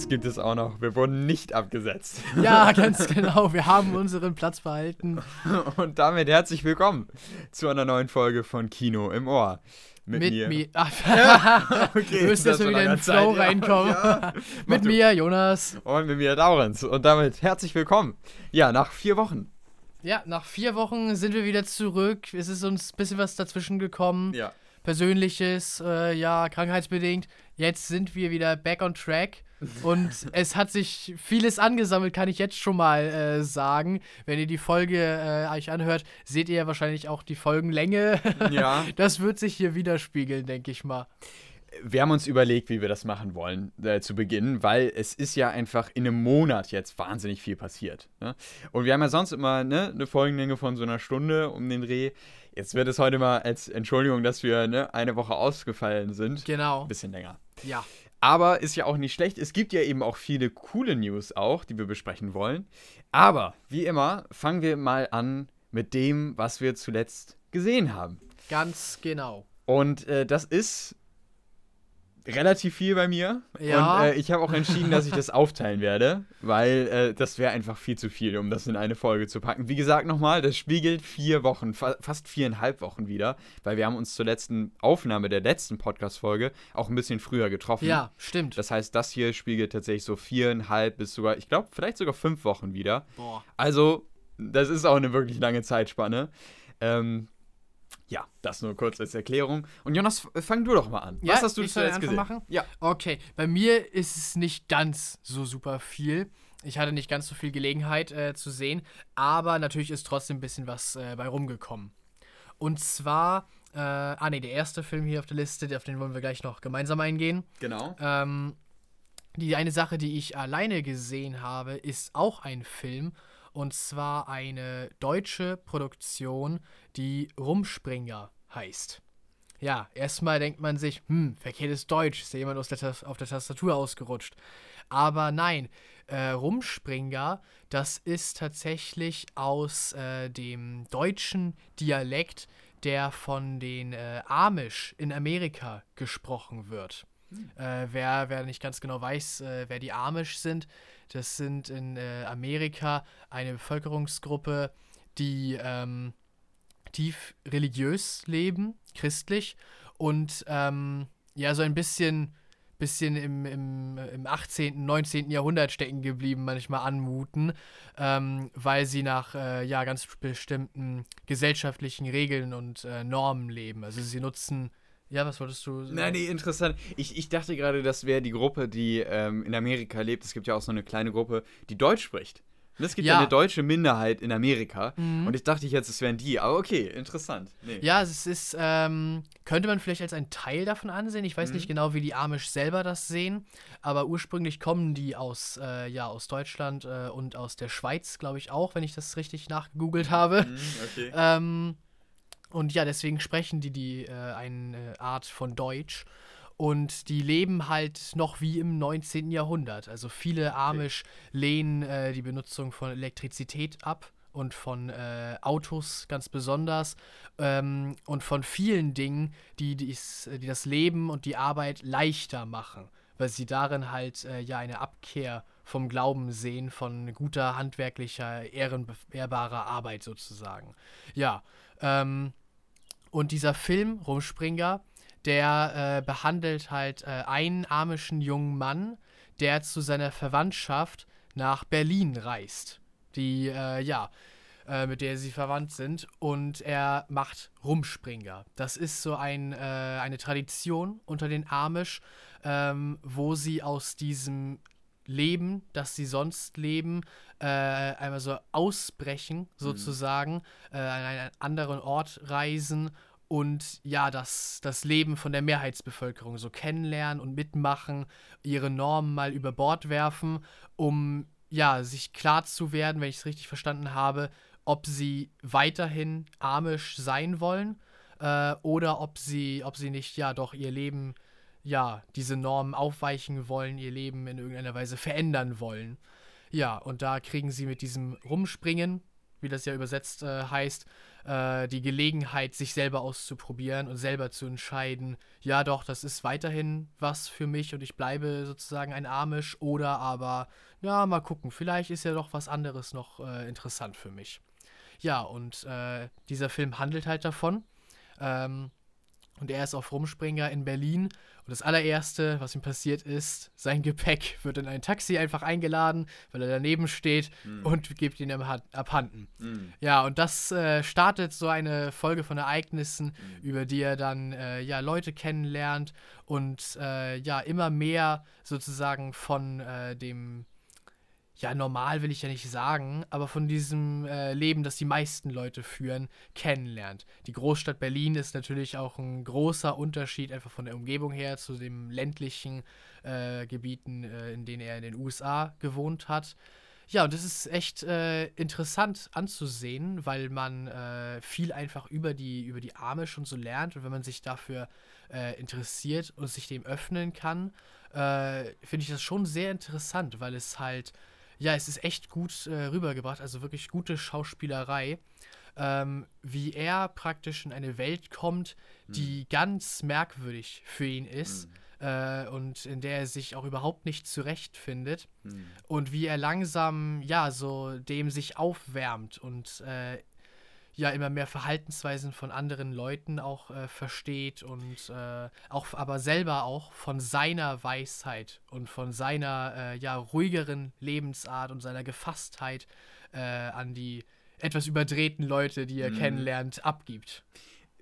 uns gibt es auch noch. Wir wurden nicht abgesetzt. Ja, ganz genau. Wir haben unseren Platz behalten. Und damit herzlich willkommen zu einer neuen Folge von Kino im Ohr. Mit, mit mir. mir. Ach, okay, wir müssen jetzt wieder in den Flow Zeit, reinkommen. Ja. mit mir, Jonas. Und mit mir, Daurenz. Und damit herzlich willkommen. Ja, nach vier Wochen. Ja, nach vier Wochen sind wir wieder zurück. Es ist uns ein bisschen was dazwischen gekommen. Ja. Persönliches, äh, ja, krankheitsbedingt. Jetzt sind wir wieder back on track. Und es hat sich vieles angesammelt, kann ich jetzt schon mal äh, sagen. Wenn ihr die Folge äh, euch anhört, seht ihr ja wahrscheinlich auch die Folgenlänge. Ja. Das wird sich hier widerspiegeln, denke ich mal. Wir haben uns überlegt, wie wir das machen wollen äh, zu Beginn, weil es ist ja einfach in einem Monat jetzt wahnsinnig viel passiert. Ne? Und wir haben ja sonst immer ne, eine Folgenlänge von so einer Stunde um den Dreh. Jetzt wird es heute mal als Entschuldigung, dass wir ne, eine Woche ausgefallen sind. Genau. Ein bisschen länger. Ja. Aber ist ja auch nicht schlecht. Es gibt ja eben auch viele coole News auch, die wir besprechen wollen. Aber wie immer, fangen wir mal an mit dem, was wir zuletzt gesehen haben. Ganz genau. Und äh, das ist relativ viel bei mir. Ja. Und äh, ich habe auch entschieden, dass ich das aufteilen werde, weil äh, das wäre einfach viel zu viel, um das in eine Folge zu packen. Wie gesagt, nochmal, das spiegelt vier Wochen, fa fast viereinhalb Wochen wieder, weil wir haben uns zur letzten Aufnahme der letzten Podcast-Folge auch ein bisschen früher getroffen. Ja, stimmt. Das heißt, das hier spiegelt tatsächlich so viereinhalb bis sogar, ich glaube, vielleicht sogar fünf Wochen wieder. Boah. Also, das ist auch eine wirklich lange Zeitspanne. Ähm, ja, das nur kurz als Erklärung. Und Jonas, fang du doch mal an. Ja, Was hast du ich zuletzt gesehen? Machen? Ja. Okay, bei mir ist es nicht ganz so super viel. Ich hatte nicht ganz so viel Gelegenheit äh, zu sehen, aber natürlich ist trotzdem ein bisschen was äh, bei rumgekommen. Und zwar, äh, ah ne, der erste Film hier auf der Liste, auf den wollen wir gleich noch gemeinsam eingehen. Genau. Ähm, die eine Sache, die ich alleine gesehen habe, ist auch ein Film und zwar eine deutsche Produktion, die Rumspringer heißt. Ja, erstmal denkt man sich, hm, verkehrtes Deutsch, ist ja jemand aus der auf der Tastatur ausgerutscht. Aber nein, äh, Rumspringer, das ist tatsächlich aus äh, dem deutschen Dialekt, der von den äh, Amish in Amerika gesprochen wird. Hm. Äh, wer, wer nicht ganz genau weiß, äh, wer die Amish sind, das sind in äh, Amerika eine Bevölkerungsgruppe, die ähm, tief religiös leben, christlich und ähm, ja, so ein bisschen, bisschen im, im, im 18., 19. Jahrhundert stecken geblieben, manchmal anmuten, ähm, weil sie nach äh, ja, ganz bestimmten gesellschaftlichen Regeln und äh, Normen leben. Also sie nutzen ja, was wolltest du sagen? Nein, nee, interessant. Ich, ich dachte gerade, das wäre die Gruppe, die ähm, in Amerika lebt. Es gibt ja auch so eine kleine Gruppe, die Deutsch spricht. Und es gibt ja. eine deutsche Minderheit in Amerika. Mhm. Und ich dachte jetzt, es wären die. Aber okay, interessant. Nee. Ja, es ist, ähm, könnte man vielleicht als ein Teil davon ansehen. Ich weiß mhm. nicht genau, wie die Amish selber das sehen. Aber ursprünglich kommen die aus, äh, ja, aus Deutschland äh, und aus der Schweiz, glaube ich auch, wenn ich das richtig nachgegoogelt habe. Mhm, okay. Ähm, und ja, deswegen sprechen die, die äh, eine Art von Deutsch. Und die leben halt noch wie im 19. Jahrhundert. Also viele Amish lehnen äh, die Benutzung von Elektrizität ab und von äh, Autos ganz besonders ähm, und von vielen Dingen, die, dies, die das Leben und die Arbeit leichter machen, weil sie darin halt äh, ja eine Abkehr vom Glauben sehen, von guter handwerklicher, ehrenbeehrbarer Arbeit sozusagen. Ja, ähm, und dieser Film, Rumspringer, der äh, behandelt halt äh, einen amischen jungen Mann, der zu seiner Verwandtschaft nach Berlin reist. Die, äh, ja, äh, mit der sie verwandt sind. Und er macht Rumspringer. Das ist so ein, äh, eine Tradition unter den Amish, ähm, wo sie aus diesem Leben, das sie sonst leben, äh, einmal so ausbrechen, mhm. sozusagen, mhm. äh, an einen anderen Ort reisen und ja, das, das Leben von der Mehrheitsbevölkerung so kennenlernen und mitmachen, ihre Normen mal über Bord werfen, um ja, sich klar zu werden, wenn ich es richtig verstanden habe, ob sie weiterhin amisch sein wollen äh, oder ob sie, ob sie nicht ja doch ihr Leben ja, diese Normen aufweichen wollen, ihr Leben in irgendeiner Weise verändern wollen. Ja, und da kriegen sie mit diesem Rumspringen wie das ja übersetzt äh, heißt, äh, die Gelegenheit, sich selber auszuprobieren und selber zu entscheiden, ja doch, das ist weiterhin was für mich und ich bleibe sozusagen ein Amish oder aber, ja, mal gucken, vielleicht ist ja doch was anderes noch äh, interessant für mich. Ja, und äh, dieser Film handelt halt davon. Ähm, und er ist auf Rumspringer in Berlin. Und das allererste, was ihm passiert ist, sein Gepäck wird in ein Taxi einfach eingeladen, weil er daneben steht mm. und gibt ihn abhanden. Mm. Ja, und das äh, startet so eine Folge von Ereignissen, mm. über die er dann äh, ja, Leute kennenlernt und äh, ja, immer mehr sozusagen von äh, dem ja, normal will ich ja nicht sagen, aber von diesem äh, Leben, das die meisten Leute führen, kennenlernt. Die Großstadt Berlin ist natürlich auch ein großer Unterschied, einfach von der Umgebung her zu den ländlichen äh, Gebieten, äh, in denen er in den USA gewohnt hat. Ja, und das ist echt äh, interessant anzusehen, weil man äh, viel einfach über die, über die Arme schon so lernt und wenn man sich dafür äh, interessiert und sich dem öffnen kann, finde ich das schon sehr interessant, weil es halt ja, es ist echt gut äh, rübergebracht, also wirklich gute Schauspielerei. Ähm, wie er praktisch in eine Welt kommt, die mhm. ganz merkwürdig für ihn ist mhm. äh, und in der er sich auch überhaupt nicht zurechtfindet mhm. und wie er langsam, ja, so dem sich aufwärmt und äh, ja immer mehr Verhaltensweisen von anderen Leuten auch äh, versteht und äh, auch aber selber auch von seiner Weisheit und von seiner äh, ja ruhigeren Lebensart und seiner Gefasstheit äh, an die etwas überdrehten Leute, die er mhm. kennenlernt, abgibt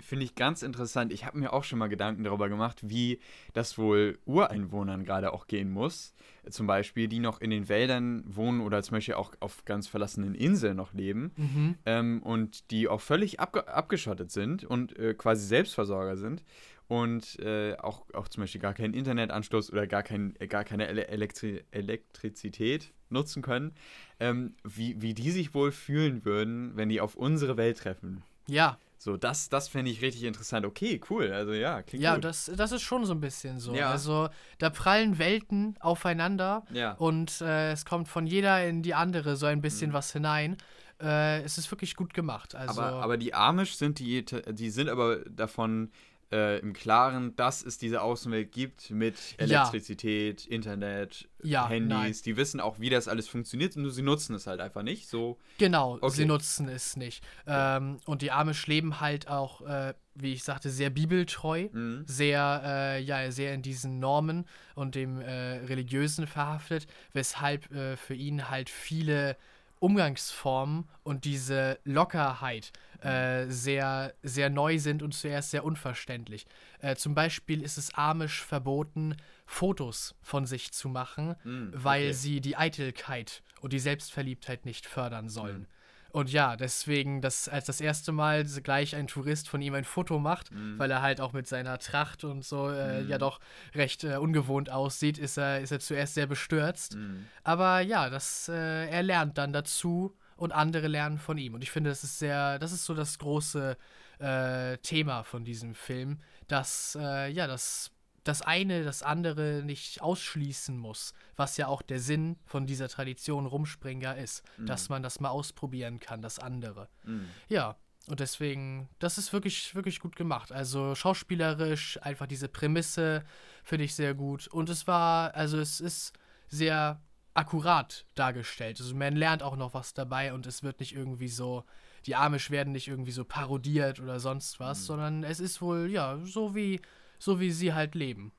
finde ich ganz interessant. Ich habe mir auch schon mal Gedanken darüber gemacht, wie das wohl Ureinwohnern gerade auch gehen muss. Zum Beispiel, die noch in den Wäldern wohnen oder zum Beispiel auch auf ganz verlassenen Inseln noch leben mhm. ähm, und die auch völlig abge abgeschottet sind und äh, quasi Selbstversorger sind und äh, auch, auch zum Beispiel gar keinen Internetanschluss oder gar, kein, äh, gar keine Elektri Elektrizität nutzen können, ähm, wie, wie die sich wohl fühlen würden, wenn die auf unsere Welt treffen. Ja, so, das, das fände ich richtig interessant. Okay, cool. Also ja, klingt Ja, gut. das, das ist schon so ein bisschen so. Ja. Also da prallen Welten aufeinander ja. und äh, es kommt von jeder in die andere so ein bisschen mhm. was hinein. Äh, es ist wirklich gut gemacht. Also, aber, aber die Amish sind die, die sind aber davon äh, im Klaren, dass es diese Außenwelt gibt mit Elektrizität, ja. Internet, ja, Handys. Nein. Die wissen auch, wie das alles funktioniert, nur sie nutzen es halt einfach nicht. So. Genau, okay. sie nutzen es nicht. Ähm, und die Amish leben halt auch, äh, wie ich sagte, sehr bibeltreu, mhm. sehr, äh, ja, sehr in diesen Normen und dem äh, Religiösen verhaftet, weshalb äh, für ihn halt viele Umgangsformen und diese Lockerheit äh, sehr, sehr neu sind und zuerst sehr unverständlich. Äh, zum Beispiel ist es amisch verboten, Fotos von sich zu machen, mm, okay. weil sie die Eitelkeit und die Selbstverliebtheit nicht fördern sollen. Mm. Und ja, deswegen, dass als das erste Mal gleich ein Tourist von ihm ein Foto macht, mhm. weil er halt auch mit seiner Tracht und so äh, mhm. ja doch recht äh, ungewohnt aussieht, ist er, ist er zuerst sehr bestürzt. Mhm. Aber ja, das, äh, er lernt dann dazu und andere lernen von ihm. Und ich finde, das ist sehr, das ist so das große äh, Thema von diesem Film, dass äh, ja, das das eine das andere nicht ausschließen muss, was ja auch der Sinn von dieser Tradition Rumspringer ist, mhm. dass man das mal ausprobieren kann, das andere. Mhm. Ja, und deswegen, das ist wirklich, wirklich gut gemacht. Also schauspielerisch, einfach diese Prämisse finde ich sehr gut. Und es war, also es ist sehr akkurat dargestellt. Also man lernt auch noch was dabei und es wird nicht irgendwie so, die Amish werden nicht irgendwie so parodiert oder sonst was, mhm. sondern es ist wohl, ja, so wie so wie sie halt leben.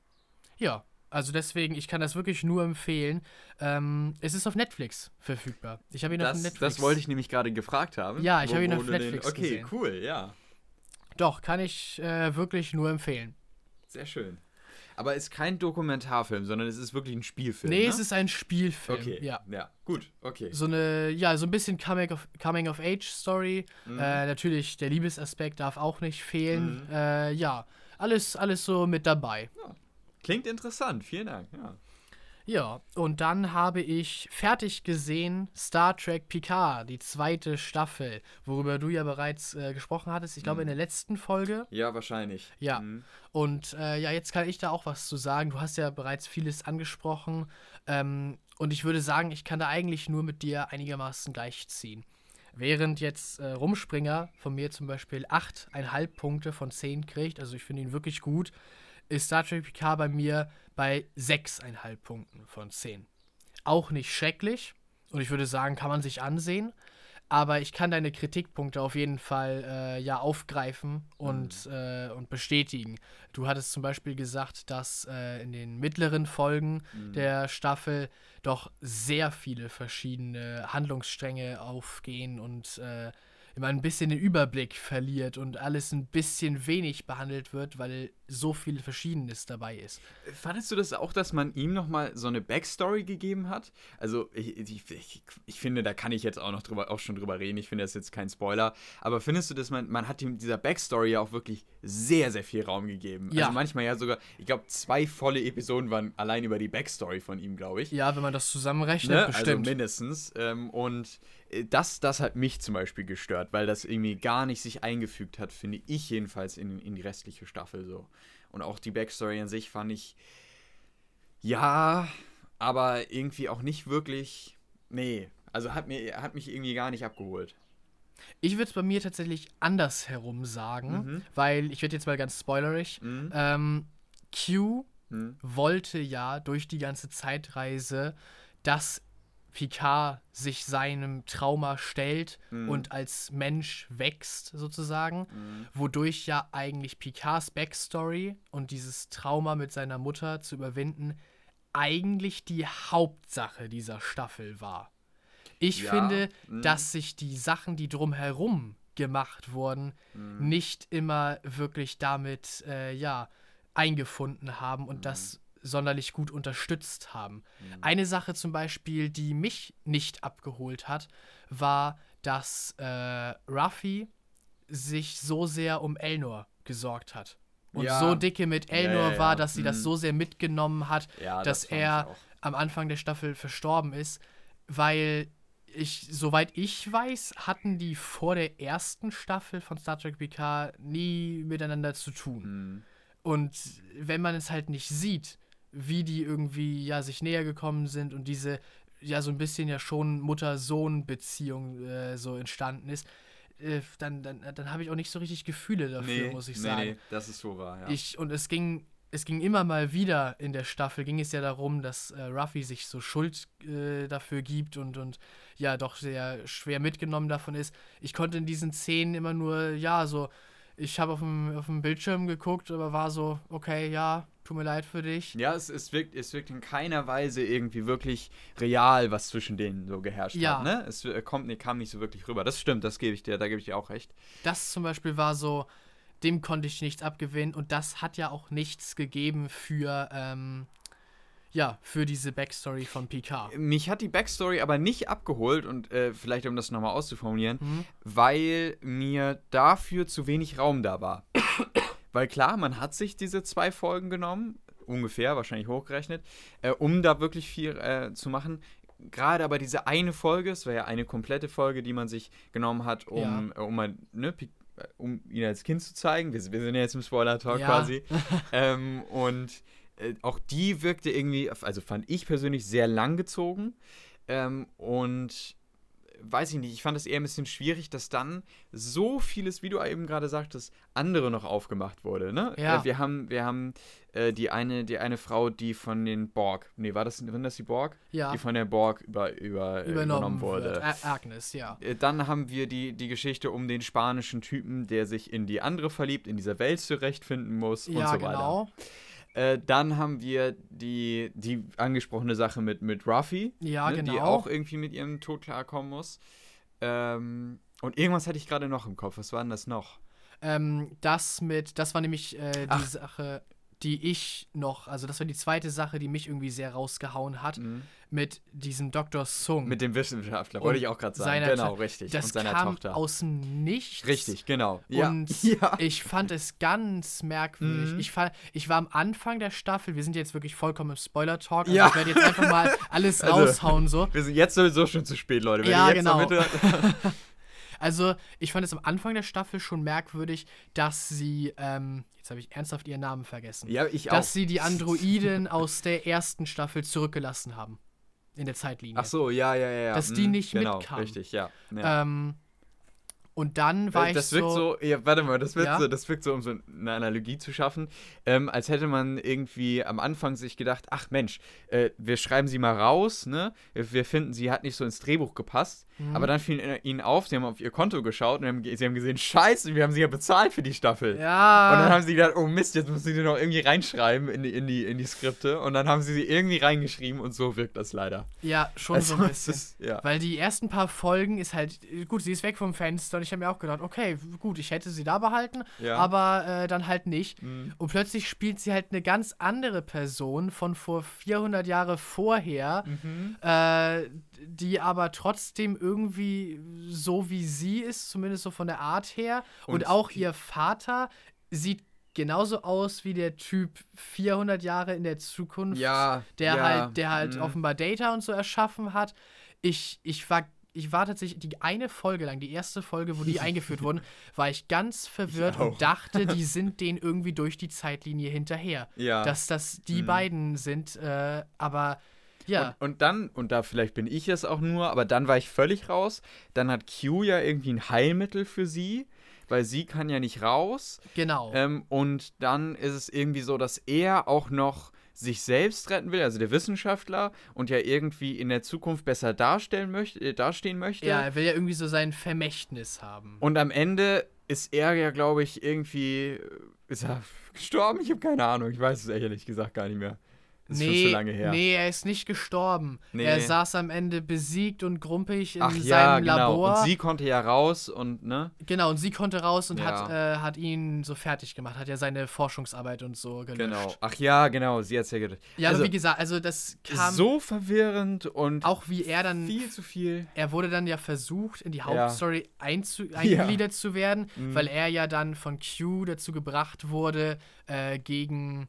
Ja, also deswegen, ich kann das wirklich nur empfehlen. Ähm, es ist auf Netflix verfügbar. Ich habe ihn das, auf Netflix. Das wollte ich nämlich gerade gefragt haben. Ja, ich habe ihn auf Netflix den, Okay, gesehen. cool, ja. Doch, kann ich äh, wirklich nur empfehlen. Sehr schön. Aber es ist kein Dokumentarfilm, sondern es ist wirklich ein Spielfilm. Nee, ne? es ist ein Spielfilm. Okay. Ja. Ja, gut, okay. So eine, ja, so ein bisschen Coming of, Coming of Age Story. Mhm. Äh, natürlich, der Liebesaspekt darf auch nicht fehlen. Mhm. Äh, ja alles, alles so mit dabei. Ja. Klingt interessant, vielen Dank. Ja. Ja, und dann habe ich fertig gesehen Star Trek Picard, die zweite Staffel, worüber du ja bereits äh, gesprochen hattest. Ich glaube, mhm. in der letzten Folge. Ja, wahrscheinlich. Ja. Mhm. Und äh, ja, jetzt kann ich da auch was zu sagen. Du hast ja bereits vieles angesprochen. Ähm, und ich würde sagen, ich kann da eigentlich nur mit dir einigermaßen gleichziehen. Während jetzt äh, Rumspringer von mir zum Beispiel 8,5 Punkte von 10 kriegt, also ich finde ihn wirklich gut, ist Star Trek Picard bei mir bei 6,5 Punkten von 10. Auch nicht schrecklich und ich würde sagen, kann man sich ansehen. Aber ich kann deine Kritikpunkte auf jeden Fall äh, ja aufgreifen und, mhm. äh, und bestätigen. Du hattest zum Beispiel gesagt, dass äh, in den mittleren Folgen mhm. der Staffel doch sehr viele verschiedene Handlungsstränge aufgehen und äh, immer ein bisschen den Überblick verliert und alles ein bisschen wenig behandelt wird, weil so viel Verschiedenes dabei ist. Fandest du das auch, dass man ihm nochmal so eine Backstory gegeben hat? Also, ich, ich, ich, finde, da kann ich jetzt auch noch drüber, auch schon drüber reden. Ich finde das jetzt kein Spoiler. Aber findest du, dass man, man hat ihm dieser Backstory ja auch wirklich sehr, sehr viel Raum gegeben? Ja. Also manchmal ja sogar, ich glaube, zwei volle Episoden waren allein über die Backstory von ihm, glaube ich. Ja, wenn man das zusammenrechnet, ne? Bestimmt. Also mindestens. Ähm, und äh, das, das hat mich zum Beispiel gestört, weil das irgendwie gar nicht sich eingefügt hat, finde ich jedenfalls in, in die restliche Staffel so. Und auch die Backstory an sich fand ich, ja, aber irgendwie auch nicht wirklich, nee, also hat, mir, hat mich irgendwie gar nicht abgeholt. Ich würde es bei mir tatsächlich andersherum sagen, mhm. weil ich werde jetzt mal ganz spoilerig. Mhm. Ähm, Q mhm. wollte ja durch die ganze Zeitreise, dass Picard sich seinem Trauma stellt mhm. und als Mensch wächst, sozusagen, mhm. wodurch ja eigentlich Picards Backstory und dieses Trauma mit seiner Mutter zu überwinden eigentlich die Hauptsache dieser Staffel war. Ich ja. finde, mhm. dass sich die Sachen, die drumherum gemacht wurden, mhm. nicht immer wirklich damit, äh, ja, eingefunden haben und das mhm sonderlich gut unterstützt haben. Mhm. Eine Sache zum Beispiel, die mich nicht abgeholt hat, war, dass äh, Ruffy sich so sehr um Elnor gesorgt hat. Und ja. so dicke mit Elnor ja, ja, war, dass sie mhm. das so sehr mitgenommen hat, dass das er am Anfang der Staffel verstorben ist, weil ich, soweit ich weiß, hatten die vor der ersten Staffel von Star Trek PK nie miteinander zu tun. Mhm. Und wenn man es halt nicht sieht, wie die irgendwie ja sich näher gekommen sind und diese ja so ein bisschen ja schon Mutter-Sohn-Beziehung äh, so entstanden ist, äh, dann, dann, dann habe ich auch nicht so richtig Gefühle dafür, nee, muss ich sagen. Nee, das ist so wahr, ja. Ich, und es ging, es ging immer mal wieder in der Staffel, ging es ja darum, dass äh, Ruffy sich so Schuld äh, dafür gibt und, und ja doch sehr schwer mitgenommen davon ist. Ich konnte in diesen Szenen immer nur, ja, so, ich habe auf dem, auf dem Bildschirm geguckt, aber war so, okay, ja, tut mir leid für dich. Ja, es, es, wirkt, es wirkt in keiner Weise irgendwie wirklich real, was zwischen denen so geherrscht ja. hat. Ne? Es kommt, kam nicht so wirklich rüber. Das stimmt, das gebe ich dir, da gebe ich dir auch recht. Das zum Beispiel war so, dem konnte ich nichts abgewinnen und das hat ja auch nichts gegeben für, ähm, ja, für diese Backstory von Picard. Mich hat die Backstory aber nicht abgeholt und äh, vielleicht um das nochmal auszuformulieren, mhm. weil mir dafür zu wenig Raum da war. Weil klar, man hat sich diese zwei Folgen genommen, ungefähr, wahrscheinlich hochgerechnet, äh, um da wirklich viel äh, zu machen. Gerade aber diese eine Folge, es war ja eine komplette Folge, die man sich genommen hat, um, ja. äh, um, mal, ne, äh, um ihn als Kind zu zeigen. Wir, wir sind ja jetzt im Spoiler-Talk ja. quasi. ähm, und äh, auch die wirkte irgendwie, also fand ich persönlich sehr lang gezogen. Ähm, und weiß ich nicht, ich fand es eher ein bisschen schwierig, dass dann so vieles, wie du eben gerade sagtest, andere noch aufgemacht wurde. Ne? Ja. Äh, wir haben, wir haben äh, die, eine, die eine Frau, die von den Borg, nee, war das, waren das die Borg? Ja. Die von der Borg über, über, äh, übernommen, übernommen wurde. Agnes, ja. Äh, dann haben wir die, die Geschichte um den spanischen Typen, der sich in die andere verliebt, in dieser Welt zurechtfinden muss ja, und so weiter. Genau. Äh, dann haben wir die, die angesprochene Sache mit, mit Ruffy, ja, ne, genau. die auch irgendwie mit ihrem Tod klarkommen muss. Ähm, und irgendwas hatte ich gerade noch im Kopf. Was war denn das noch? Ähm, das mit, das war nämlich äh, die Ach. Sache, die ich noch, also das war die zweite Sache, die mich irgendwie sehr rausgehauen hat, mhm. mit diesem Dr. Sung. Mit dem Wissenschaftler, wollte ich auch gerade sagen. Genau, richtig. Das und seiner kam Tochter. aus dem Nichts. Richtig, genau. Und ja. ich fand es ganz merkwürdig. Mhm. Ich, fand, ich war am Anfang der Staffel, wir sind jetzt wirklich vollkommen im Spoiler-Talk, also ja. ich werde jetzt einfach mal alles also, raushauen. So. Wir sind jetzt sowieso schon zu spät, Leute. Wenn ja, genau. Also, ich fand es am Anfang der Staffel schon merkwürdig, dass sie, ähm, jetzt habe ich ernsthaft ihren Namen vergessen. Ja, ich auch. Dass sie die Androiden aus der ersten Staffel zurückgelassen haben. in der Zeitlinie. Ach so, ja, ja, ja. Dass die mhm, nicht genau, mitkamen. Richtig, ja. ja. Ähm, und dann war das ich wirkt so, so, ja, warte mal, das wirkt, ja? so, das wirkt so, um so eine Analogie zu schaffen, ähm, als hätte man irgendwie am Anfang sich gedacht, ach Mensch, äh, wir schreiben sie mal raus, ne? Wir finden, sie hat nicht so ins Drehbuch gepasst. Mhm. Aber dann fiel ihnen auf, sie haben auf ihr Konto geschaut und haben, sie haben gesehen, scheiße, wir haben sie ja bezahlt für die Staffel. Ja. Und dann haben sie gedacht, oh Mist, jetzt müssen sie noch irgendwie reinschreiben in die, in die, in die Skripte. Und dann haben sie sie irgendwie reingeschrieben und so wirkt das leider. Ja, schon also, so ein bisschen. Ist, ja. Weil die ersten paar Folgen ist halt, gut, sie ist weg vom Fenster und ich habe mir auch gedacht, okay, gut, ich hätte sie da behalten, ja. aber äh, dann halt nicht. Mhm. Und plötzlich spielt sie halt eine ganz andere Person von vor 400 Jahre vorher, mhm. äh, die aber trotzdem irgendwie so wie sie ist, zumindest so von der Art her. Und, und auch ihr Vater sieht genauso aus wie der Typ 400 Jahre in der Zukunft, ja, der ja, halt, der halt mh. offenbar Data und so erschaffen hat. Ich, ich war ich war tatsächlich die eine Folge lang, die erste Folge, wo die eingeführt wurden, war ich ganz verwirrt ich und dachte, die sind denen irgendwie durch die Zeitlinie hinterher. Ja. Dass das die mhm. beiden sind, äh, aber ja. Und, und, dann, und da vielleicht bin ich es auch nur, aber dann war ich völlig raus. Dann hat Q ja irgendwie ein Heilmittel für sie, weil sie kann ja nicht raus. Genau. Ähm, und dann ist es irgendwie so, dass er auch noch sich selbst retten will, also der Wissenschaftler, und ja irgendwie in der Zukunft besser darstellen möchte, äh, dastehen möchte. Ja, er will ja irgendwie so sein Vermächtnis haben. Und am Ende ist er ja, glaube ich, irgendwie. Äh, ist er gestorben? Ich habe keine Ahnung. Ich weiß es ehrlich gesagt gar nicht mehr. Das ist nee, schon zu lange her. Nee, er ist nicht gestorben. Nee. Er saß am Ende besiegt und grumpig in Ach, seinem ja, genau. Labor. Und sie konnte ja raus und, ne? Genau, und sie konnte raus und ja. hat, äh, hat ihn so fertig gemacht, hat ja seine Forschungsarbeit und so gelöscht. Genau. Ach ja, genau, sie hat es ja gelöscht. Ja, also, aber wie gesagt, also das kam. So verwirrend und. Auch wie er dann. Viel zu viel. Er wurde dann ja versucht, in die Hauptstory ja. eingegliedert zu werden, mhm. weil er ja dann von Q dazu gebracht wurde, äh, gegen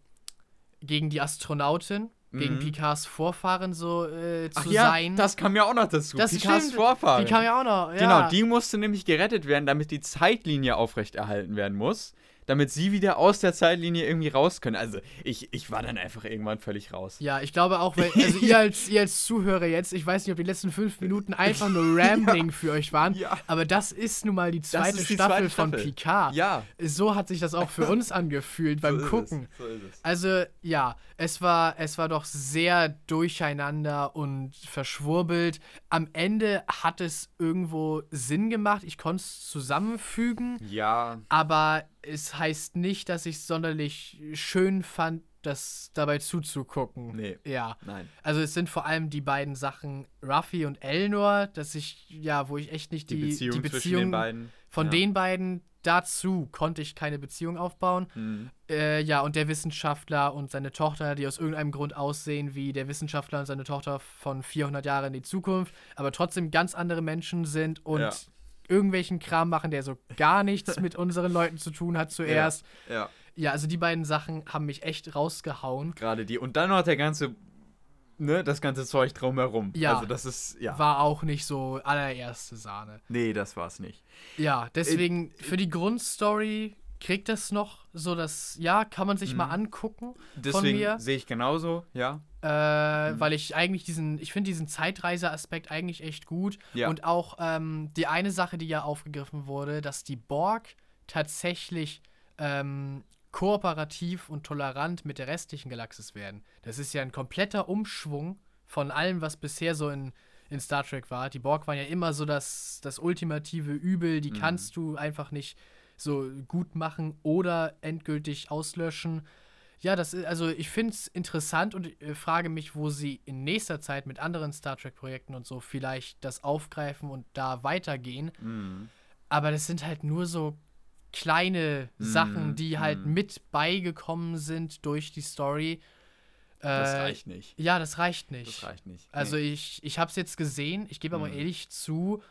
gegen die Astronautin, mhm. gegen Picards Vorfahren so äh, zu Ach ja, sein. Das kam ja auch noch dazu. Das Picards stimmt. Vorfahren. Die kam ja auch noch. Ja. Genau, die musste nämlich gerettet werden, damit die Zeitlinie aufrechterhalten werden muss damit sie wieder aus der Zeitlinie irgendwie raus können. Also ich, ich war dann einfach irgendwann völlig raus. Ja, ich glaube auch, weil, also ihr als, ihr als Zuhörer jetzt, ich weiß nicht, ob die letzten fünf Minuten einfach nur Rambling ja. für euch waren, ja. aber das ist nun mal die zweite, die Staffel, zweite Staffel, von Picard. Ja. So hat sich das auch für uns angefühlt beim so Gucken. So also ja, es war, es war doch sehr durcheinander und verschwurbelt. Am Ende hat es irgendwo Sinn gemacht. Ich konnte es zusammenfügen. Ja. Aber es heißt nicht, dass ich es sonderlich schön fand, das dabei zuzugucken. Nee. Ja. Nein. Also es sind vor allem die beiden Sachen Ruffy und Elnor, dass ich, ja, wo ich echt nicht die, die Beziehung, die Beziehung den von ja. den beiden dazu konnte ich keine Beziehung aufbauen. Mhm. Äh, ja, und der Wissenschaftler und seine Tochter, die aus irgendeinem Grund aussehen wie der Wissenschaftler und seine Tochter von 400 Jahren in die Zukunft, aber trotzdem ganz andere Menschen sind und ja irgendwelchen Kram machen, der so gar nichts mit unseren Leuten zu tun hat zuerst. Ja, ja. ja, also die beiden Sachen haben mich echt rausgehauen. Gerade die. Und dann noch der ganze, ne, das ganze Zeug drumherum. Ja. Also das ist, ja. War auch nicht so allererste Sahne. Nee, das war's nicht. Ja, deswegen äh, für die Grundstory kriegt das noch so das, ja, kann man sich mal mhm. angucken. Deswegen sehe ich genauso, ja. Äh, mhm. Weil ich eigentlich diesen, ich finde diesen Zeitreise-Aspekt eigentlich echt gut. Ja. Und auch ähm, die eine Sache, die ja aufgegriffen wurde, dass die Borg tatsächlich ähm, kooperativ und tolerant mit der restlichen Galaxis werden. Das ist ja ein kompletter Umschwung von allem, was bisher so in, in Star Trek war. Die Borg waren ja immer so das, das ultimative Übel, die mhm. kannst du einfach nicht so gut machen oder endgültig auslöschen. Ja, das ist, also ich finde es interessant und äh, frage mich, wo sie in nächster Zeit mit anderen Star Trek-Projekten und so vielleicht das aufgreifen und da weitergehen. Mhm. Aber das sind halt nur so kleine mhm. Sachen, die halt mhm. mit beigekommen sind durch die Story. Das äh, reicht nicht. Ja, das reicht nicht. Das reicht nicht. Also nee. ich, ich habe es jetzt gesehen, ich gebe aber mhm. ehrlich zu,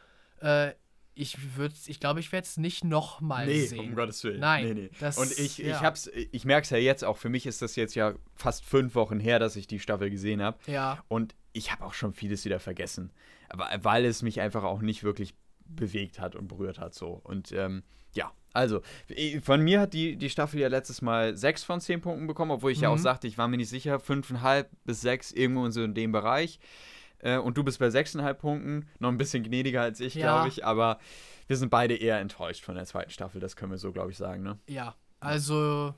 äh, ich würde, ich glaube, ich werde es nicht nochmal nee, sehen. um Gottes Willen. Nein. Nee, nee. Das, und ich, ja. ich ich merke es ja jetzt auch. Für mich ist das jetzt ja fast fünf Wochen her, dass ich die Staffel gesehen habe. Ja. Und ich habe auch schon vieles wieder vergessen. Aber weil es mich einfach auch nicht wirklich bewegt hat und berührt hat so. Und ähm, ja, also, von mir hat die, die Staffel ja letztes Mal sechs von zehn Punkten bekommen, obwohl ich mhm. ja auch mhm. sagte, ich war mir nicht sicher, fünfeinhalb bis sechs, irgendwo in so in dem Bereich. Äh, und du bist bei 6,5 Punkten. Noch ein bisschen gnädiger als ich, ja. glaube ich. Aber wir sind beide eher enttäuscht von der zweiten Staffel. Das können wir so, glaube ich, sagen. Ne? Ja, also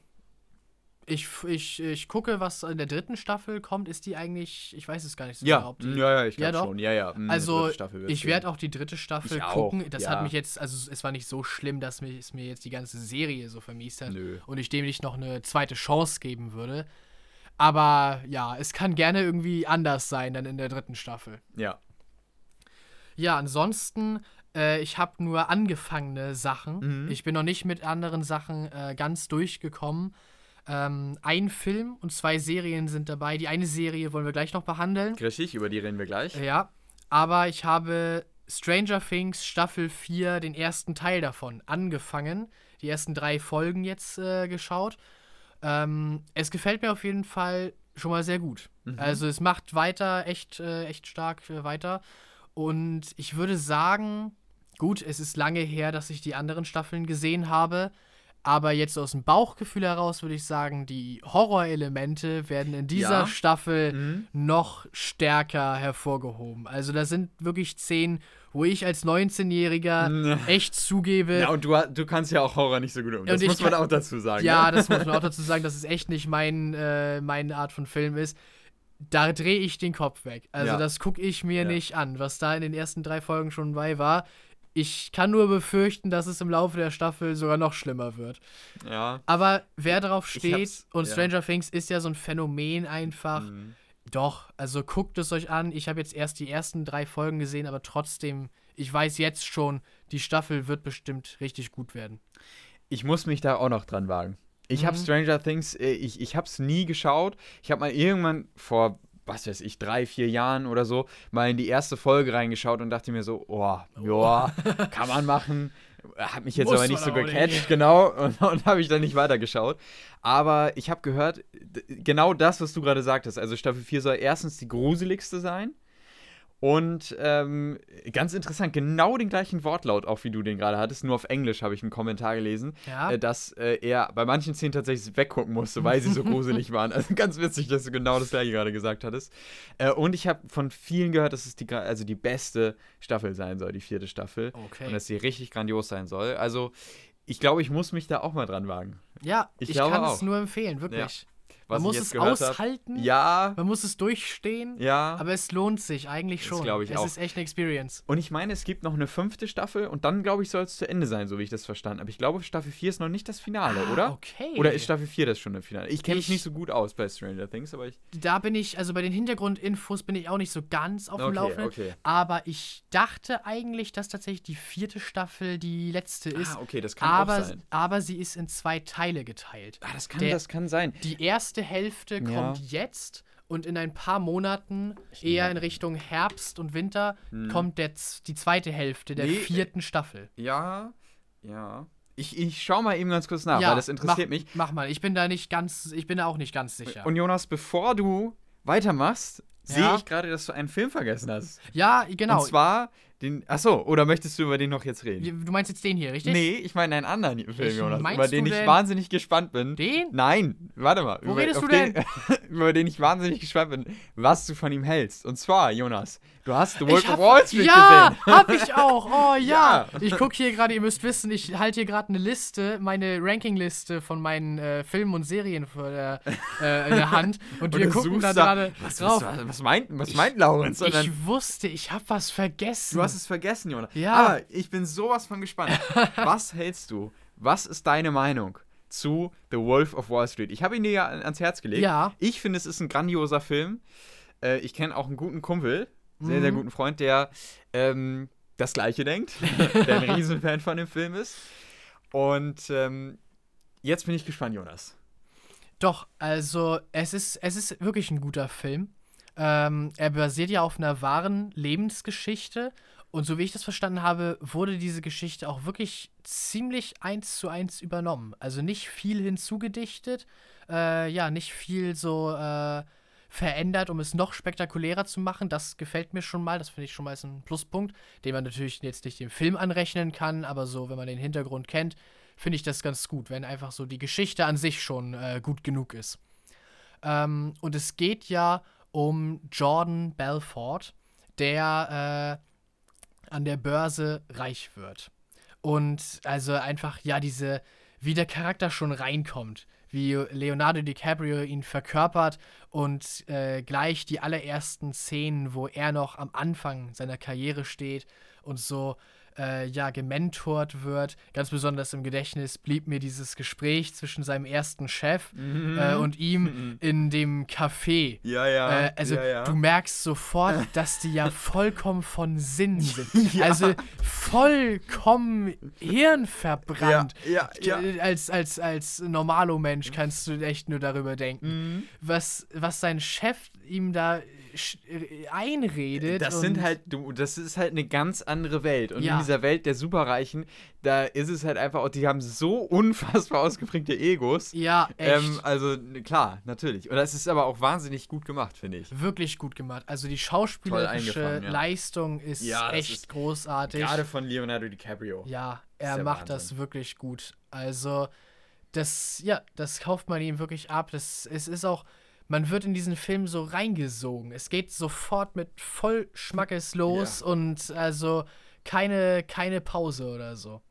ich, ich, ich gucke, was in der dritten Staffel kommt. Ist die eigentlich, ich weiß es gar nicht so ja. genau. Die, ja, ja, ich glaube ja, schon. Ja, ja. Hm, also, ich werde auch die dritte Staffel ich gucken. Auch. Das ja. hat mich jetzt, also es war nicht so schlimm, dass mich, es mir jetzt die ganze Serie so vermiest hat. Nö. Und ich dem nicht noch eine zweite Chance geben würde. Aber ja, es kann gerne irgendwie anders sein dann in der dritten Staffel. Ja. Ja, ansonsten, äh, ich habe nur angefangene Sachen. Mhm. Ich bin noch nicht mit anderen Sachen äh, ganz durchgekommen. Ähm, ein Film und zwei Serien sind dabei. Die eine Serie wollen wir gleich noch behandeln. Richtig, über die reden wir gleich. Ja, aber ich habe Stranger Things Staffel 4, den ersten Teil davon, angefangen. Die ersten drei Folgen jetzt äh, geschaut. Ähm, es gefällt mir auf jeden Fall schon mal sehr gut. Mhm. Also es macht weiter, echt, äh, echt stark äh, weiter. Und ich würde sagen, gut, es ist lange her, dass ich die anderen Staffeln gesehen habe. Aber jetzt aus dem Bauchgefühl heraus würde ich sagen, die Horrorelemente werden in dieser ja. Staffel mhm. noch stärker hervorgehoben. Also da sind wirklich Szenen, wo ich als 19-Jähriger mhm. echt zugebe. Ja, und du, du kannst ja auch Horror nicht so gut um. Das muss man kann, auch dazu sagen. Ja, ne? das muss man auch dazu sagen, dass es echt nicht mein, äh, meine Art von Film ist. Da drehe ich den Kopf weg. Also ja. das gucke ich mir ja. nicht an, was da in den ersten drei Folgen schon bei war ich kann nur befürchten, dass es im Laufe der Staffel sogar noch schlimmer wird. Ja. Aber wer darauf steht, und Stranger. Things ist ja so ein Phänomen einfach. Mhm. Doch, also guckt es euch an. Ich habe jetzt erst die ersten drei Folgen gesehen, aber trotzdem, ich weiß jetzt schon, die Staffel wird bestimmt richtig gut werden. Ich muss mich da auch noch dran wagen. Ich mhm. habe Stranger Things, äh, ich, ich habe es nie geschaut. Ich habe mal irgendwann vor was weiß ich, drei, vier Jahren oder so, mal in die erste Folge reingeschaut und dachte mir so, oh, ja, kann man machen. Hat mich jetzt Muss aber nicht so gecatcht, nicht. genau, und, und habe ich dann nicht weitergeschaut. Aber ich habe gehört, genau das, was du gerade sagtest, also Staffel 4 soll erstens die gruseligste sein. Und ähm, ganz interessant, genau den gleichen Wortlaut, auch wie du den gerade hattest, nur auf Englisch habe ich einen Kommentar gelesen, ja. äh, dass äh, er bei manchen Szenen tatsächlich weggucken musste, weil sie so gruselig waren. Also ganz witzig, dass du genau das gleiche gerade gesagt hattest. Äh, und ich habe von vielen gehört, dass es die, also die beste Staffel sein soll, die vierte Staffel. Okay. Und dass sie richtig grandios sein soll. Also ich glaube, ich muss mich da auch mal dran wagen. Ja, ich, ich kann auch. es nur empfehlen, wirklich. Ja man muss es aushalten. Hab. Ja. Man muss es durchstehen. Ja. Aber es lohnt sich eigentlich schon. glaube ich es auch. ist echt eine Experience. Und ich meine, es gibt noch eine fünfte Staffel und dann, glaube ich, soll es zu Ende sein, so wie ich das verstanden habe. Ich glaube, Staffel 4 ist noch nicht das Finale, ah, oder? Okay. Oder ist Staffel 4 das schon das Finale? Ich kenne mich nicht so gut aus bei Stranger Things, aber ich. Da bin ich, also bei den Hintergrundinfos bin ich auch nicht so ganz auf dem okay, Laufenden. Okay. Aber ich dachte eigentlich, dass tatsächlich die vierte Staffel die letzte ah, ist. Ah, okay, das kann aber, auch sein. Aber sie ist in zwei Teile geteilt. Ah, das kann, Der, das kann sein. Die erste Hälfte kommt jetzt und in ein paar Monaten, eher in Richtung Herbst und Winter, hm. kommt jetzt die zweite Hälfte der nee, vierten Staffel. Ja, ja. Ich, ich schau mal eben ganz kurz nach, ja, weil das interessiert mach, mich. Mach mal, ich bin da nicht ganz, ich bin da auch nicht ganz sicher. Und Jonas, bevor du weitermachst, ja. sehe ich gerade, dass du einen Film vergessen hast. Ja, genau. Und zwar den, achso, oder möchtest du über den noch jetzt reden? Du meinst jetzt den hier, richtig? Nee, ich meine einen anderen Film, Jonas, über den ich wahnsinnig gespannt bin. Den? Nein, warte mal. Wo über, redest du denn? Den, über den ich wahnsinnig gespannt bin, was du von ihm hältst. Und zwar, Jonas, Du hast The Wolf of Wall Street ja, gesehen. Ja, hab ich auch. Oh ja. ja. Ich gucke hier gerade, ihr müsst wissen, ich halte hier gerade eine Liste, meine Rankingliste von meinen äh, Filmen und Serien vor der, äh, in der Hand. Und, und wir gucken da gerade drauf. Was, was, meint, was meint Laurenz? Ich wusste, ich habe was vergessen. Du hast es vergessen, Jonas. Ja. Aber ich bin sowas von gespannt. was hältst du? Was ist deine Meinung? zu The Wolf of Wall Street. Ich habe ihn dir ja ans Herz gelegt. Ja. Ich finde, es ist ein grandioser Film. Äh, ich kenne auch einen guten Kumpel, sehr, sehr mhm. guten Freund, der ähm, das Gleiche denkt, der ein Riesenfan von dem Film ist. Und ähm, jetzt bin ich gespannt, Jonas. Doch, also es ist, es ist wirklich ein guter Film. Ähm, er basiert ja auf einer wahren Lebensgeschichte. Und so wie ich das verstanden habe, wurde diese Geschichte auch wirklich ziemlich eins zu eins übernommen. Also nicht viel hinzugedichtet, äh, ja, nicht viel so äh, verändert, um es noch spektakulärer zu machen. Das gefällt mir schon mal. Das finde ich schon mal ein Pluspunkt, den man natürlich jetzt nicht dem Film anrechnen kann, aber so, wenn man den Hintergrund kennt, finde ich das ganz gut, wenn einfach so die Geschichte an sich schon äh, gut genug ist. Ähm, und es geht ja um Jordan Belfort. der äh, an der Börse reich wird. Und also einfach, ja, diese, wie der Charakter schon reinkommt, wie Leonardo DiCaprio ihn verkörpert und äh, gleich die allerersten Szenen, wo er noch am Anfang seiner Karriere steht und so äh, ja gementort wird. Ganz besonders im Gedächtnis blieb mir dieses Gespräch zwischen seinem ersten Chef mhm. äh, und ihm mhm. in dem Café. Ja, ja. Äh, also ja, ja. du merkst sofort, dass die ja vollkommen von Sinn sind. ja. Also vollkommen hirnverbrannt. Ja, ja, ja. Als, als, als normalo Mensch kannst du echt nur darüber denken, mhm. was, was sein Chef ihm da einredet. Das sind halt, du, das ist halt eine ganz andere Welt. Und ja. in dieser Welt der Superreichen, da ist es halt einfach auch, die haben so unfassbar ausgeprägte Egos. Ja, echt. Ähm, also klar, natürlich. Und das ist aber auch wahnsinnig gut gemacht, finde ich. Wirklich gut gemacht. Also die schauspielerische ja. Leistung ist ja, echt ist großartig. Gerade von Leonardo DiCaprio. Ja, er macht Wahnsinn. das wirklich gut. Also das, ja, das kauft man ihm wirklich ab. Das, es ist auch man wird in diesen Film so reingesogen. Es geht sofort mit voll Schmackes los ja. und also keine, keine Pause oder so.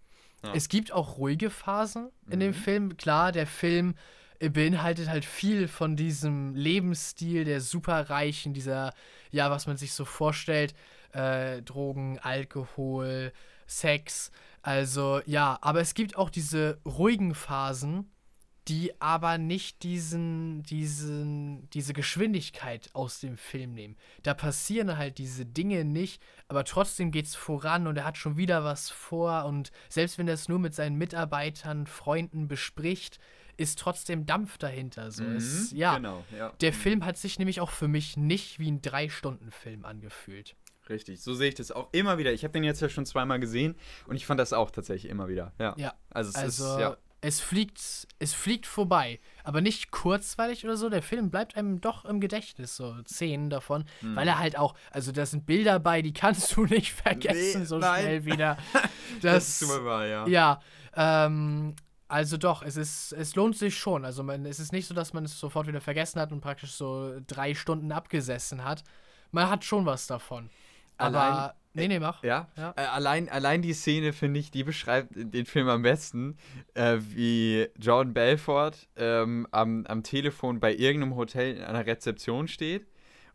Ja. Es gibt auch ruhige Phasen in mhm. dem Film. Klar, der Film beinhaltet halt viel von diesem Lebensstil der Superreichen, dieser, ja, was man sich so vorstellt, äh, Drogen, Alkohol, Sex. Also ja, aber es gibt auch diese ruhigen Phasen, die aber nicht diesen, diesen, diese Geschwindigkeit aus dem Film nehmen. Da passieren halt diese Dinge nicht, aber trotzdem geht es voran und er hat schon wieder was vor und selbst wenn er es nur mit seinen Mitarbeitern, Freunden bespricht, ist trotzdem Dampf dahinter. So. Mhm, es, ja, genau, ja. Der Film hat sich nämlich auch für mich nicht wie ein Drei-Stunden-Film angefühlt. Richtig, so sehe ich das auch immer wieder. Ich habe den jetzt ja schon zweimal gesehen und ich fand das auch tatsächlich immer wieder. Ja, ja. also es also, ist, ja es fliegt, es fliegt vorbei. Aber nicht kurzweilig oder so. Der Film bleibt einem doch im Gedächtnis, so Szenen davon. Hm. Weil er halt auch, also da sind Bilder bei, die kannst du nicht vergessen, nee, so nein. schnell wieder. Das, das ist wahr, ja. Ja. Ähm, also doch, es ist, es lohnt sich schon. Also man, es ist nicht so, dass man es sofort wieder vergessen hat und praktisch so drei Stunden abgesessen hat. Man hat schon was davon. Aber Allein Nee, nee, mach. Ja. ja. Äh, allein, allein die Szene, finde ich, die beschreibt den Film am besten, äh, wie Jordan Belfort ähm, am, am Telefon bei irgendeinem Hotel in einer Rezeption steht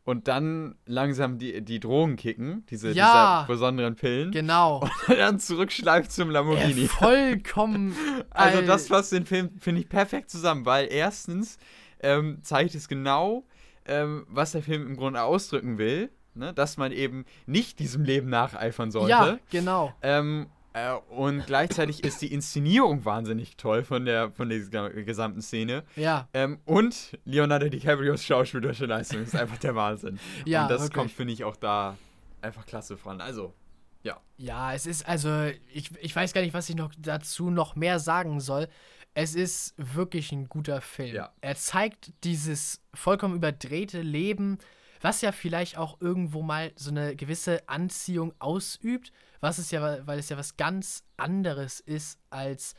und dann langsam die, die Drogen kicken, diese, ja, besonderen Pillen. Genau. Und dann zurückschleift zum Lamborghini. Ja, vollkommen. also, das fasst den Film, finde ich, perfekt zusammen, weil erstens ähm, zeigt es genau, ähm, was der Film im Grunde ausdrücken will ne? dass man eben nicht diesem Leben nacheifern sollte. Ja, genau. Ähm, äh, und gleichzeitig ist die Inszenierung wahnsinnig toll von der, von der gesamten Szene. Ja. Ähm, und Leonardo DiCaprios schauspielerische Leistung ist einfach der Wahnsinn. ja, und das wirklich. kommt, finde ich, auch da einfach klasse voran. Also, ja. Ja, es ist, also, ich, ich weiß gar nicht, was ich noch dazu noch mehr sagen soll. Es ist wirklich ein guter Film. Ja. Er zeigt dieses vollkommen überdrehte Leben was ja vielleicht auch irgendwo mal so eine gewisse Anziehung ausübt, was es ja, weil es ja was ganz anderes ist, als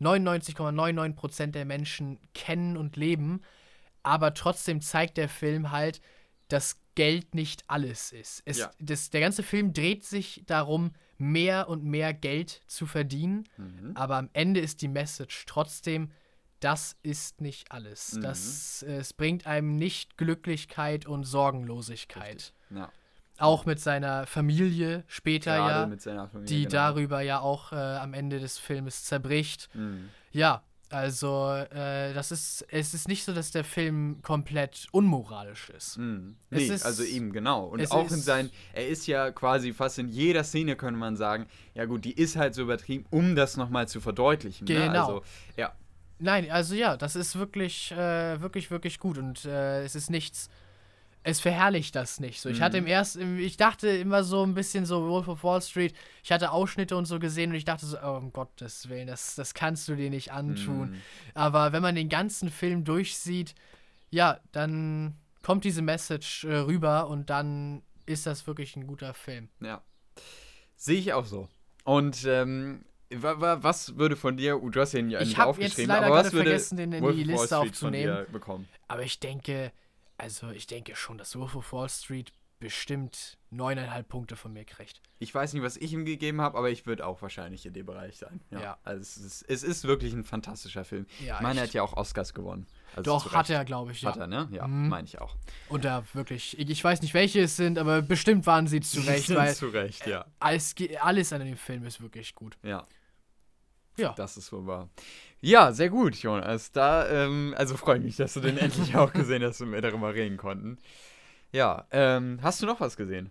99,99% der Menschen kennen und leben. Aber trotzdem zeigt der Film halt, dass Geld nicht alles ist. Es, ja. das, der ganze Film dreht sich darum, mehr und mehr Geld zu verdienen. Mhm. Aber am Ende ist die Message trotzdem, das ist nicht alles. Mhm. Das, es bringt einem nicht Glücklichkeit und Sorgenlosigkeit. Ja. Auch mit seiner Familie später Gerade ja, Familie, die genau. darüber ja auch äh, am Ende des Filmes zerbricht. Mhm. Ja, also äh, das ist, es ist nicht so, dass der Film komplett unmoralisch ist. Mhm. Nee, ist, also eben genau. Und auch in seinen, er ist ja quasi fast in jeder Szene, könnte man sagen, ja gut, die ist halt so übertrieben, um das nochmal zu verdeutlichen. Genau. Ne? Also, ja, Nein, also ja, das ist wirklich, äh, wirklich, wirklich gut und äh, es ist nichts. Es verherrlicht das nicht so. Ich mhm. hatte im ersten, ich dachte immer so ein bisschen so Wolf of Wall Street. Ich hatte Ausschnitte und so gesehen und ich dachte so, oh, um Gottes Willen, das, das kannst du dir nicht antun. Mhm. Aber wenn man den ganzen Film durchsieht, ja, dann kommt diese Message äh, rüber und dann ist das wirklich ein guter Film. Ja. Sehe ich auch so. Und ähm, was würde von dir, du hast ja ihn ich aufgeschrieben, jetzt aber was würde vergessen, den in die Liste aufzunehmen. bekommen? Aber ich denke, also ich denke schon, dass Wolf of Wall Street bestimmt neuneinhalb Punkte von mir kriegt. Ich weiß nicht, was ich ihm gegeben habe, aber ich würde auch wahrscheinlich in dem Bereich sein. Ja. ja. Also es ist, es ist, wirklich ein fantastischer Film. Ja, ich meine, er hat ja auch Oscars gewonnen. Also Doch, hat er, glaube ich. Hat ja. er, ne? Ja, mhm. meine ich auch. Und da wirklich, ich weiß nicht, welche es sind, aber bestimmt waren sie zu Recht. Sie sind zu Recht, ja. Alles, alles an dem Film ist wirklich gut. Ja. Ja. Das ist wohl wahr. Ja, sehr gut, Jonas. Da, ähm, also freue ich mich, dass du den endlich auch gesehen hast und wir darüber reden konnten. Ja, ähm, hast du noch was gesehen?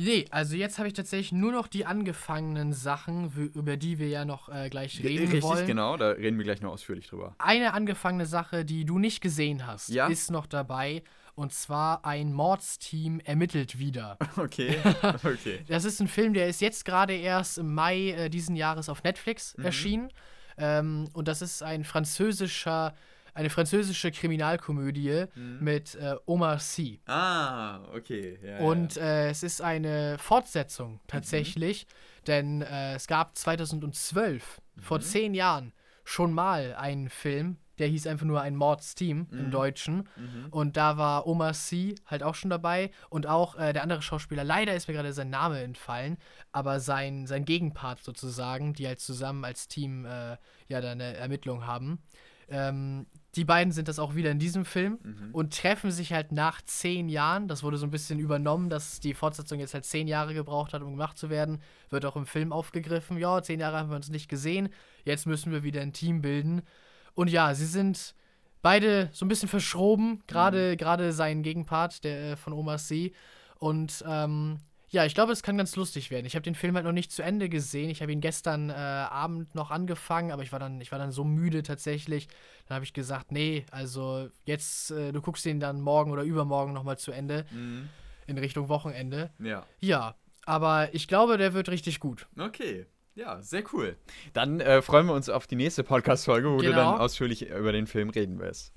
Nee, also jetzt habe ich tatsächlich nur noch die angefangenen Sachen, über die wir ja noch äh, gleich reden Richtig, wollen. Richtig, genau, da reden wir gleich noch ausführlich drüber. Eine angefangene Sache, die du nicht gesehen hast, ja? ist noch dabei. Und zwar ein Mordsteam ermittelt wieder. Okay, okay. das ist ein Film, der ist jetzt gerade erst im Mai äh, diesen Jahres auf Netflix mhm. erschienen. Ähm, und das ist ein französischer eine französische Kriminalkomödie mhm. mit äh, Omar Sy. Ah, okay. Ja, und äh, es ist eine Fortsetzung tatsächlich, mhm. denn äh, es gab 2012, mhm. vor zehn Jahren, schon mal einen Film, der hieß einfach nur ein Mordsteam im mhm. Deutschen. Mhm. Und da war Omar Sy halt auch schon dabei und auch äh, der andere Schauspieler, leider ist mir gerade sein Name entfallen, aber sein, sein Gegenpart sozusagen, die halt zusammen als Team äh, ja da eine Ermittlung haben. Ähm, die beiden sind das auch wieder in diesem Film mhm. und treffen sich halt nach zehn Jahren. Das wurde so ein bisschen übernommen, dass die Fortsetzung jetzt halt zehn Jahre gebraucht hat, um gemacht zu werden. Wird auch im Film aufgegriffen. Ja, zehn Jahre haben wir uns nicht gesehen. Jetzt müssen wir wieder ein Team bilden. Und ja, sie sind beide so ein bisschen verschroben. Gerade mhm. sein Gegenpart, der äh, von Omar C. Und ähm, ja, ich glaube, es kann ganz lustig werden. Ich habe den Film halt noch nicht zu Ende gesehen. Ich habe ihn gestern äh, Abend noch angefangen, aber ich war dann, ich war dann so müde tatsächlich. Dann habe ich gesagt, nee, also jetzt, äh, du guckst ihn dann morgen oder übermorgen nochmal zu Ende. Mhm. In Richtung Wochenende. Ja. Ja, aber ich glaube, der wird richtig gut. Okay. Ja, sehr cool. Dann äh, freuen wir uns auf die nächste Podcast-Folge, wo genau. du dann genau. ausführlich über den Film reden wirst.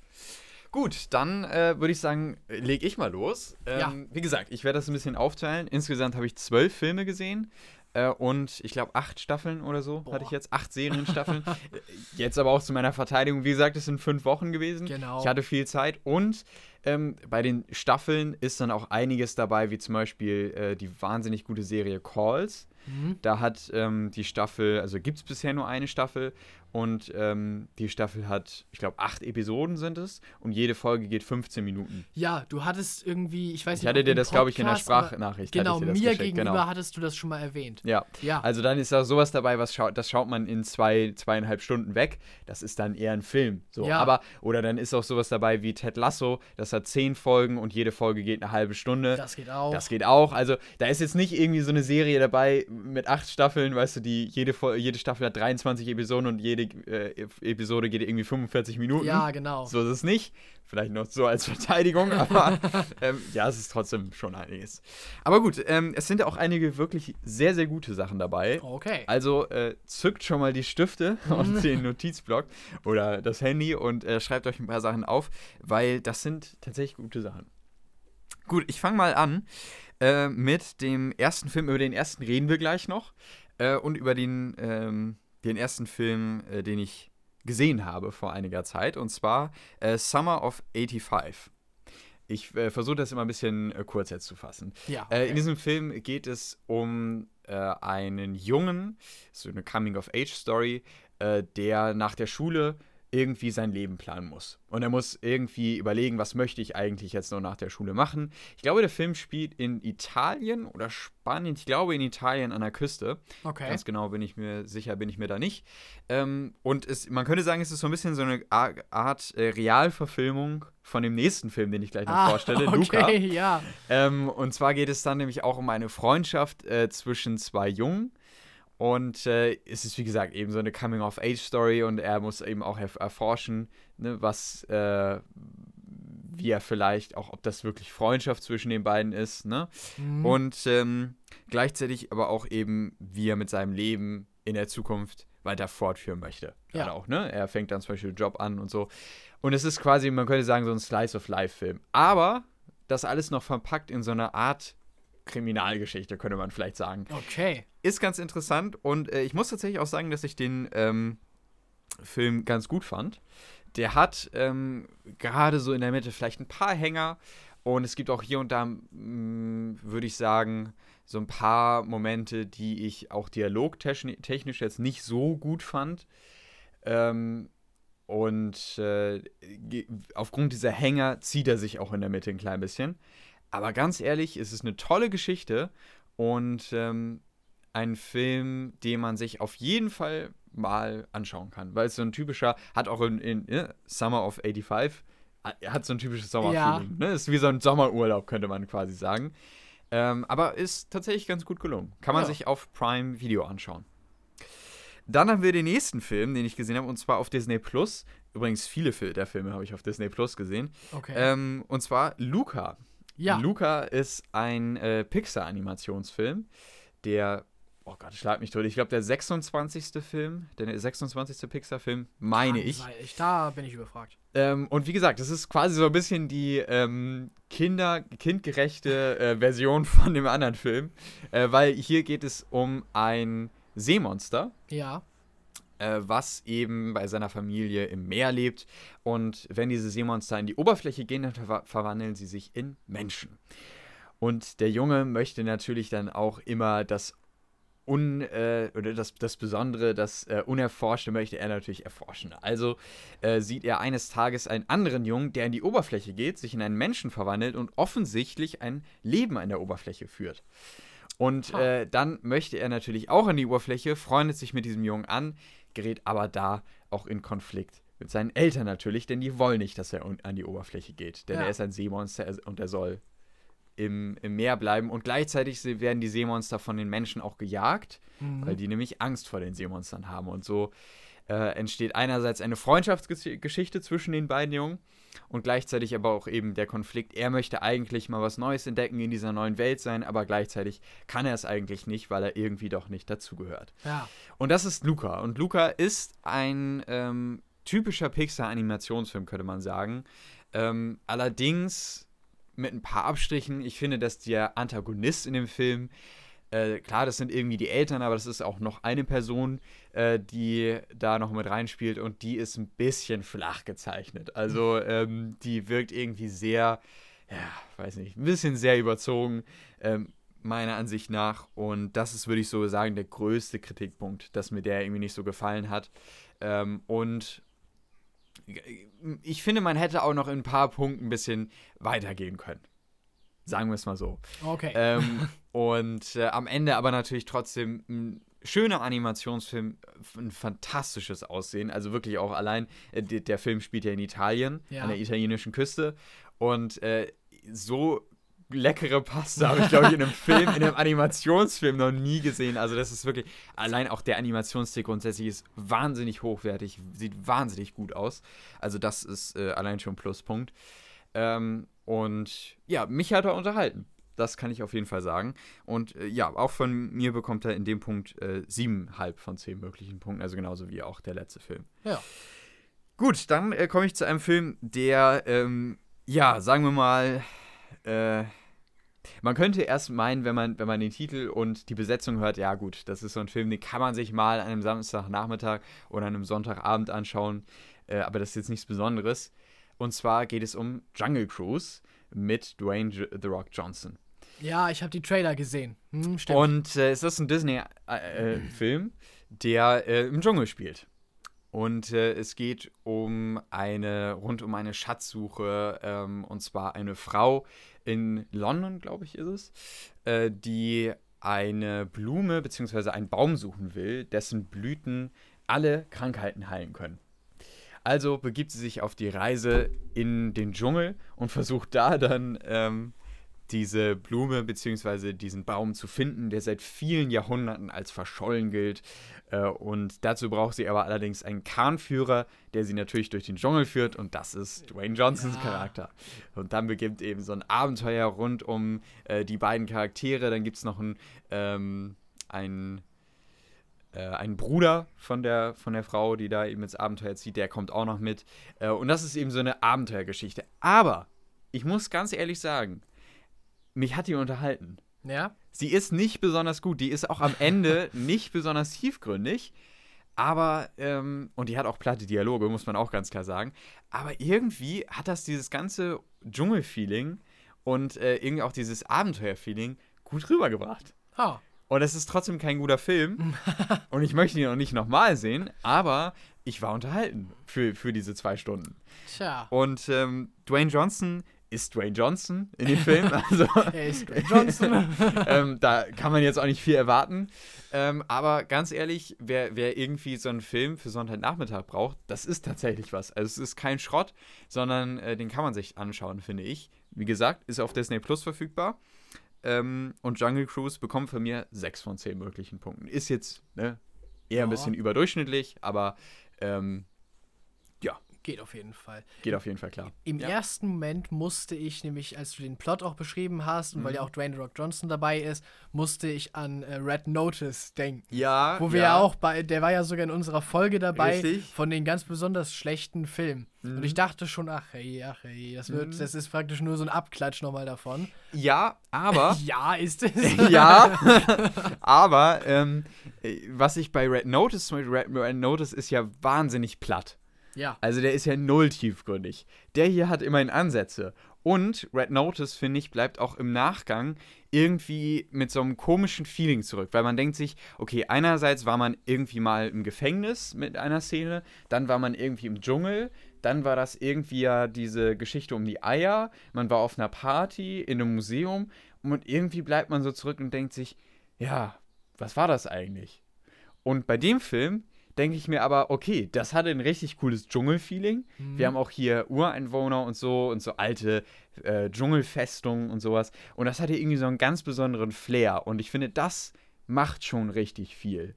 Gut, dann äh, würde ich sagen, lege ich mal los. Ähm, ja. Wie gesagt, ich werde das ein bisschen aufteilen. Insgesamt habe ich zwölf Filme gesehen. Äh, und ich glaube, acht Staffeln oder so Boah. hatte ich jetzt. Acht Serienstaffeln. jetzt aber auch zu meiner Verteidigung. Wie gesagt, es sind fünf Wochen gewesen. Genau. Ich hatte viel Zeit. Und ähm, bei den Staffeln ist dann auch einiges dabei, wie zum Beispiel äh, die wahnsinnig gute Serie Calls. Mhm. Da hat ähm, die Staffel, also gibt es bisher nur eine Staffel und ähm, die Staffel hat, ich glaube, acht Episoden sind es und jede Folge geht 15 Minuten. Ja, du hattest irgendwie, ich weiß nicht, ich hatte dir das, glaube ich, in der Sprachnachricht. Genau, mir geschickt, gegenüber genau. hattest du das schon mal erwähnt. Ja. ja. Also dann ist da sowas dabei, was schaut, das schaut man in zwei, zweieinhalb Stunden weg. Das ist dann eher ein Film. So. Ja. Aber, oder dann ist auch sowas dabei wie Ted Lasso, das hat zehn Folgen und jede Folge geht eine halbe Stunde. Das geht auch. Das geht auch. Also da ist jetzt nicht irgendwie so eine Serie dabei mit acht Staffeln, weißt du, die jede, jede Staffel hat 23 Episoden und jede äh, Episode geht irgendwie 45 Minuten. Ja, genau. So ist es nicht. Vielleicht noch so als Verteidigung, aber ähm, ja, es ist trotzdem schon einiges. Aber gut, ähm, es sind auch einige wirklich sehr, sehr gute Sachen dabei. Okay. Also äh, zückt schon mal die Stifte und den Notizblock oder das Handy und äh, schreibt euch ein paar Sachen auf, weil das sind tatsächlich gute Sachen. Gut, ich fange mal an äh, mit dem ersten Film. Über den ersten reden wir gleich noch. Äh, und über den, ähm, den ersten Film, äh, den ich gesehen habe vor einiger Zeit, und zwar äh, Summer of 85. Ich äh, versuche das immer ein bisschen äh, kurz jetzt zu fassen. Ja, okay. in diesem Film geht es um einen Jungen, so eine Coming-of-Age-Story, der nach der Schule irgendwie sein Leben planen muss. Und er muss irgendwie überlegen, was möchte ich eigentlich jetzt noch nach der Schule machen. Ich glaube, der Film spielt in Italien oder Spanien. Ich glaube in Italien an der Küste. Okay. Ganz genau bin ich mir sicher, bin ich mir da nicht. Ähm, und es, man könnte sagen, es ist so ein bisschen so eine Art äh, Realverfilmung von dem nächsten Film, den ich gleich noch ah, vorstelle, okay, Luca. Ja. Ähm, und zwar geht es dann nämlich auch um eine Freundschaft äh, zwischen zwei Jungen und äh, es ist, wie gesagt, eben so eine Coming-of-Age-Story und er muss eben auch erforschen, ne, was, äh, wie er vielleicht auch, ob das wirklich Freundschaft zwischen den beiden ist, ne? Mhm. Und ähm, gleichzeitig aber auch eben, wie er mit seinem Leben in der Zukunft weiter fortführen möchte. Ja. auch, ne? Er fängt dann zum Beispiel einen Job an und so. Und es ist quasi, man könnte sagen, so ein Slice-of-Life-Film. Aber das alles noch verpackt in so einer Art Kriminalgeschichte, könnte man vielleicht sagen. Okay. Ist ganz interessant und äh, ich muss tatsächlich auch sagen, dass ich den ähm, Film ganz gut fand. Der hat ähm, gerade so in der Mitte vielleicht ein paar Hänger, Und es gibt auch hier und da, mm, würde ich sagen, so ein paar Momente, die ich auch dialogtechnisch jetzt nicht so gut fand. Ähm, und äh, aufgrund dieser Hänger zieht er sich auch in der Mitte ein klein bisschen. Aber ganz ehrlich, es ist eine tolle Geschichte und ähm, ein Film, den man sich auf jeden Fall mal anschauen kann. Weil es so ein typischer, hat auch in, in, in ne, Summer of 85, äh, hat so ein typisches Sommerfeeling. Ja. Ne? Ist wie so ein Sommerurlaub, könnte man quasi sagen. Ähm, aber ist tatsächlich ganz gut gelungen. Kann man ja. sich auf Prime Video anschauen. Dann haben wir den nächsten Film, den ich gesehen habe, und zwar auf Disney Plus. Übrigens, viele der Filme habe ich auf Disney Plus gesehen. Okay. Ähm, und zwar Luca. Ja. Luca ist ein äh, Pixar-Animationsfilm, der oh Gott, schlag mich tot. Ich glaube, der 26. Film, der 26. Pixar-Film, meine ich. ich. Da bin ich überfragt. Ähm, und wie gesagt, das ist quasi so ein bisschen die ähm, Kinder, kindgerechte äh, Version von dem anderen Film. Äh, weil hier geht es um ein Seemonster. Ja. Äh, was eben bei seiner Familie im Meer lebt. Und wenn diese Seemonster in die Oberfläche gehen, dann ver verwandeln sie sich in Menschen. Und der Junge möchte natürlich dann auch immer das Un, äh, oder das, das Besondere, das äh, Unerforschte möchte er natürlich erforschen. Also äh, sieht er eines Tages einen anderen Jungen, der in die Oberfläche geht, sich in einen Menschen verwandelt und offensichtlich ein Leben an der Oberfläche führt. Und äh, dann möchte er natürlich auch an die Oberfläche, freundet sich mit diesem Jungen an, gerät aber da auch in Konflikt mit seinen Eltern natürlich, denn die wollen nicht, dass er an die Oberfläche geht. Denn ja. er ist ein Seemonster und er soll im, im Meer bleiben. Und gleichzeitig werden die Seemonster von den Menschen auch gejagt, mhm. weil die nämlich Angst vor den Seemonstern haben. Und so äh, entsteht einerseits eine Freundschaftsgeschichte zwischen den beiden Jungen und gleichzeitig aber auch eben der Konflikt. Er möchte eigentlich mal was Neues entdecken in dieser neuen Welt sein, aber gleichzeitig kann er es eigentlich nicht, weil er irgendwie doch nicht dazugehört. Ja. Und das ist Luca. Und Luca ist ein ähm, typischer Pixar-Animationsfilm, könnte man sagen. Ähm, allerdings mit ein paar Abstrichen. Ich finde, dass der Antagonist in dem Film, äh, klar, das sind irgendwie die Eltern, aber das ist auch noch eine Person, äh, die da noch mit reinspielt und die ist ein bisschen flach gezeichnet. Also ähm, die wirkt irgendwie sehr, ja, weiß nicht, ein bisschen sehr überzogen. Ähm, meiner Ansicht nach. Und das ist, würde ich so sagen, der größte Kritikpunkt, dass mir der irgendwie nicht so gefallen hat. Ähm, und ich finde, man hätte auch noch in ein paar Punkten ein bisschen weitergehen können. Sagen wir es mal so. Okay. Ähm, und äh, am Ende aber natürlich trotzdem ein schöner Animationsfilm, ein fantastisches Aussehen. Also wirklich auch allein, äh, der Film spielt ja in Italien, ja. an der italienischen Küste. Und äh, so leckere Pasta habe ich, glaube ich, in einem Film, in einem Animationsfilm noch nie gesehen. Also das ist wirklich, allein auch der Animationsstil grundsätzlich ist wahnsinnig hochwertig, sieht wahnsinnig gut aus. Also das ist äh, allein schon ein Pluspunkt. Ähm, und ja, mich hat er unterhalten. Das kann ich auf jeden Fall sagen. Und äh, ja, auch von mir bekommt er in dem Punkt äh, siebenhalb von zehn möglichen Punkten, also genauso wie auch der letzte Film. Ja. Gut, dann äh, komme ich zu einem Film, der, ähm, ja, sagen wir mal, äh, man könnte erst meinen, wenn man, wenn man den Titel und die Besetzung hört, ja gut, das ist so ein Film, den kann man sich mal an einem Samstagnachmittag oder an einem Sonntagabend anschauen. Äh, aber das ist jetzt nichts Besonderes. Und zwar geht es um Jungle Cruise mit Dwayne J The Rock Johnson. Ja, ich habe die Trailer gesehen. Hm. Und äh, es ist ein Disney-Film, äh, der äh, im Dschungel spielt. Und äh, es geht um eine, rund um eine Schatzsuche, ähm, und zwar eine Frau in London, glaube ich, ist es, äh, die eine Blume bzw. einen Baum suchen will, dessen Blüten alle Krankheiten heilen können. Also begibt sie sich auf die Reise in den Dschungel und versucht da dann ähm, diese Blume bzw. diesen Baum zu finden, der seit vielen Jahrhunderten als verschollen gilt. Äh, und dazu braucht sie aber allerdings einen Kahnführer, der sie natürlich durch den Dschungel führt. Und das ist Dwayne Johnsons ja. Charakter. Und dann beginnt eben so ein Abenteuer rund um äh, die beiden Charaktere. Dann gibt es noch einen, ähm, einen äh, Bruder von der, von der Frau, die da eben ins Abenteuer zieht, der kommt auch noch mit. Äh, und das ist eben so eine Abenteuergeschichte. Aber ich muss ganz ehrlich sagen, mich hat die unterhalten. Ja. Sie ist nicht besonders gut. Die ist auch am Ende nicht besonders tiefgründig. Aber, ähm, und die hat auch platte Dialoge, muss man auch ganz klar sagen. Aber irgendwie hat das dieses ganze Dschungelfeeling und äh, irgendwie auch dieses Abenteuerfeeling gut rübergebracht. Oh. Und es ist trotzdem kein guter Film. und ich möchte ihn auch nicht nochmal sehen, aber ich war unterhalten für, für diese zwei Stunden. Tja. Und ähm, Dwayne Johnson ist Dwayne Johnson in dem Film. Also, er ist Dwayne Johnson. ähm, da kann man jetzt auch nicht viel erwarten. Ähm, aber ganz ehrlich, wer, wer irgendwie so einen Film für Sonntagnachmittag braucht, das ist tatsächlich was. Also es ist kein Schrott, sondern äh, den kann man sich anschauen, finde ich. Wie gesagt, ist auf Disney Plus verfügbar. Ähm, und Jungle Cruise bekommt von mir 6 von 10 möglichen Punkten. Ist jetzt ne, eher ja. ein bisschen überdurchschnittlich, aber ähm. Geht auf jeden Fall. Geht auf jeden Fall klar. Im ja. ersten Moment musste ich nämlich, als du den Plot auch beschrieben hast und mhm. weil ja auch Dwayne Rock Johnson dabei ist, musste ich an äh, Red Notice denken. Ja. Wo wir ja. auch bei, der war ja sogar in unserer Folge dabei Richtig. von den ganz besonders schlechten Filmen. Mhm. Und ich dachte schon, ach hey, ach hey, das wird, mhm. das ist praktisch nur so ein Abklatsch nochmal davon. Ja, aber. ja, ist es. ja, aber ähm, was ich bei Red Notice, Red Notice ist ja wahnsinnig platt. Ja. Also der ist ja null tiefgründig. Der hier hat immerhin Ansätze. Und Red Notice, finde ich, bleibt auch im Nachgang irgendwie mit so einem komischen Feeling zurück, weil man denkt sich, okay, einerseits war man irgendwie mal im Gefängnis mit einer Szene, dann war man irgendwie im Dschungel, dann war das irgendwie ja diese Geschichte um die Eier, man war auf einer Party in einem Museum und irgendwie bleibt man so zurück und denkt sich, ja, was war das eigentlich? Und bei dem Film denke ich mir aber, okay, das hatte ein richtig cooles Dschungelfeeling. Mhm. Wir haben auch hier Ureinwohner und so und so alte äh, Dschungelfestungen und sowas. Und das hatte irgendwie so einen ganz besonderen Flair. Und ich finde, das macht schon richtig viel.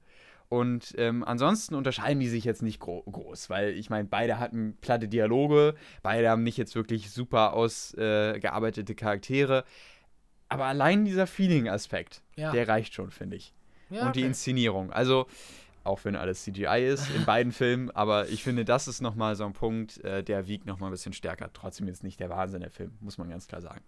Und ähm, ansonsten unterscheiden die sich jetzt nicht gro groß, weil ich meine, beide hatten platte Dialoge, beide haben nicht jetzt wirklich super ausgearbeitete äh, Charaktere. Aber allein dieser Feeling-Aspekt, ja. der reicht schon, finde ich. Ja, und okay. die Inszenierung. Also, auch wenn alles CGI ist in beiden Filmen, aber ich finde, das ist nochmal so ein Punkt, äh, der wiegt nochmal ein bisschen stärker. Trotzdem ist nicht der Wahnsinn der Film, muss man ganz klar sagen.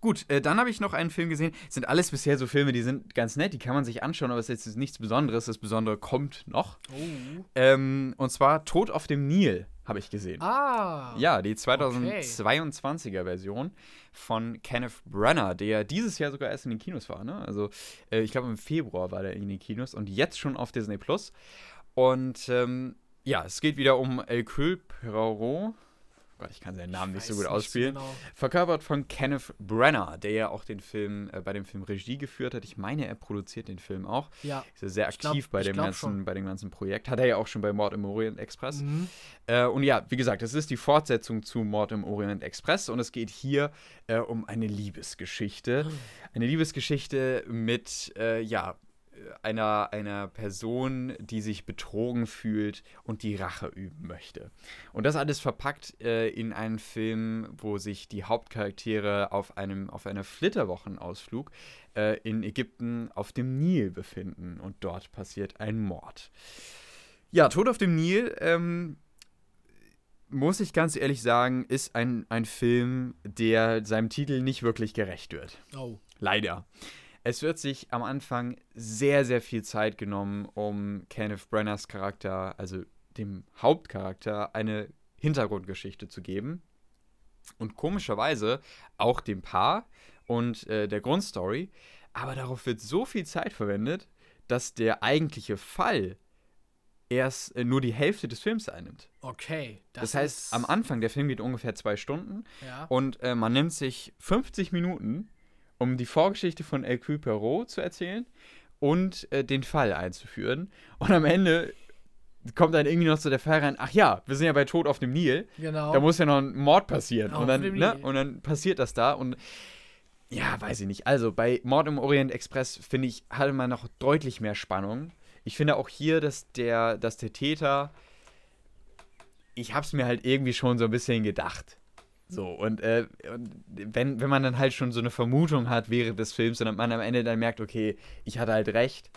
Gut, äh, dann habe ich noch einen Film gesehen. Das sind alles bisher so Filme, die sind ganz nett, die kann man sich anschauen, aber es ist jetzt nichts Besonderes. Das Besondere kommt noch. Oh. Ähm, und zwar Tod auf dem Nil habe ich gesehen. Ah. Ja, die 2022er Version von Kenneth Brenner, der dieses Jahr sogar erst in den Kinos war. Ne? Also, äh, ich glaube, im Februar war der in den Kinos und jetzt schon auf Disney Plus. Und ähm, ja, es geht wieder um El Poirot Gott, ich kann seinen Namen nicht so gut ausspielen. Genau. Verkörpert von Kenneth Brenner, der ja auch den Film, äh, bei dem Film Regie geführt hat. Ich meine, er produziert den Film auch. Ja. Ist ja sehr aktiv glaub, bei, dem ganzen, bei dem ganzen Projekt. Hat er ja auch schon bei Mord im Orient Express. Mhm. Äh, und ja, wie gesagt, es ist die Fortsetzung zu Mord im Orient Express und es geht hier äh, um eine Liebesgeschichte. Mhm. Eine Liebesgeschichte mit, äh, ja, einer, einer Person, die sich betrogen fühlt und die Rache üben möchte. Und das alles verpackt äh, in einen Film, wo sich die Hauptcharaktere auf einem auf einer Flitterwochenausflug äh, in Ägypten auf dem Nil befinden und dort passiert ein Mord. Ja, Tod auf dem Nil, ähm, muss ich ganz ehrlich sagen, ist ein, ein Film, der seinem Titel nicht wirklich gerecht wird. Oh. Leider. Es wird sich am Anfang sehr, sehr viel Zeit genommen, um Kenneth Brenners Charakter, also dem Hauptcharakter, eine Hintergrundgeschichte zu geben. Und komischerweise auch dem Paar und äh, der Grundstory. Aber darauf wird so viel Zeit verwendet, dass der eigentliche Fall erst äh, nur die Hälfte des Films einnimmt. Okay. Das, das heißt, am Anfang, der Film geht ungefähr zwei Stunden ja. und äh, man nimmt sich 50 Minuten um die Vorgeschichte von Hercule Perrault zu erzählen und äh, den Fall einzuführen. Und am Ende kommt dann irgendwie noch so der Fall rein, ach ja, wir sind ja bei Tod auf dem Nil. Genau. Da muss ja noch ein Mord passieren. und dann, ne, und dann passiert das da und ja, weiß ich nicht. Also bei Mord im Orient Express, finde ich, hatte man noch deutlich mehr Spannung. Ich finde auch hier, dass der, dass der Täter, ich habe es mir halt irgendwie schon so ein bisschen gedacht. So, und, äh, wenn, wenn man dann halt schon so eine Vermutung hat während des Films und man am Ende dann merkt, okay, ich hatte halt recht,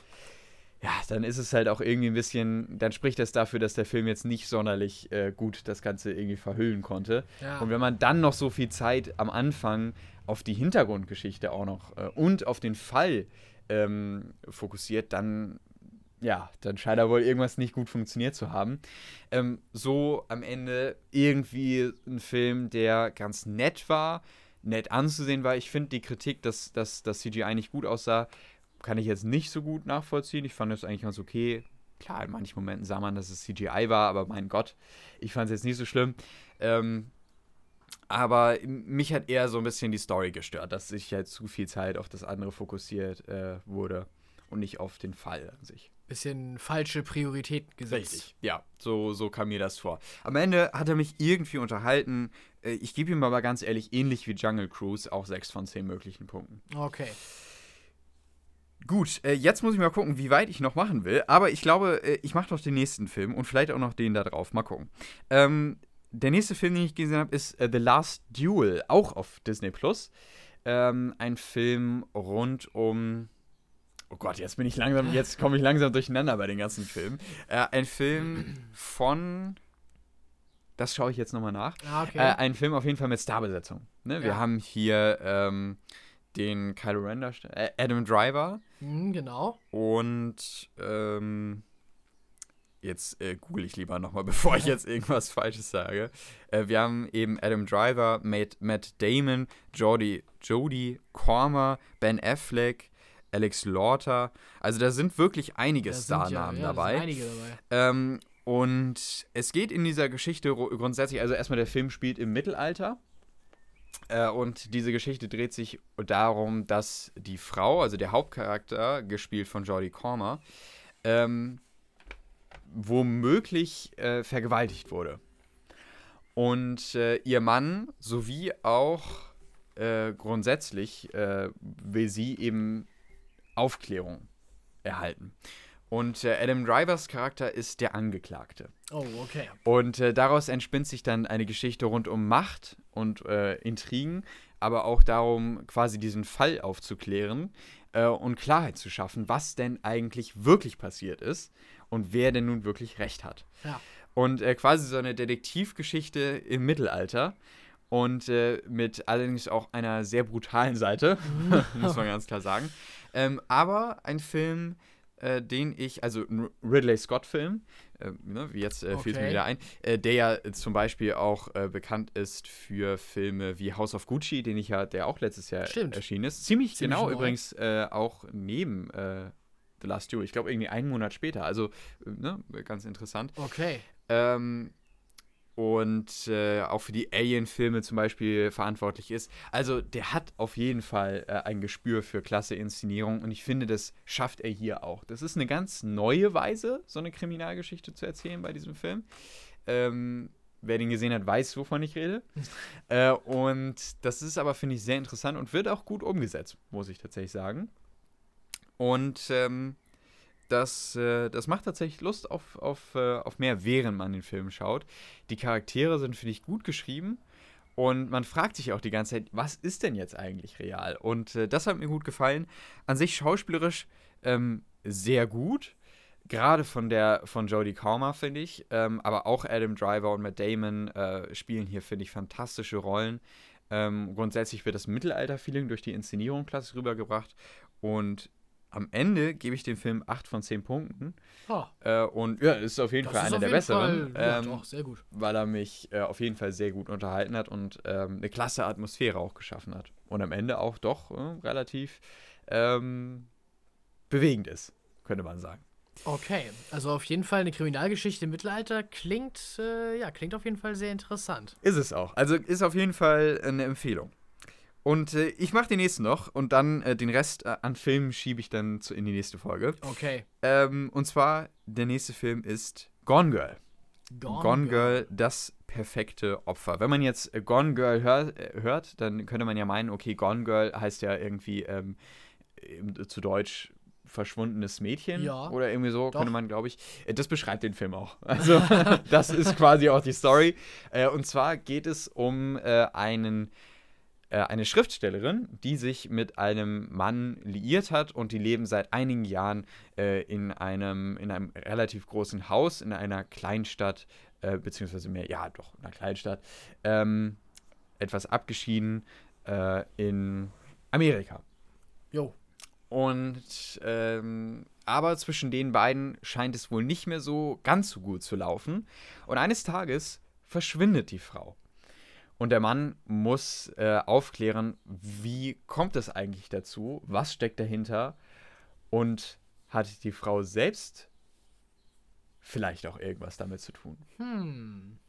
ja, dann ist es halt auch irgendwie ein bisschen, dann spricht das dafür, dass der Film jetzt nicht sonderlich äh, gut das Ganze irgendwie verhüllen konnte. Ja. Und wenn man dann noch so viel Zeit am Anfang auf die Hintergrundgeschichte auch noch äh, und auf den Fall ähm, fokussiert, dann ja, dann scheint da wohl irgendwas nicht gut funktioniert zu haben. Ähm, so am Ende irgendwie ein Film, der ganz nett war, nett anzusehen war. Ich finde die Kritik, dass, dass das CGI nicht gut aussah, kann ich jetzt nicht so gut nachvollziehen. Ich fand es eigentlich ganz okay. Klar, in manchen Momenten sah man, dass es CGI war, aber mein Gott, ich fand es jetzt nicht so schlimm. Ähm, aber mich hat eher so ein bisschen die Story gestört, dass sich halt zu viel Zeit auf das andere fokussiert äh, wurde und nicht auf den Fall an sich. Bisschen falsche Prioritäten gesetzt. Richtig, ja, so, so kam mir das vor. Am Ende hat er mich irgendwie unterhalten. Äh, ich gebe ihm aber ganz ehrlich, ähnlich wie Jungle Cruise, auch 6 von 10 möglichen Punkten. Okay. Gut, äh, jetzt muss ich mal gucken, wie weit ich noch machen will. Aber ich glaube, äh, ich mache doch den nächsten Film und vielleicht auch noch den da drauf. Mal gucken. Ähm, der nächste Film, den ich gesehen habe, ist The Last Duel, auch auf Disney Plus. Ähm, ein Film rund um. Oh Gott, jetzt bin ich langsam, jetzt komme ich langsam durcheinander bei den ganzen Filmen. Äh, ein Film von. Das schaue ich jetzt nochmal nach. Ah, okay. äh, ein Film auf jeden Fall mit Starbesetzung. Ne? Wir Ja. haben hier ähm, den Kylo Ren, äh, Adam Driver Hm, genau. und ähm, jetzt äh, google ich lieber nochmal, bevor ich jetzt irgendwas Falsches sage. Äh, wir haben eben Adam Driver, Matt, Matt Damon, Jodie, Jodie Cormer, Ben Affleck, Alex Lauter. Also da sind wirklich einige Da sind ja- Starnamen ja, da sind dabei. einige dabei. Ähm, und es geht in dieser Geschichte ru- grundsätzlich, also erstmal der Film spielt im Mittelalter. Äh, und diese Geschichte dreht sich darum, dass die Frau, also der Hauptcharakter, gespielt von Jodie Comer, ähm, womöglich äh, vergewaltigt wurde. Und äh, ihr Mann sowie auch äh, grundsätzlich äh, will sie eben Aufklärung erhalten. Und äh, Adam Drivers Charakter ist der Angeklagte. Oh, okay. Und äh, daraus entspinnt sich dann eine Geschichte rund um Macht und äh, Intrigen, aber auch darum, quasi diesen Fall aufzuklären äh, und Klarheit zu schaffen, was denn eigentlich wirklich passiert ist und wer denn nun wirklich Recht hat. Ja. Und äh, quasi so eine Detektivgeschichte im Mittelalter und äh, mit allerdings auch einer sehr brutalen Seite, muss man ganz klar sagen. Ähm, aber ein Film, äh, den ich, also ein Ridley Scott-Film, äh, ne, wie jetzt äh, fiel es mir Okay. wieder ein, äh, der ja zum Beispiel auch äh, bekannt ist für Filme wie House of Gucci, den ich ja, der auch letztes Jahr Stimmt. erschienen ist. Ziemlich, Ziemlich genau neu. übrigens äh, auch neben The Last Duel. Ich glaube irgendwie einen Monat später. Also, ne, ganz interessant. Okay. Ähm, und äh, auch für die Alien-Filme zum Beispiel verantwortlich ist. Also der hat auf jeden Fall äh, ein Gespür für klasse Inszenierung und ich finde, das schafft er hier auch. Das ist eine ganz neue Weise, so eine Kriminalgeschichte zu erzählen bei diesem Film. Ähm, wer den gesehen hat, weiß, wovon ich rede. äh, und das ist aber, finde ich, sehr interessant und wird auch gut umgesetzt, muss ich tatsächlich sagen. Und ähm, das, äh, das macht tatsächlich Lust auf, auf, äh, auf mehr, während man den Film schaut. Die Charaktere sind, finde ich, gut geschrieben. Und man fragt sich auch die ganze Zeit, was ist denn jetzt eigentlich real? Und äh, das hat mir gut gefallen. An sich schauspielerisch ähm, sehr gut. Gerade von der von Jodie Comer, finde ich. Ähm, aber auch Adam Driver und Matt Damon äh, spielen hier, finde ich, fantastische Rollen. Ähm, grundsätzlich wird das Mittelalter-Feeling durch die Inszenierung klasse rübergebracht. Und am Ende gebe ich dem Film 8 von 10 Punkten. Oh, Äh, und ja, ist auf jeden das Fall einer der besseren, Fall, ja, ähm, doch, sehr gut. weil er mich äh, auf jeden Fall sehr gut unterhalten hat und ähm, eine klasse Atmosphäre auch geschaffen hat. Und am Ende auch doch äh, relativ ähm, bewegend ist, könnte man sagen. Okay, also auf jeden Fall eine Kriminalgeschichte im Mittelalter klingt, äh, ja, klingt auf jeden Fall sehr interessant. Ist es auch. Also ist auf jeden Fall eine Empfehlung. Und äh, ich mache den nächsten noch und dann äh, den Rest äh, an Filmen schiebe ich dann zu, in die nächste Folge. Okay. Ähm, und zwar, der nächste Film ist Gone Girl. Gone, Gone, Girl, das perfekte Opfer. Wenn man jetzt äh, Gone Girl hör, äh, hört, dann könnte man ja meinen, okay, Gone Girl heißt ja irgendwie ähm, zu Deutsch verschwundenes Mädchen Ja, oder irgendwie so, doch. könnte man, glaube ich. Äh, Das beschreibt den Film auch. Also, das ist quasi auch die Story. Und zwar geht es um einen eine Schriftstellerin, die sich mit einem Mann liiert hat und die leben seit einigen Jahren äh, in, einem, in einem relativ großen Haus in einer Kleinstadt, äh, beziehungsweise mehr, ja doch, in einer Kleinstadt, ähm, etwas abgeschieden äh, in Amerika. Jo. Und ähm, aber zwischen den beiden scheint es wohl nicht mehr so ganz so gut zu laufen. Und eines Tages verschwindet die Frau. Und der Mann muss äh, aufklären, wie kommt es eigentlich dazu, was steckt dahinter und hat die Frau selbst vielleicht auch irgendwas damit zu tun. Hm.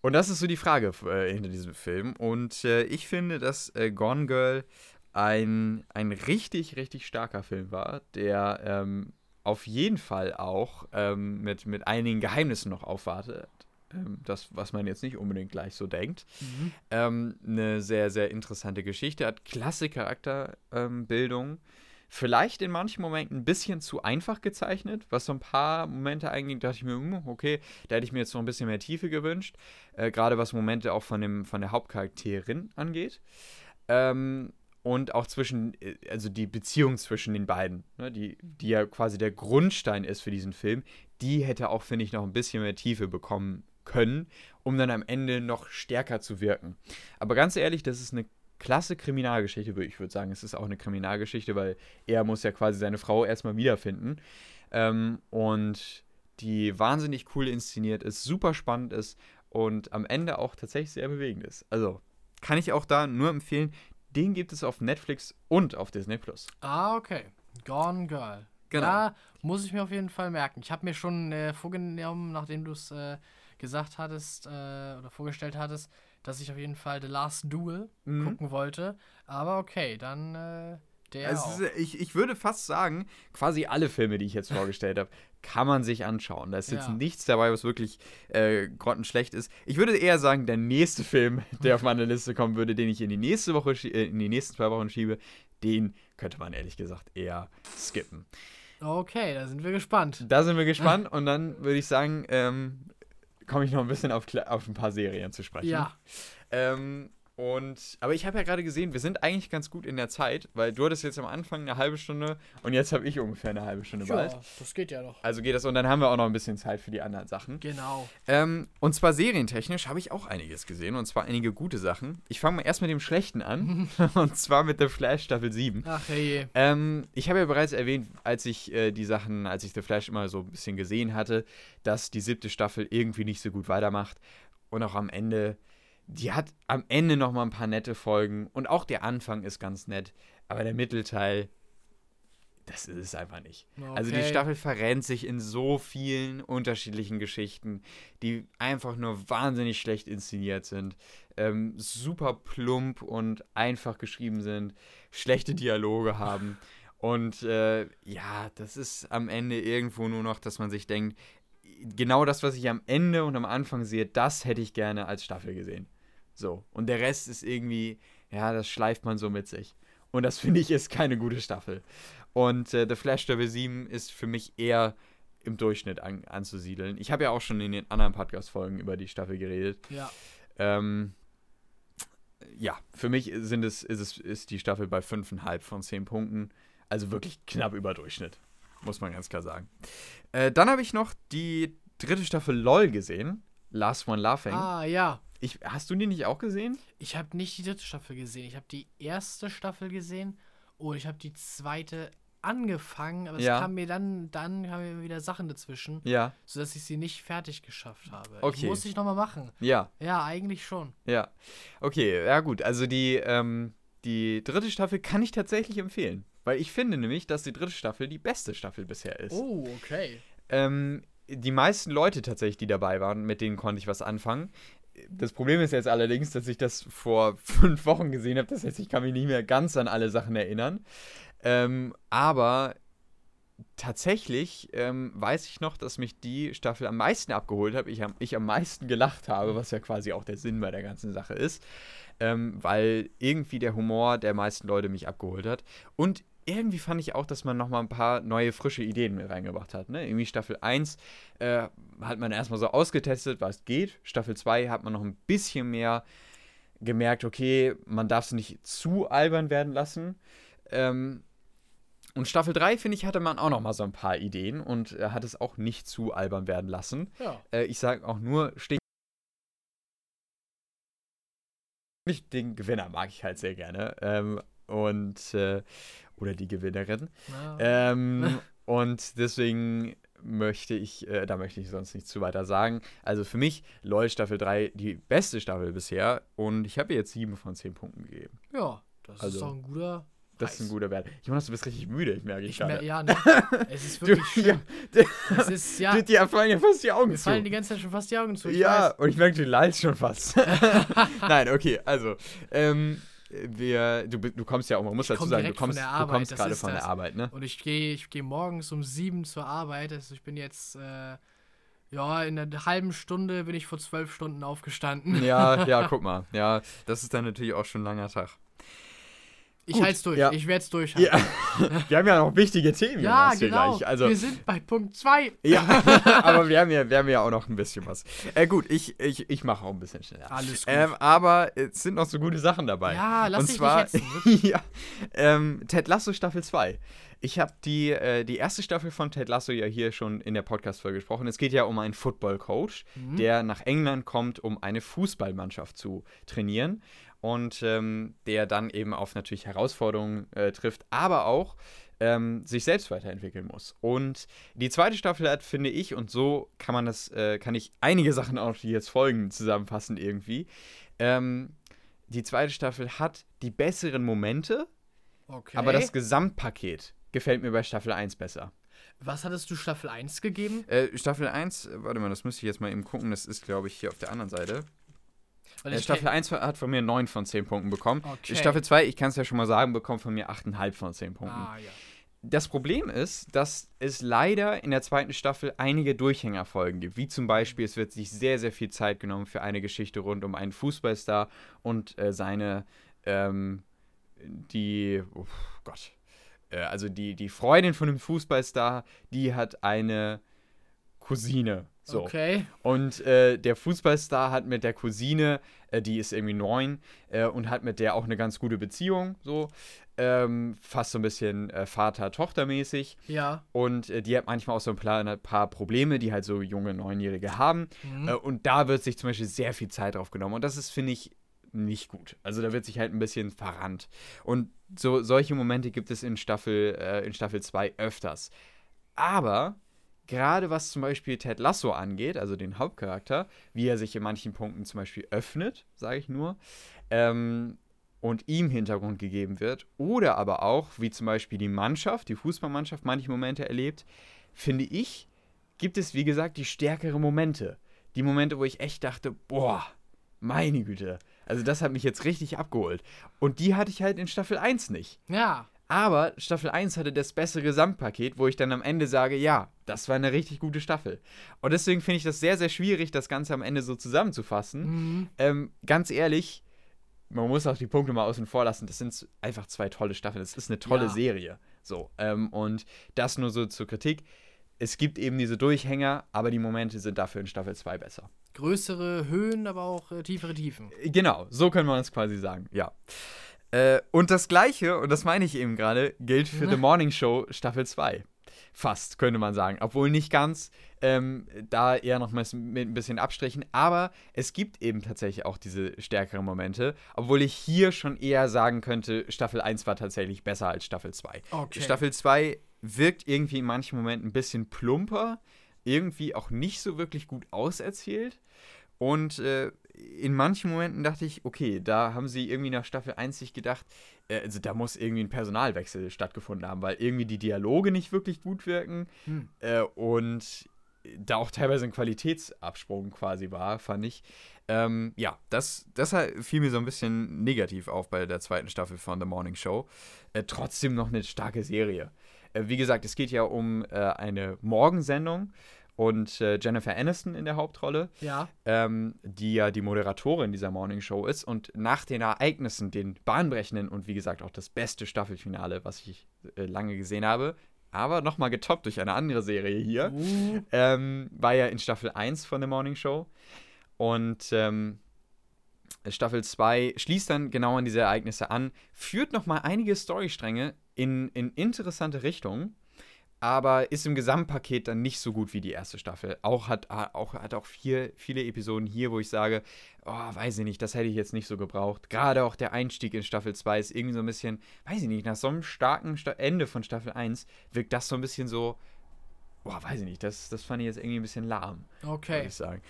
Und das ist so die Frage äh, hinter diesem Film. Und äh, ich finde, dass äh, Gone Girl ein, ein richtig, richtig starker Film war, der ähm, auf jeden Fall auch ähm, mit, mit einigen Geheimnissen noch aufwartet. Ähm, das, was man jetzt nicht unbedingt gleich so denkt. Mhm. Ähm, eine sehr, sehr interessante Geschichte, hat klasse Charakterbildung. Vielleicht in manchen Momenten ein bisschen zu einfach gezeichnet, was so ein paar Momente eigentlich dachte ich mir, hm, okay, da hätte ich mir jetzt noch ein bisschen mehr Tiefe gewünscht. Äh, Gerade was Momente auch von, dem, von der Hauptcharakterin angeht. Ähm, und auch zwischen, äh, also die Beziehung zwischen den beiden, ne, die, die ja quasi der Grundstein ist für diesen Film, die hätte auch, finde ich, noch ein bisschen mehr Tiefe bekommen können, um dann am Ende noch stärker zu wirken. Aber ganz ehrlich, das ist eine klasse Kriminalgeschichte, ich würde sagen, es ist auch eine Kriminalgeschichte, weil er muss ja quasi seine Frau erstmal wiederfinden. Ähm, und die wahnsinnig cool inszeniert ist, super spannend ist und am Ende auch tatsächlich sehr bewegend ist. Also kann ich auch da nur empfehlen, den gibt es auf Netflix und auf Disney Plus. Ah, okay. Gone Girl. Genau. Da muss ich mir auf jeden Fall merken. Ich habe mir schon äh, vorgenommen, nachdem du es äh, gesagt hattest äh, oder vorgestellt hattest, dass ich auf jeden Fall The Last Duel mhm. gucken wollte. Aber okay, dann äh, der. Also ist, ich, ich würde fast sagen, quasi alle Filme, die ich jetzt vorgestellt habe, kann man sich anschauen. Da ist jetzt ja. nichts dabei, was wirklich äh, grottenschlecht ist. Ich würde eher sagen, der nächste Film, der auf meine Liste kommen würde, den ich in die nächste Woche, äh, in die nächsten zwei Wochen schiebe, den könnte man ehrlich gesagt eher skippen. Okay, da sind wir gespannt. Da sind wir gespannt und dann würde ich sagen, ähm, komme ich noch ein bisschen auf, auf ein paar Serien zu sprechen. Ja. Ähm, und, aber ich habe ja gerade gesehen, wir sind eigentlich ganz gut in der Zeit, weil du hattest jetzt am Anfang eine halbe Stunde und jetzt habe ich ungefähr eine halbe Stunde ja, bald. das geht ja noch. Also geht das und dann haben wir auch noch ein bisschen Zeit für die anderen Sachen. Genau. Ähm, und zwar serientechnisch habe ich auch einiges gesehen und zwar einige gute Sachen. Ich fange mal erst mit dem Schlechten an und zwar mit The Flash Staffel 7. Ach hey. Ähm, ich habe ja bereits erwähnt, als ich äh, die Sachen, als ich The Flash immer so ein bisschen gesehen hatte, dass die siebte Staffel irgendwie nicht so gut weitermacht und auch am Ende die hat am Ende noch mal ein paar nette Folgen und auch der Anfang ist ganz nett, aber der Mittelteil, das ist es einfach nicht. Okay. Also die Staffel verrennt sich in so vielen unterschiedlichen Geschichten, die einfach nur wahnsinnig schlecht inszeniert sind, ähm, super plump und einfach geschrieben sind, schlechte Dialoge haben. Und äh, ja, das ist am Ende irgendwo nur noch, dass man sich denkt, genau das, was ich am Ende und am Anfang sehe, das hätte ich gerne als Staffel gesehen. So. Und der Rest ist irgendwie, ja, das schleift man so mit sich. Und das finde ich ist keine gute Staffel. Und äh, The Flash Staffel 7 ist für mich eher im Durchschnitt an, anzusiedeln. Ich habe ja auch schon in den anderen Podcast-Folgen über die Staffel geredet. Ja. Ähm, ja, für mich sind es, ist, es, ist die Staffel bei 5,5 von 10 Punkten. Also wirklich knapp über Durchschnitt. Muss man ganz klar sagen. Äh, dann habe ich noch die dritte Staffel LOL gesehen. Last One Laughing. Ah, ja. Ich, hast du die nicht auch gesehen? Ich habe nicht die dritte Staffel gesehen. Ich habe die erste Staffel gesehen und ich habe die zweite angefangen, aber ja. es kam mir dann, dann kamen mir wieder Sachen dazwischen, ja. sodass ich sie nicht fertig geschafft habe. Okay. muss ich nochmal machen. Ja. Ja, eigentlich schon. Ja. Okay, ja gut. Also die, ähm, die dritte Staffel kann ich tatsächlich empfehlen. Weil ich finde nämlich, dass die dritte Staffel die beste Staffel bisher ist. Oh, okay. Ähm, die meisten Leute tatsächlich, die dabei waren, mit denen konnte ich was anfangen das Problem ist jetzt allerdings, dass ich das vor fünf Wochen gesehen habe. Das heißt, ich kann mich nicht mehr ganz an alle Sachen erinnern. Ähm, aber tatsächlich ähm, weiß ich noch, dass mich die Staffel am meisten abgeholt hat. Ich, ich am meisten gelacht habe, was ja quasi auch der Sinn bei der ganzen Sache ist. Ähm, weil irgendwie der Humor der meisten Leute mich abgeholt hat. Und irgendwie fand ich auch, dass man nochmal ein paar neue, frische Ideen mit reingebracht hat. Ne? Irgendwie Staffel 1 äh, hat man erstmal so ausgetestet, was geht. Staffel 2 hat man noch ein bisschen mehr gemerkt, okay, man darf es nicht zu albern werden lassen. Ähm, und Staffel 3, finde ich, hatte man auch noch mal so ein paar Ideen und äh, hat es auch nicht zu albern werden lassen. Ja. Äh, ich sage auch nur, den Gewinner mag ich halt sehr gerne. Ähm, und äh, oder die Gewinnerin. Ja. Ähm, und deswegen möchte ich, äh, da möchte ich sonst nichts zu weiter sagen. Also für mich, LOL Staffel 3 die beste Staffel bisher und ich habe jetzt 7 von 10 Punkten gegeben. Ja, das also, ist doch ein guter das ist ein guter Wert. Jonas, du bist richtig müde, ich merke ich, gerade. Ja, ne? Es ist wirklich du, schlimm. Ja, es ist, ja. Die, dir fallen ja fast die Augen mir zu. fallen die ganze Zeit schon fast die Augen zu. ja, weiß. und ich merke, du leidest schon fast. Nein, okay, also, ähm, wir, du, du kommst ja auch, man muss ich dazu sagen, du kommst, du kommst gerade von der Arbeit, ne? Und ich gehe ich geh morgens um sieben zur Arbeit, also ich bin jetzt, äh, ja, in einer halben Stunde bin ich vor zwölf Stunden aufgestanden. Ja, ja, guck mal. Ja, das ist dann natürlich auch schon ein langer Tag. Ich halte es durch. Ja. Ich werde es durchhalten. Ja. wir haben ja noch wichtige Themen. Ja, genau. Also, wir sind bei Punkt 2. Ja, aber wir haben, ja, wir haben ja auch noch ein bisschen was. Äh, gut, ich, ich, ich mache auch ein bisschen schneller. Alles gut. Ähm, aber es sind noch so gute Sachen dabei. Ja, lass Und dich zwar, nicht ja, ähm, Ted Lasso Staffel 2. Ich habe die, äh, die erste Staffel von Ted Lasso ja hier schon in der Podcast-Folge gesprochen. Es geht ja um einen Football-Coach, mhm. der nach England kommt, um eine Fußballmannschaft zu trainieren und ähm, der dann eben auf natürlich Herausforderungen äh, trifft, aber auch ähm, sich selbst weiterentwickeln muss. Und die zweite Staffel hat, finde ich, und so kann man das, äh, kann ich einige Sachen auch, die jetzt folgen, zusammenfassen irgendwie. Ähm, die zweite Staffel hat die besseren Momente, okay. aber das Gesamtpaket gefällt mir bei Staffel 1 besser. Was hattest du Staffel 1 gegeben? Äh, Staffel 1, warte mal, das müsste ich jetzt mal eben gucken. Das ist, glaube ich, hier auf der anderen Seite. Äh, Staffel 1 hat von mir 9 von 10 Punkten bekommen. Okay. Staffel 2, ich kann es ja schon mal sagen, bekommt von mir 8,5 von 10 Punkten. Ah, ja. Das Problem ist, dass es leider in der zweiten Staffel einige Durchhängerfolgen gibt. Wie zum Beispiel, es wird sich sehr, sehr viel Zeit genommen für eine Geschichte rund um einen Fußballstar und äh, seine, ähm, die, oh Gott, äh, also die, die Freundin von dem Fußballstar, die hat eine Cousine. So. Okay. Und äh, der Fußballstar hat mit der Cousine, äh, die ist irgendwie neun, äh, und hat mit der auch eine ganz gute Beziehung, so. Ähm, fast so ein bisschen äh, Vater-Tochter-mäßig. Ja. Und äh, die hat manchmal auch so ein paar, ein paar, Probleme, die halt so junge Neunjährige haben. Mhm. Äh, und da wird sich zum Beispiel sehr viel Zeit drauf genommen. Und das ist, finde ich, nicht gut. Also da wird sich halt ein bisschen verrannt. Und so solche Momente gibt es in Staffel, in Staffel 2 öfters. Aber gerade was zum Beispiel Ted Lasso angeht, also den Hauptcharakter, wie er sich in manchen Punkten zum Beispiel öffnet, sage ich nur, ähm, und ihm Hintergrund gegeben wird, oder aber auch, wie zum Beispiel die Mannschaft, die Fußballmannschaft manche Momente erlebt, finde ich, gibt es, wie gesagt, die stärkeren Momente. Die Momente, wo ich echt dachte, boah, meine Güte. Also das hat mich jetzt richtig abgeholt. Und die hatte ich halt in Staffel 1 nicht. Ja. Aber Staffel 1 hatte das bessere Gesamtpaket, wo ich dann am Ende sage, ja, das war eine richtig gute Staffel. Und deswegen finde ich das sehr, sehr schwierig, das Ganze am Ende so zusammenzufassen. Mhm. Ähm, ganz ehrlich, man muss auch die Punkte mal außen vor lassen. Das sind einfach zwei tolle Staffeln. Das ist eine tolle ja. Serie. So. Ähm, und das nur so zur Kritik. Es gibt eben diese Durchhänger, aber die Momente sind dafür in Staffel 2 besser. Größere Höhen, aber auch äh, tiefere Tiefen. Genau, so können wir es quasi sagen, ja. Äh, und das Gleiche, und das meine ich eben gerade, gilt für The Morning Show Staffel 2. Fast, könnte man sagen. Obwohl nicht ganz, ähm, da eher noch mal mit ein bisschen Abstrichen. Aber es gibt eben tatsächlich auch diese stärkeren Momente. Obwohl ich hier schon eher sagen könnte, Staffel 1 war tatsächlich besser als Staffel 2. Okay. Staffel 2 wirkt irgendwie in manchen Momenten ein bisschen plumper. Irgendwie auch nicht so wirklich gut auserzählt. Und äh, in manchen Momenten dachte ich, okay, da haben sie irgendwie nach Staffel 1 sich gedacht, äh, also da muss irgendwie ein Personalwechsel stattgefunden haben, weil irgendwie die Dialoge nicht wirklich gut wirken hm. äh, und da auch teilweise ein Qualitätsabsprung quasi war, fand ich. Ähm, ja, das, das fiel mir so ein bisschen negativ auf bei der zweiten Staffel von The Morning Show. Äh, trotzdem noch eine starke Serie. Äh, wie gesagt, es geht ja um äh, eine Morgensendung und äh, Jennifer Aniston in der Hauptrolle, ja. ähm, die ja die Moderatorin dieser Morning Show ist. Und nach den Ereignissen, den bahnbrechenden und wie gesagt auch das beste Staffelfinale, was ich äh, lange gesehen habe, aber nochmal getoppt durch eine andere Serie hier, uh. ähm, war ja in Staffel 1 von der Morning Show. Und ähm, Staffel 2 schließt dann genau an diese Ereignisse an, führt nochmal einige Storystränge in, in interessante Richtungen aber ist im Gesamtpaket dann nicht so gut wie die erste Staffel. Auch hat auch, hat auch vier, viele Episoden hier, wo ich sage, oh, weiß ich nicht, das hätte ich jetzt nicht so gebraucht. Gerade auch der Einstieg in Staffel 2 ist irgendwie so ein bisschen, weiß ich nicht, nach so einem starken Ende von Staffel 1 wirkt das so ein bisschen so, boah, weiß ich nicht, das, das fand ich jetzt irgendwie ein bisschen lahm. Okay. Ich sagen.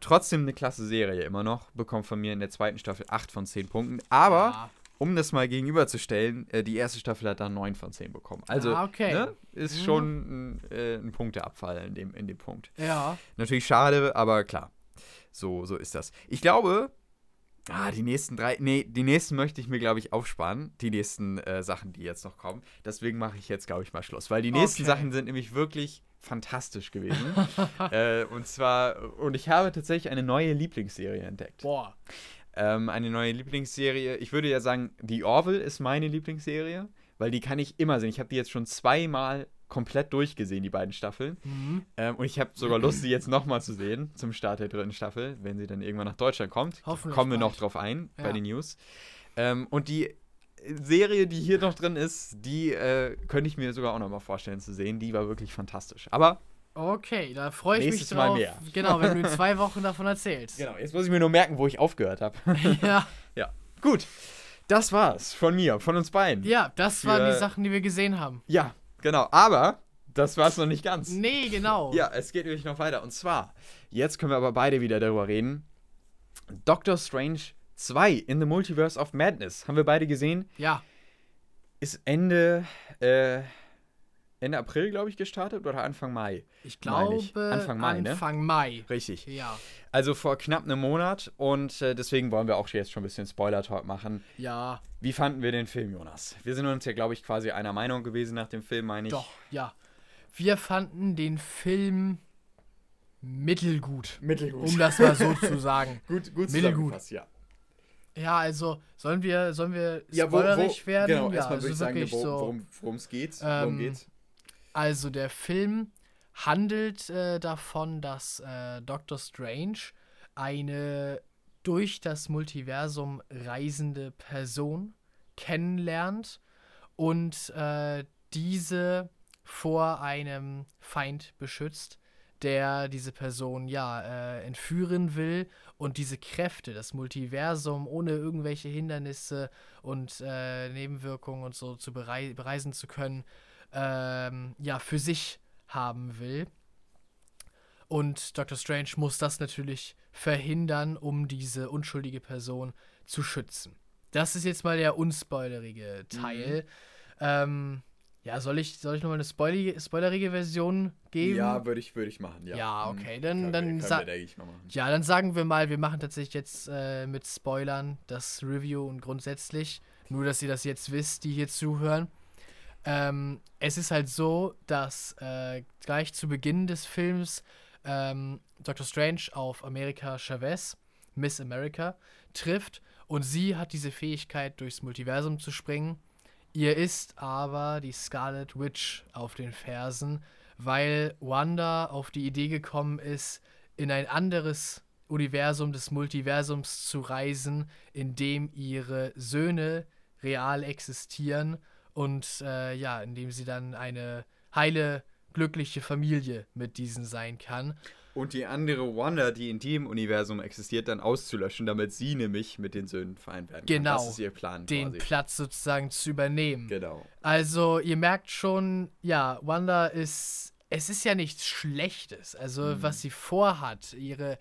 Trotzdem eine klasse Serie immer noch. Bekommt von mir in der zweiten Staffel 8 von 10 Punkten. Aber, ja. Um das mal gegenüberzustellen, äh, die erste Staffel hat dann 9 von 10 bekommen. Also, ah, okay. ne, ist mhm. schon ein, äh, ein Punkteabfall in dem, in dem Punkt. Ja. Natürlich schade, aber klar. So, so ist das. Ich glaube, Ah, die nächsten drei. Nee, die nächsten möchte ich mir, glaube ich, aufsparen. Die nächsten äh, Sachen, die jetzt noch kommen. Deswegen mache ich jetzt, glaube ich, mal Schluss. Weil die nächsten okay. Sachen sind nämlich wirklich fantastisch gewesen. äh, und zwar, und ich habe tatsächlich eine neue Lieblingsserie entdeckt. Boah. Ähm, eine neue Lieblingsserie. Ich würde ja sagen, The Orville ist meine Lieblingsserie, weil die kann ich immer sehen. Ich habe die jetzt schon zweimal komplett durchgesehen, die beiden Staffeln. Mhm. Ähm, und ich habe sogar Lust, sie jetzt nochmal zu sehen, zum Start der dritten Staffel, wenn sie dann irgendwann nach Deutschland kommt. Hoffentlich Kommen wir noch drauf ein ja. bei den News. Ähm, und die Serie, die hier noch drin ist, die äh, könnte ich mir sogar auch nochmal vorstellen zu sehen. Die war wirklich fantastisch. Aber Okay, da freue ich mich drauf. Mal mehr. Genau, wenn du in zwei Wochen davon erzählst. Genau, jetzt muss ich mir nur merken, wo ich aufgehört habe. ja. Ja. Gut. Das war's von mir, von uns beiden. Ja, das Für, waren die Sachen, die wir gesehen haben. Ja, Genau, aber das war es noch nicht ganz. Nee, genau. Ja, es geht nämlich noch weiter. Und zwar, jetzt können wir aber beide wieder darüber reden. Doctor Strange 2 in the Multiverse of Madness. Haben wir beide gesehen? Ja. Ist Ende, äh, Ende April, glaube ich, gestartet oder Anfang Mai? Ich glaube ich. Anfang Mai, ne? Anfang Mai. Richtig. Ja. Also vor knapp einem Monat und äh, deswegen wollen wir auch jetzt schon ein bisschen Spoiler-Talk machen. Ja. Wie fanden wir den Film, Jonas? Wir sind uns ja, glaube ich, quasi einer Meinung gewesen nach dem Film, meine ich. Doch, ja. Wir fanden den Film mittelgut. Mittelgut. Um das mal so zu sagen. gut, gut mittelgut. ja. Ja, also sollen wir, sollen wir spoilerig ja, wo, wo, werden? Genau, ja, erstmal also würde ich sagen, worum so, es geht. Ähm, worum geht's? Also der Film handelt äh, davon, dass äh, Doctor Strange eine durch das Multiversum reisende Person kennenlernt und äh, diese vor einem Feind beschützt, der diese Person ja äh, entführen will und diese Kräfte, das Multiversum ohne irgendwelche Hindernisse und äh, Nebenwirkungen und so zu berei bereisen zu können, ähm, ja für sich haben will. Und Dr. Strange muss das natürlich verhindern, um diese unschuldige Person zu schützen. Das ist jetzt mal der unspoilerige Teil. Mhm. Ähm, ja, soll ich, soll ich nochmal eine spoilerige, spoilerige Version geben? Ja, würde ich, würd ich machen, ja. Ja, mhm. okay. Dann, dann, wir, wir, ja, dann sagen wir mal, wir machen tatsächlich jetzt äh, mit Spoilern das Review und grundsätzlich. Nur, dass ihr das jetzt wisst, die hier zuhören. Ähm, es ist halt so, dass äh, gleich zu Beginn des Films ähm, Dr. Strange auf America Chavez, Miss America, trifft und sie hat diese Fähigkeit, durchs Multiversum zu springen. Ihr ist aber die Scarlet Witch auf den Fersen, weil Wanda auf die Idee gekommen ist, in ein anderes Universum des Multiversums zu reisen, in dem ihre Söhne real existieren und äh, ja, in dem sie dann eine heile glückliche Familie mit diesen sein kann. Und die andere Wanda, die in dem Universum existiert, dann auszulöschen, damit sie nämlich mit den Söhnen vereint werden genau, kann. Das ist ihr Plan. Den quasi. Platz sozusagen zu übernehmen. Genau. Also, ihr merkt schon, ja, Wanda ist. Es ist ja nichts Schlechtes. Also, mhm. was sie vorhat, ihre,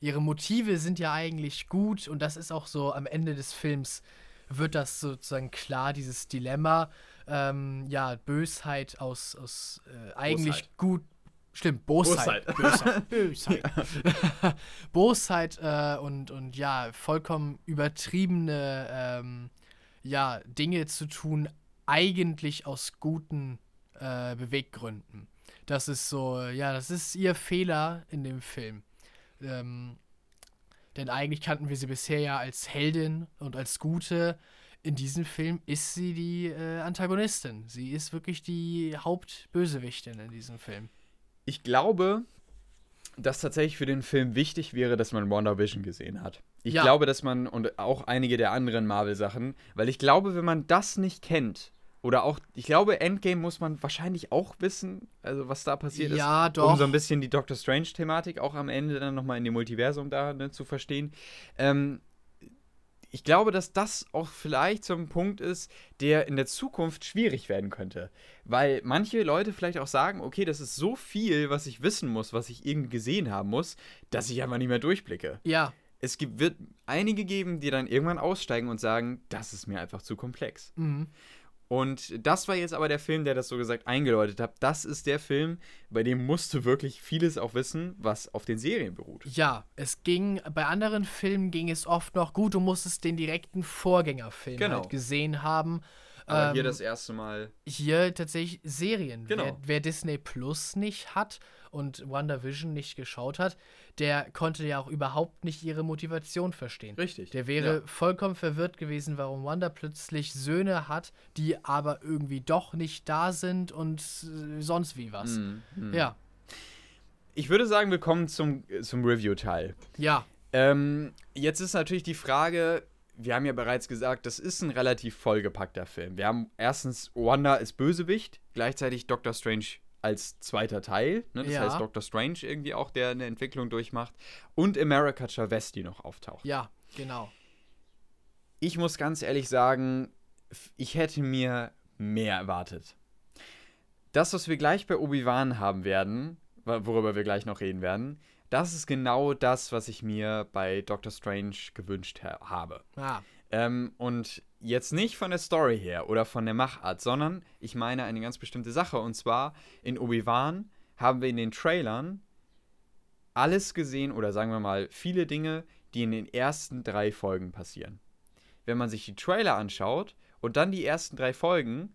ihre Motive sind ja eigentlich gut und das ist auch so am Ende des Films wird das sozusagen klar, dieses Dilemma ähm, ja, Bösheit aus, aus äh, eigentlich Bosheit. gut. Stimmt, Bosheit. Bosheit. Bosheit. Bosheit, Bosheit äh, und, und ja, vollkommen übertriebene ähm, ja, Dinge zu tun, eigentlich aus guten äh, Beweggründen. Das ist so, ja, das ist ihr Fehler in dem Film. Ähm, denn eigentlich kannten wir sie bisher ja als Heldin und als Gute in diesem Film ist sie die äh, Antagonistin. Sie ist wirklich die Hauptbösewichtin in diesem Film. Ich glaube, dass tatsächlich für den Film wichtig wäre, dass man WandaVision gesehen hat. Ich ja. glaube, dass man, und auch einige der anderen Marvel-Sachen, weil ich glaube, wenn man das nicht kennt, oder auch, ich glaube, Endgame muss man wahrscheinlich auch wissen, also was da passiert ja, ist. Doch. Um so ein bisschen die Doctor Strange-Thematik auch am Ende dann nochmal in dem Multiversum da ne, zu verstehen. Ähm, ich glaube, dass das auch vielleicht so ein Punkt ist, der in der Zukunft schwierig werden könnte. Weil manche Leute vielleicht auch sagen, okay, das ist so viel, was ich wissen muss, was ich irgendwie gesehen haben muss, dass ich einfach nicht mehr durchblicke. Ja. Es gibt, wird einige geben, die dann irgendwann aussteigen und sagen, das ist mir einfach zu komplex. Mhm. Und das war jetzt aber der Film, der das so gesagt eingeläutet hat. Das ist der Film, bei dem musst du wirklich vieles auch wissen, was auf den Serien beruht. Ja, es ging, bei anderen Filmen ging es oft noch gut, du musstest den direkten Vorgängerfilm genau. halt gesehen haben. Aber ähm, hier das erste Mal. Hier tatsächlich Serien. Genau. Wer, wer Disney Plus nicht hat und WandaVision nicht geschaut hat, der konnte ja auch überhaupt nicht ihre Motivation verstehen. Richtig. Der wäre ja. vollkommen verwirrt gewesen, warum Wanda plötzlich Söhne hat, die aber irgendwie doch nicht da sind und äh, sonst wie was. Mm, mm. Ja. Ich würde sagen, wir kommen zum, zum Review-Teil. Ja. Ähm, jetzt ist natürlich die Frage, wir haben ja bereits gesagt, das ist ein relativ vollgepackter Film. Wir haben erstens Wanda als Bösewicht, gleichzeitig Doctor Strange als zweiter Teil. Ne? Das ja. heißt Doctor Strange irgendwie auch, der eine Entwicklung durchmacht. Und America Chavez, die noch auftaucht. Ja, genau. Ich muss ganz ehrlich sagen, ich hätte mir mehr erwartet. Das, was wir gleich bei Obi-Wan haben werden, worüber wir gleich noch reden werden, das ist genau das, was ich mir bei Doctor Strange gewünscht ha habe. Ah. Ähm, und jetzt nicht von der Story her oder von der Machart, sondern ich meine eine ganz bestimmte Sache. Und zwar in Obi-Wan haben wir in den Trailern alles gesehen oder sagen wir mal viele Dinge, die in den ersten drei Folgen passieren. Wenn man sich die Trailer anschaut und dann die ersten drei Folgen,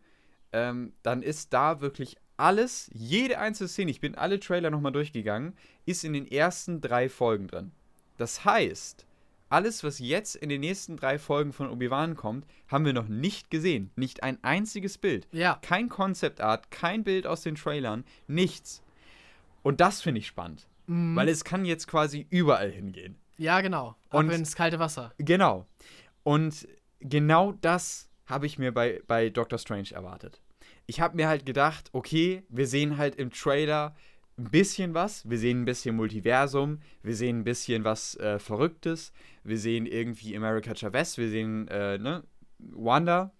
ähm, dann ist da wirklich alles, jede einzelne Szene, ich bin alle Trailer nochmal durchgegangen, ist in den ersten drei Folgen drin. Das heißt, alles, was jetzt in den nächsten drei Folgen von Obi-Wan kommt, haben wir noch nicht gesehen. Nicht ein einziges Bild. Ja. Kein Concept Art, kein Bild aus den Trailern, nichts. Und das finde ich spannend. Mhm. Weil es kann jetzt quasi überall hingehen. Ja, genau. Ab ins kalte Wasser. Genau. Und genau das habe ich mir bei, bei Doctor Strange erwartet. Ich habe mir halt gedacht, okay, wir sehen halt im Trailer ein bisschen was. Wir sehen ein bisschen Multiversum, wir sehen ein bisschen was äh, Verrücktes, wir sehen irgendwie America Chavez, wir sehen äh, ne, Wanda.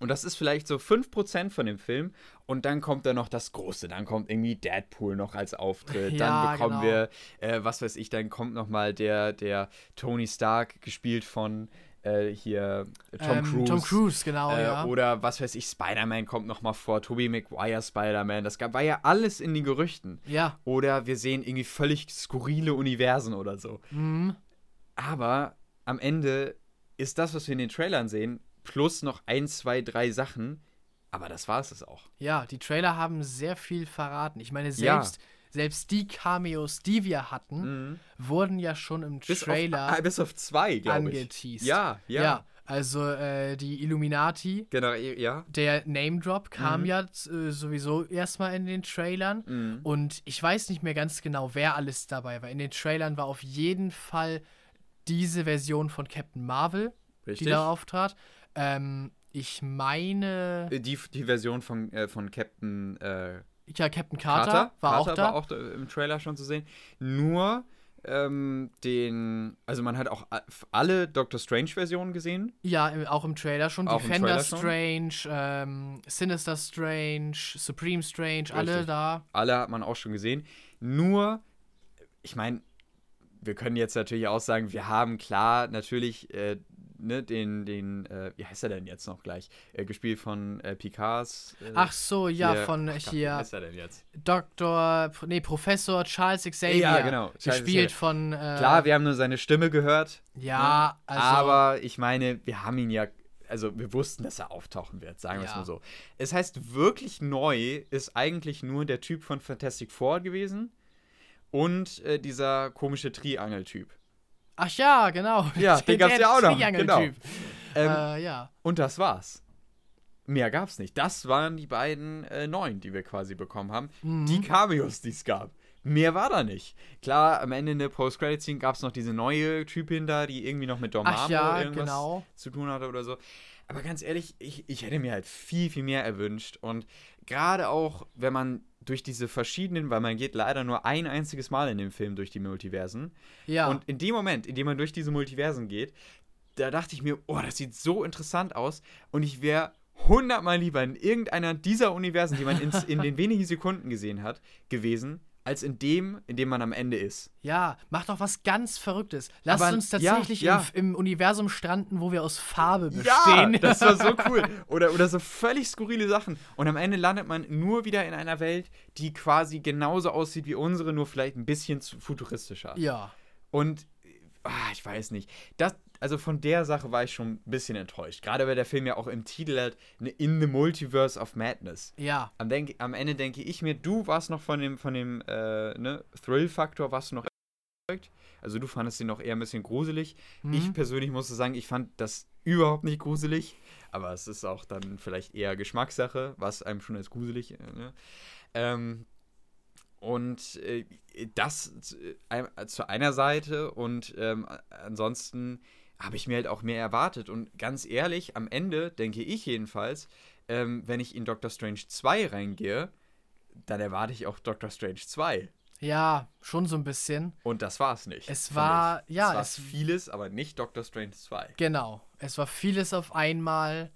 Und das ist vielleicht so 5% von dem Film. Und dann kommt da noch das Große. Dann kommt irgendwie Deadpool noch als Auftritt. Ja, dann bekommen genau. wir, äh, was weiß ich, dann kommt noch mal der, der Tony Stark, gespielt von äh, hier Tom ähm, Cruise. Tom Cruise, genau, äh, ja. Oder was weiß ich, Spider-Man kommt noch mal vor, Tobey Maguire Spider-Man. Das gab, war ja alles in den Gerüchten. Ja. Oder wir sehen irgendwie völlig skurrile Universen oder so. Mhm. Aber am Ende ist das, was wir in den Trailern sehen, plus noch ein, zwei, drei Sachen. Aber das war es auch. Ja, die Trailer haben sehr viel verraten. Ich meine, selbst, ja. Selbst die Cameos, die wir hatten, mhm. wurden ja schon im bis Trailer auf, bis auf zwei, glaube ich. angeteased. Ja, ja. ja also äh, die Illuminati. Genau, ja. Der Name Drop kam mhm. ja äh, sowieso erstmal in den Trailern. Mhm. Und ich weiß nicht mehr ganz genau, wer alles dabei war. In den Trailern war auf jeden Fall diese Version von Captain Marvel, Richtig. die da auftrat. Ähm, ich meine. Äh, die, die Version von, äh, von Captain. Äh, ja, Captain Carter, Carter war Carter auch da. war auch da im Trailer schon zu sehen. Nur ähm, den. Also, man hat auch alle Doctor Strange-Versionen gesehen. Ja, auch im Trailer schon. Auch Defender Strange, ähm, Sinister Strange, Supreme Strange, Richtig. alle da. Alle hat man auch schon gesehen. Nur, ich meine, wir können jetzt natürlich auch sagen, wir haben klar natürlich äh, ne, den, den äh, wie heißt er denn jetzt noch gleich? Äh, gespielt von äh, Picards. Äh, ach so, ja, hier, von ach, hier. Wie heißt er denn jetzt? Dr. Nee, Professor Charles Xavier. Ja, genau. gespielt von. Äh, klar, wir haben nur seine Stimme gehört. Ja, ne? also. Aber ich meine, wir haben ihn ja also wir wussten, dass er auftauchen wird, sagen wir es mal so. Es heißt, wirklich neu ist eigentlich nur der Typ von Fantastic Four gewesen und äh, dieser komische Triangel-Typ. Ach ja, genau. Ja, den gab's ja auch noch. Genau. Ähm, äh, ja. Und das war's. Mehr gab's nicht. Das waren die beiden äh, neuen, die wir quasi bekommen haben. Mhm. Die Cameos, die es gab. Mehr war da nicht. Klar, am Ende in der Post-Credit-Scene gab es noch diese neue Typin da, die irgendwie noch mit Dormammu ja, irgendwas genau. zu tun hatte oder so. Aber ganz ehrlich, ich, ich hätte mir halt viel, viel mehr erwünscht. Und gerade auch, wenn man durch diese verschiedenen, weil man geht leider nur ein einziges Mal in dem Film durch die Multiversen. Ja. Und in dem Moment, in dem man durch diese Multiversen geht, da dachte ich mir, oh, das sieht so interessant aus und ich wäre hundertmal lieber in irgendeiner dieser Universen, die man ins, in den wenigen Sekunden gesehen hat, gewesen, als in dem, in dem man am Ende ist. Ja, mach doch was ganz Verrücktes. Lass Aber, uns tatsächlich ja, ja. Im, Im, Universum stranden, wo wir aus Farbe bestehen. Ja, das war so cool. Oder, oder so völlig skurrile Sachen. Und am Ende landet man nur wieder in einer Welt, die quasi genauso aussieht wie unsere, nur vielleicht ein bisschen futuristischer. Ja. Und ich weiß nicht. Das, also von der Sache war ich schon ein bisschen enttäuscht. Gerade weil der Film ja auch im Titel hat, In the Multiverse of Madness. Ja. Am, denk, am Ende denke ich mir, du warst noch von dem, von dem äh, ne, Thrill-Faktor, warst du noch überzeugt. Also du fandest ihn noch eher ein bisschen gruselig. Mhm. Ich persönlich musste sagen, ich fand das überhaupt nicht gruselig. Aber es ist auch dann vielleicht eher Geschmackssache, was einem schon als gruselig. Äh, ne? ähm, und äh, das äh, zu einer Seite und ähm, ansonsten habe ich mir halt auch mehr erwartet. Und ganz ehrlich, am Ende denke ich jedenfalls, ähm, wenn ich in Doctor Strange 2 reingehe, dann erwarte ich auch Doctor Strange 2. Ja, schon so ein bisschen. Und das war es nicht. Es war, ja. Es war es, vieles, aber nicht Doctor Strange 2. Genau. Es war vieles auf einmal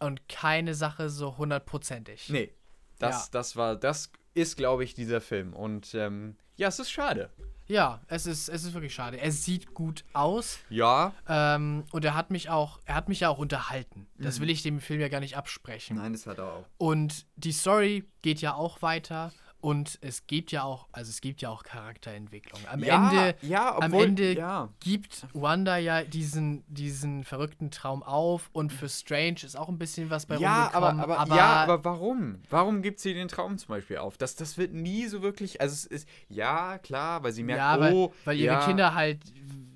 und keine Sache so hundertprozentig. Nee. Das, ja. das war, das ist, glaube ich, dieser Film. Und ähm, ja, es ist schade. Ja, es ist, es ist wirklich schade. Er sieht gut aus. Ja. Ähm, und er hat mich auch, er hat mich ja auch unterhalten. Das mhm. will ich dem Film ja gar nicht absprechen. Nein, das hat er auch. Und die Story geht ja auch weiter. Und es gibt ja auch, also es gibt ja auch Charakterentwicklung. Am ja, Ende, ja, obwohl, am Ende ja. gibt Wanda ja diesen, diesen verrückten Traum auf und für Strange ist auch ein bisschen was bei ja, aber, aber, aber, Ja, aber warum? Warum gibt sie den Traum zum Beispiel auf? Das, das wird nie so wirklich, also es ist, ja, klar, weil sie merkt, ja, weil, oh, weil ihre Kinder halt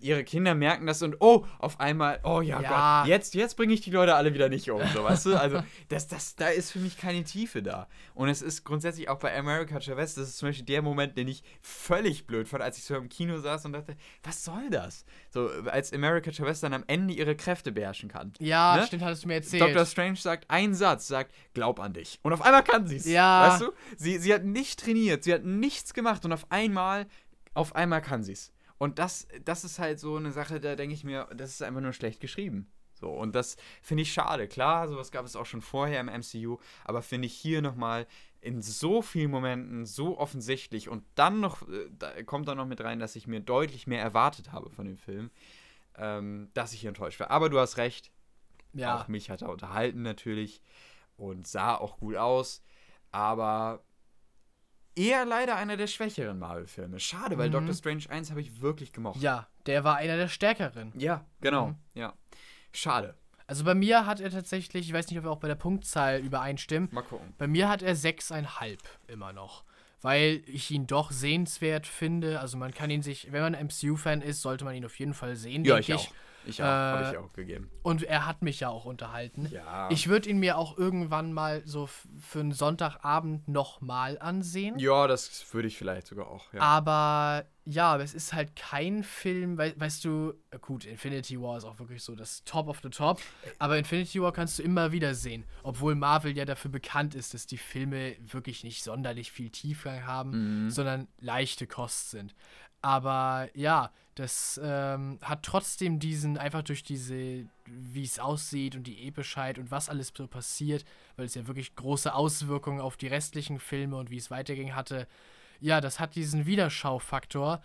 ihre Kinder merken das und oh, auf einmal, oh ja, ja. Gott, jetzt, jetzt bringe ich die Leute alle wieder nicht um, so, weißt du? Also, das, das, da ist für mich keine Tiefe da. Und es ist grundsätzlich auch bei America Chavez, das ist zum Beispiel der Moment, den ich völlig blöd fand, als ich so im Kino saß und dachte, was soll das? So, als America Chavez dann am Ende ihre Kräfte beherrschen kann. Ja, ne? stimmt, hattest du mir erzählt. Dr. Strange sagt einen Satz, sagt, glaub an dich. Und auf einmal kann sie es. Ja. Weißt du? Sie, sie hat nicht trainiert, sie hat nichts gemacht und auf einmal, auf einmal kann sie es. Und das, das ist halt so eine Sache, da denke ich mir, das ist einfach nur schlecht geschrieben. So, und das finde ich schade. Klar, sowas gab es auch schon vorher im MCU, aber finde ich hier nochmal in so vielen Momenten so offensichtlich und dann noch, äh, da kommt da noch mit rein, dass ich mir deutlich mehr erwartet habe von dem Film, ähm, dass ich enttäuscht war. Aber du hast recht. Ja. Auch mich hat er unterhalten natürlich und sah auch gut aus. Aber eher leider einer der schwächeren Marvel-Filme. Schade, weil mhm. Doctor Strange 1 habe ich wirklich gemocht. Ja, der war einer der stärkeren. Ja, genau. Mhm. Ja. Schade. Also bei mir hat er tatsächlich, ich weiß nicht, ob wir auch bei der Punktzahl übereinstimmen. Mal gucken. Bei mir hat er 6,5 immer noch. Weil ich ihn doch sehenswert finde. Also man kann ihn sich, wenn man MCU-Fan ist, sollte man ihn auf jeden Fall sehen, ja, ich. ich. Auch. Ich auch, äh, habe ich auch gegeben. Und er hat mich ja auch unterhalten. Ja. Ich würde ihn mir auch irgendwann mal so für einen Sonntagabend nochmal ansehen. Ja, das würde ich vielleicht sogar auch, ja. Aber ja, es ist halt kein Film, we weißt du, gut, Infinity War ist auch wirklich so das Top of the Top, aber Infinity War kannst du immer wieder sehen, obwohl Marvel ja dafür bekannt ist, dass die Filme wirklich nicht sonderlich viel Tiefgang haben, mhm. sondern leichte Kost sind. Aber ja, das ähm, hat trotzdem diesen, einfach durch diese, wie es aussieht und die Epischheit und was alles so passiert, weil es ja wirklich große Auswirkungen auf die restlichen Filme und wie es weiterging hatte. Ja, das hat diesen Wiederschaufaktor,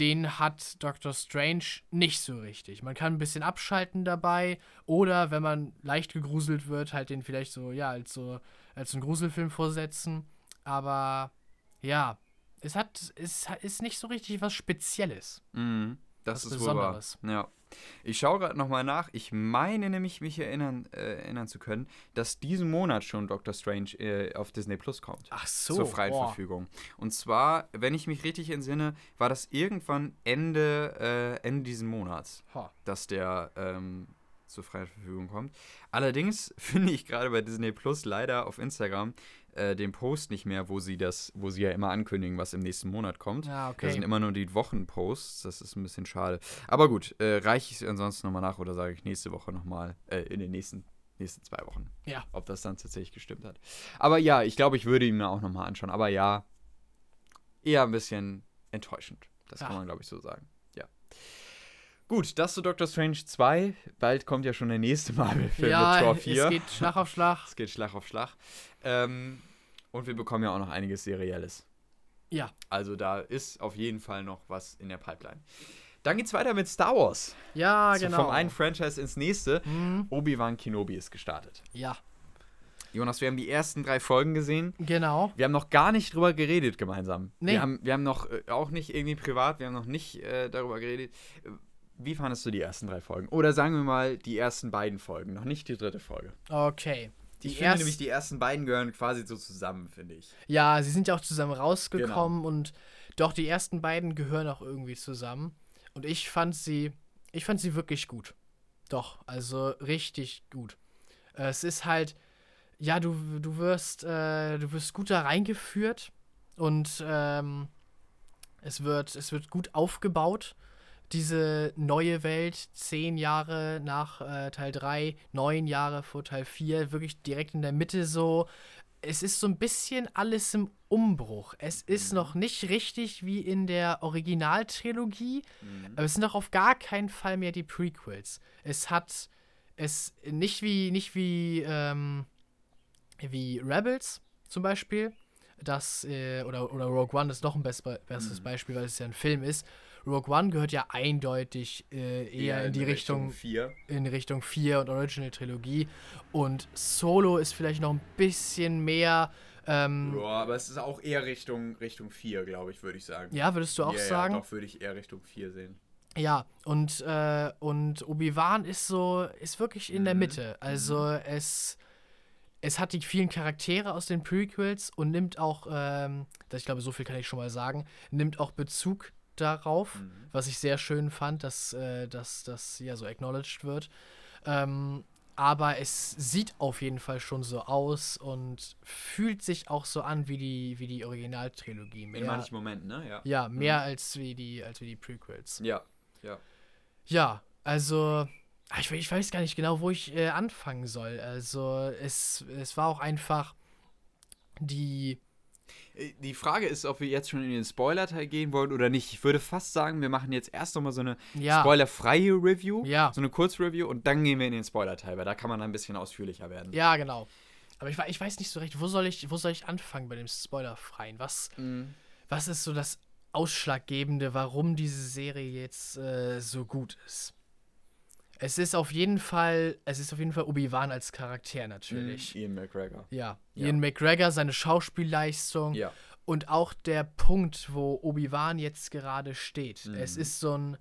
den hat Doctor Strange nicht so richtig. Man kann ein bisschen abschalten dabei oder wenn man leicht gegruselt wird, halt den vielleicht so, ja, als so, als einen Gruselfilm vorsetzen. Aber ja, es hat, es ist nicht so richtig was Spezielles. Mhm, das was ist Besonderes. Wohl Ja. Ich schaue gerade nochmal nach. Ich meine nämlich, mich erinnern, äh, erinnern zu können, dass diesen Monat schon Doctor Strange äh, auf Disney Plus kommt. Ach so. Zur freien boah. Verfügung. Und zwar, wenn ich mich richtig entsinne, war das irgendwann Ende, äh, Ende diesen Monats, ha. dass der ähm, zur freien Verfügung kommt. Allerdings finde ich gerade bei Disney Plus leider auf Instagram äh, den Post nicht mehr, wo sie das, wo sie ja immer ankündigen, was im nächsten Monat kommt. Ja, okay. Das sind immer nur die Wochenposts. Das ist ein bisschen schade. Aber gut, äh, reiche ich es ansonsten nochmal nach oder sage ich nächste Woche nochmal, äh, in den nächsten nächsten zwei Wochen. Ja. Ob das dann tatsächlich gestimmt hat. Aber ja, ich glaube, ich würde ihn mir auch nochmal anschauen. Aber ja, eher ein bisschen enttäuschend. Das ja. kann man, glaube ich, so sagen. Gut, das zu Doctor Strange 2. Bald kommt ja schon der nächste Marvel-Film ja, mit Tor 4. Es geht Schlag auf Schlag. es geht Schlag auf Schlag. Ähm, und wir bekommen ja auch noch einiges Serielles. Ja. Also da ist auf jeden Fall noch was in der Pipeline. Dann geht's weiter mit Star Wars. Ja, also genau. Vom einen Franchise ins nächste. Mhm. Obi-Wan Kenobi ist gestartet. Ja. Jonas, wir haben die ersten drei Folgen gesehen. Genau. Wir haben noch gar nicht drüber geredet gemeinsam. Nee. Wir haben, wir haben noch, äh, auch nicht irgendwie privat, wir haben noch nicht äh, darüber geredet. Wie fandest du die ersten drei Folgen? Oder sagen wir mal die ersten beiden Folgen, noch nicht die dritte Folge. Okay. Die ich finde nämlich, die ersten beiden gehören quasi so zusammen, finde ich. Ja, sie sind ja auch zusammen rausgekommen genau. und doch, die ersten beiden gehören auch irgendwie zusammen. Und ich fand sie, ich fand sie wirklich gut. Doch, also richtig gut. Äh, es ist halt, ja, du, du wirst, äh, du wirst gut da reingeführt und ähm, es wird, es wird gut aufgebaut. Diese neue Welt, zehn Jahre nach äh, Teil 3, neun Jahre vor Teil 4, wirklich direkt in der Mitte so es ist so ein bisschen alles im Umbruch. Es ist mhm. noch nicht richtig wie in der Originaltrilogie, mhm. aber es sind auch auf gar keinen Fall mehr die Prequels. Es hat es nicht wie nicht wie ähm, wie Rebels zum Beispiel, das äh, oder oder Rogue One ist noch ein best bestes mhm. Beispiel, weil es ja ein Film ist. Rogue One gehört ja eindeutig äh, eher in, in die Richtung 4. In Richtung 4 und Original Trilogie. Und Solo ist vielleicht noch ein bisschen mehr. Ähm, ja, aber es ist auch eher Richtung, Richtung 4, glaube ich, würde ich sagen. Ja, würdest du auch ja, sagen? Ja, doch, würde ich eher Richtung 4 sehen. Ja, und, äh, und Obi-Wan ist so, ist wirklich in mhm. der Mitte. Also mhm. es, es hat die vielen Charaktere aus den Prequels und nimmt auch, ähm, das, ich glaube, so viel kann ich schon mal sagen, nimmt auch Bezug darauf, mhm. was ich sehr schön fand, dass, äh, das ja so acknowledged wird. Ähm, aber es sieht auf jeden Fall schon so aus und fühlt sich auch so an wie die, wie die Originaltrilogie. Mehr, In manchen Momenten, ne? Ja, ja mehr mhm. als, wie die, als wie die Prequels. Ja, ja. Ja, also ah, ich, ich weiß gar nicht genau, wo ich äh, anfangen soll. Also es, es war auch einfach die die Frage ist, ob wir jetzt schon in den Spoiler-Teil gehen wollen oder nicht. Ich würde fast sagen, wir machen jetzt erst nochmal so eine ja. spoilerfreie Review, ja. so eine Kurzreview und dann gehen wir in den Spoiler-Teil, weil da kann man dann ein bisschen ausführlicher werden. Ja, genau. Aber ich, ich weiß nicht so recht, wo soll ich, wo soll ich anfangen bei dem Spoilerfreien? Was, mhm. was ist so das Ausschlaggebende, warum diese Serie jetzt äh, so gut ist? Es ist auf jeden Fall, es ist auf jeden Fall Obi-Wan als Charakter natürlich. Mm, Ian McGregor. Ja, ja. Ian McGregor, seine Schauspielleistung. Ja. Und auch der Punkt, wo Obi-Wan jetzt gerade steht. Mm. Es ist so ein,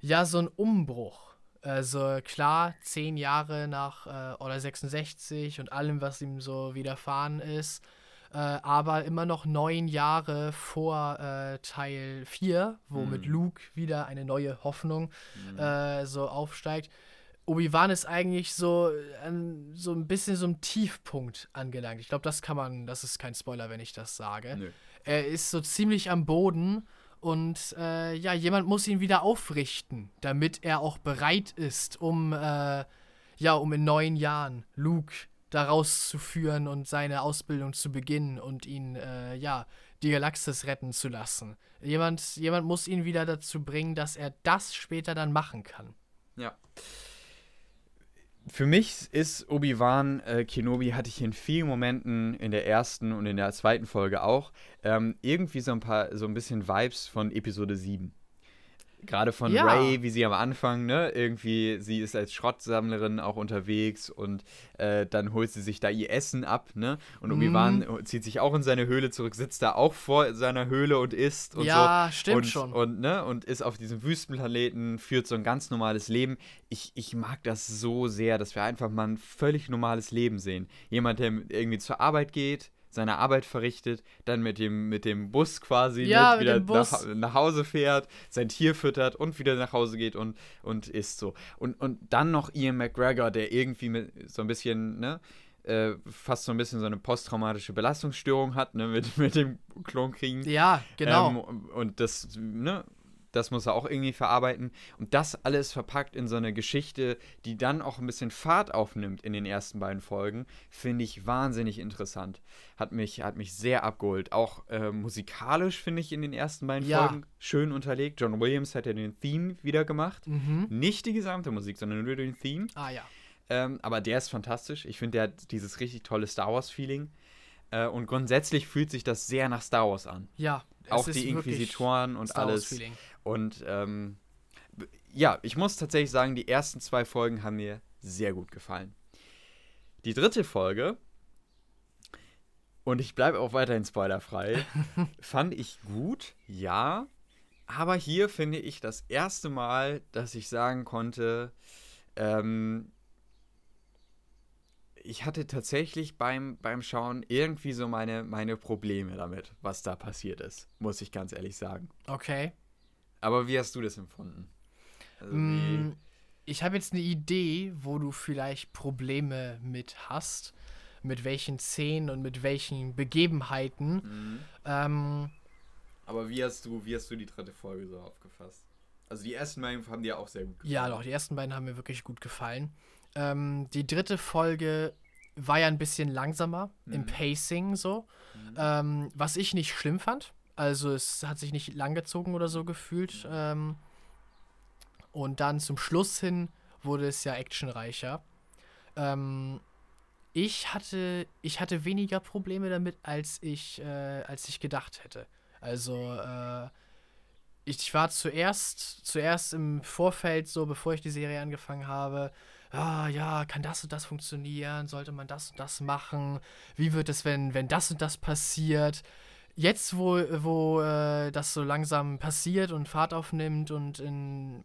ja, so ein Umbruch. Also klar, zehn Jahre nach äh, oder 66 und allem, was ihm so widerfahren ist äh, aber immer noch neun Jahre vor äh, Teil 4, wo mhm. mit Luke wieder eine neue Hoffnung mhm. äh, so aufsteigt. Obi-Wan ist eigentlich so, ähm, so ein bisschen so ein Tiefpunkt angelangt. Ich glaube, das kann man, das ist kein Spoiler, wenn ich das sage. Nö. Er ist so ziemlich am Boden und äh, ja, jemand muss ihn wieder aufrichten, damit er auch bereit ist, um, äh, ja, um in neun Jahren Luke daraus zu führen und seine Ausbildung zu beginnen und ihn, äh, ja, die Galaxis retten zu lassen. Jemand, jemand muss ihn wieder dazu bringen, dass er das später dann machen kann. Ja. Für mich ist Obi-Wan äh, Kenobi, hatte ich in vielen Momenten in der ersten und in der zweiten Folge auch, ähm, irgendwie so ein paar, so ein bisschen Vibes von Episode 7. Gerade von ja. Ray, wie sie am Anfang, ne, irgendwie, sie ist als Schrottsammlerin auch unterwegs und äh, dann holt sie sich da ihr Essen ab, ne? Und mhm. Obi-Wan zieht sich auch in seine Höhle zurück, sitzt da auch vor seiner Höhle und isst und ja, so. Ja, stimmt und, schon. Und, ne, und ist auf diesem Wüstenplaneten, führt so ein ganz normales Leben. Ich, ich mag das so sehr, dass wir einfach mal ein völlig normales Leben sehen. Jemand, der irgendwie zur Arbeit geht, seine Arbeit verrichtet, dann mit dem, mit dem Bus quasi ja, ne, wieder Bus. Nach, nach, Hause fährt, sein Tier füttert und wieder nach Hause geht und, und isst so. Und, und dann noch Ian McGregor, der irgendwie mit so ein bisschen, ne, äh, fast so ein bisschen so eine posttraumatische Belastungsstörung hat, ne, mit, mit dem Klonkriegen. Ja, genau. Ähm, und das, ne, das muss er auch irgendwie verarbeiten. Und das alles verpackt in so eine Geschichte, die dann auch ein bisschen Fahrt aufnimmt in den ersten beiden Folgen, finde ich wahnsinnig interessant. Hat mich, hat mich sehr abgeholt. Auch äh, musikalisch finde ich in den ersten beiden ja. Folgen schön unterlegt. John Williams hat ja den Theme wieder gemacht. Mhm. Nicht die gesamte Musik, sondern nur den Theme. Ah ja. Ähm, aber der ist fantastisch. Ich finde, der hat dieses richtig tolle Star Wars-Feeling. Äh, und grundsätzlich fühlt sich das sehr nach Star Wars an. Ja. Auch die Inquisitoren und alles. Und ähm, ja, ich muss tatsächlich sagen, die ersten zwei Folgen haben mir sehr gut gefallen. Die dritte Folge, und ich bleibe auch weiterhin spoilerfrei, fand ich gut, ja. Aber hier finde ich das erste Mal, dass ich sagen konnte, ähm, ich hatte tatsächlich beim, beim Schauen irgendwie so meine, meine Probleme damit, was da passiert ist, muss ich ganz ehrlich sagen. Okay. Aber wie hast du das empfunden? Also mm, ich habe jetzt eine Idee, wo du vielleicht Probleme mit hast, mit welchen Szenen und mit welchen Begebenheiten. Mhm. Ähm, Aber wie hast du, wie hast du die dritte Folge so aufgefasst? Also die ersten beiden haben dir auch sehr gut gefallen. Ja, doch, die ersten beiden haben mir wirklich gut gefallen. Ähm, die dritte Folge war ja ein bisschen langsamer mhm. im Pacing so, mhm. ähm, was ich nicht schlimm fand. Also es hat sich nicht langgezogen oder so gefühlt. Ähm, und dann zum Schluss hin wurde es ja actionreicher. Ähm, ich hatte, ich hatte weniger Probleme damit, als ich, äh, als ich gedacht hätte. Also äh, ich war zuerst, zuerst im Vorfeld, so bevor ich die Serie angefangen habe, ah, ja, kann das und das funktionieren? Sollte man das und das machen? Wie wird es, wenn, wenn das und das passiert? Jetzt, wo, wo äh, das so langsam passiert und Fahrt aufnimmt und in,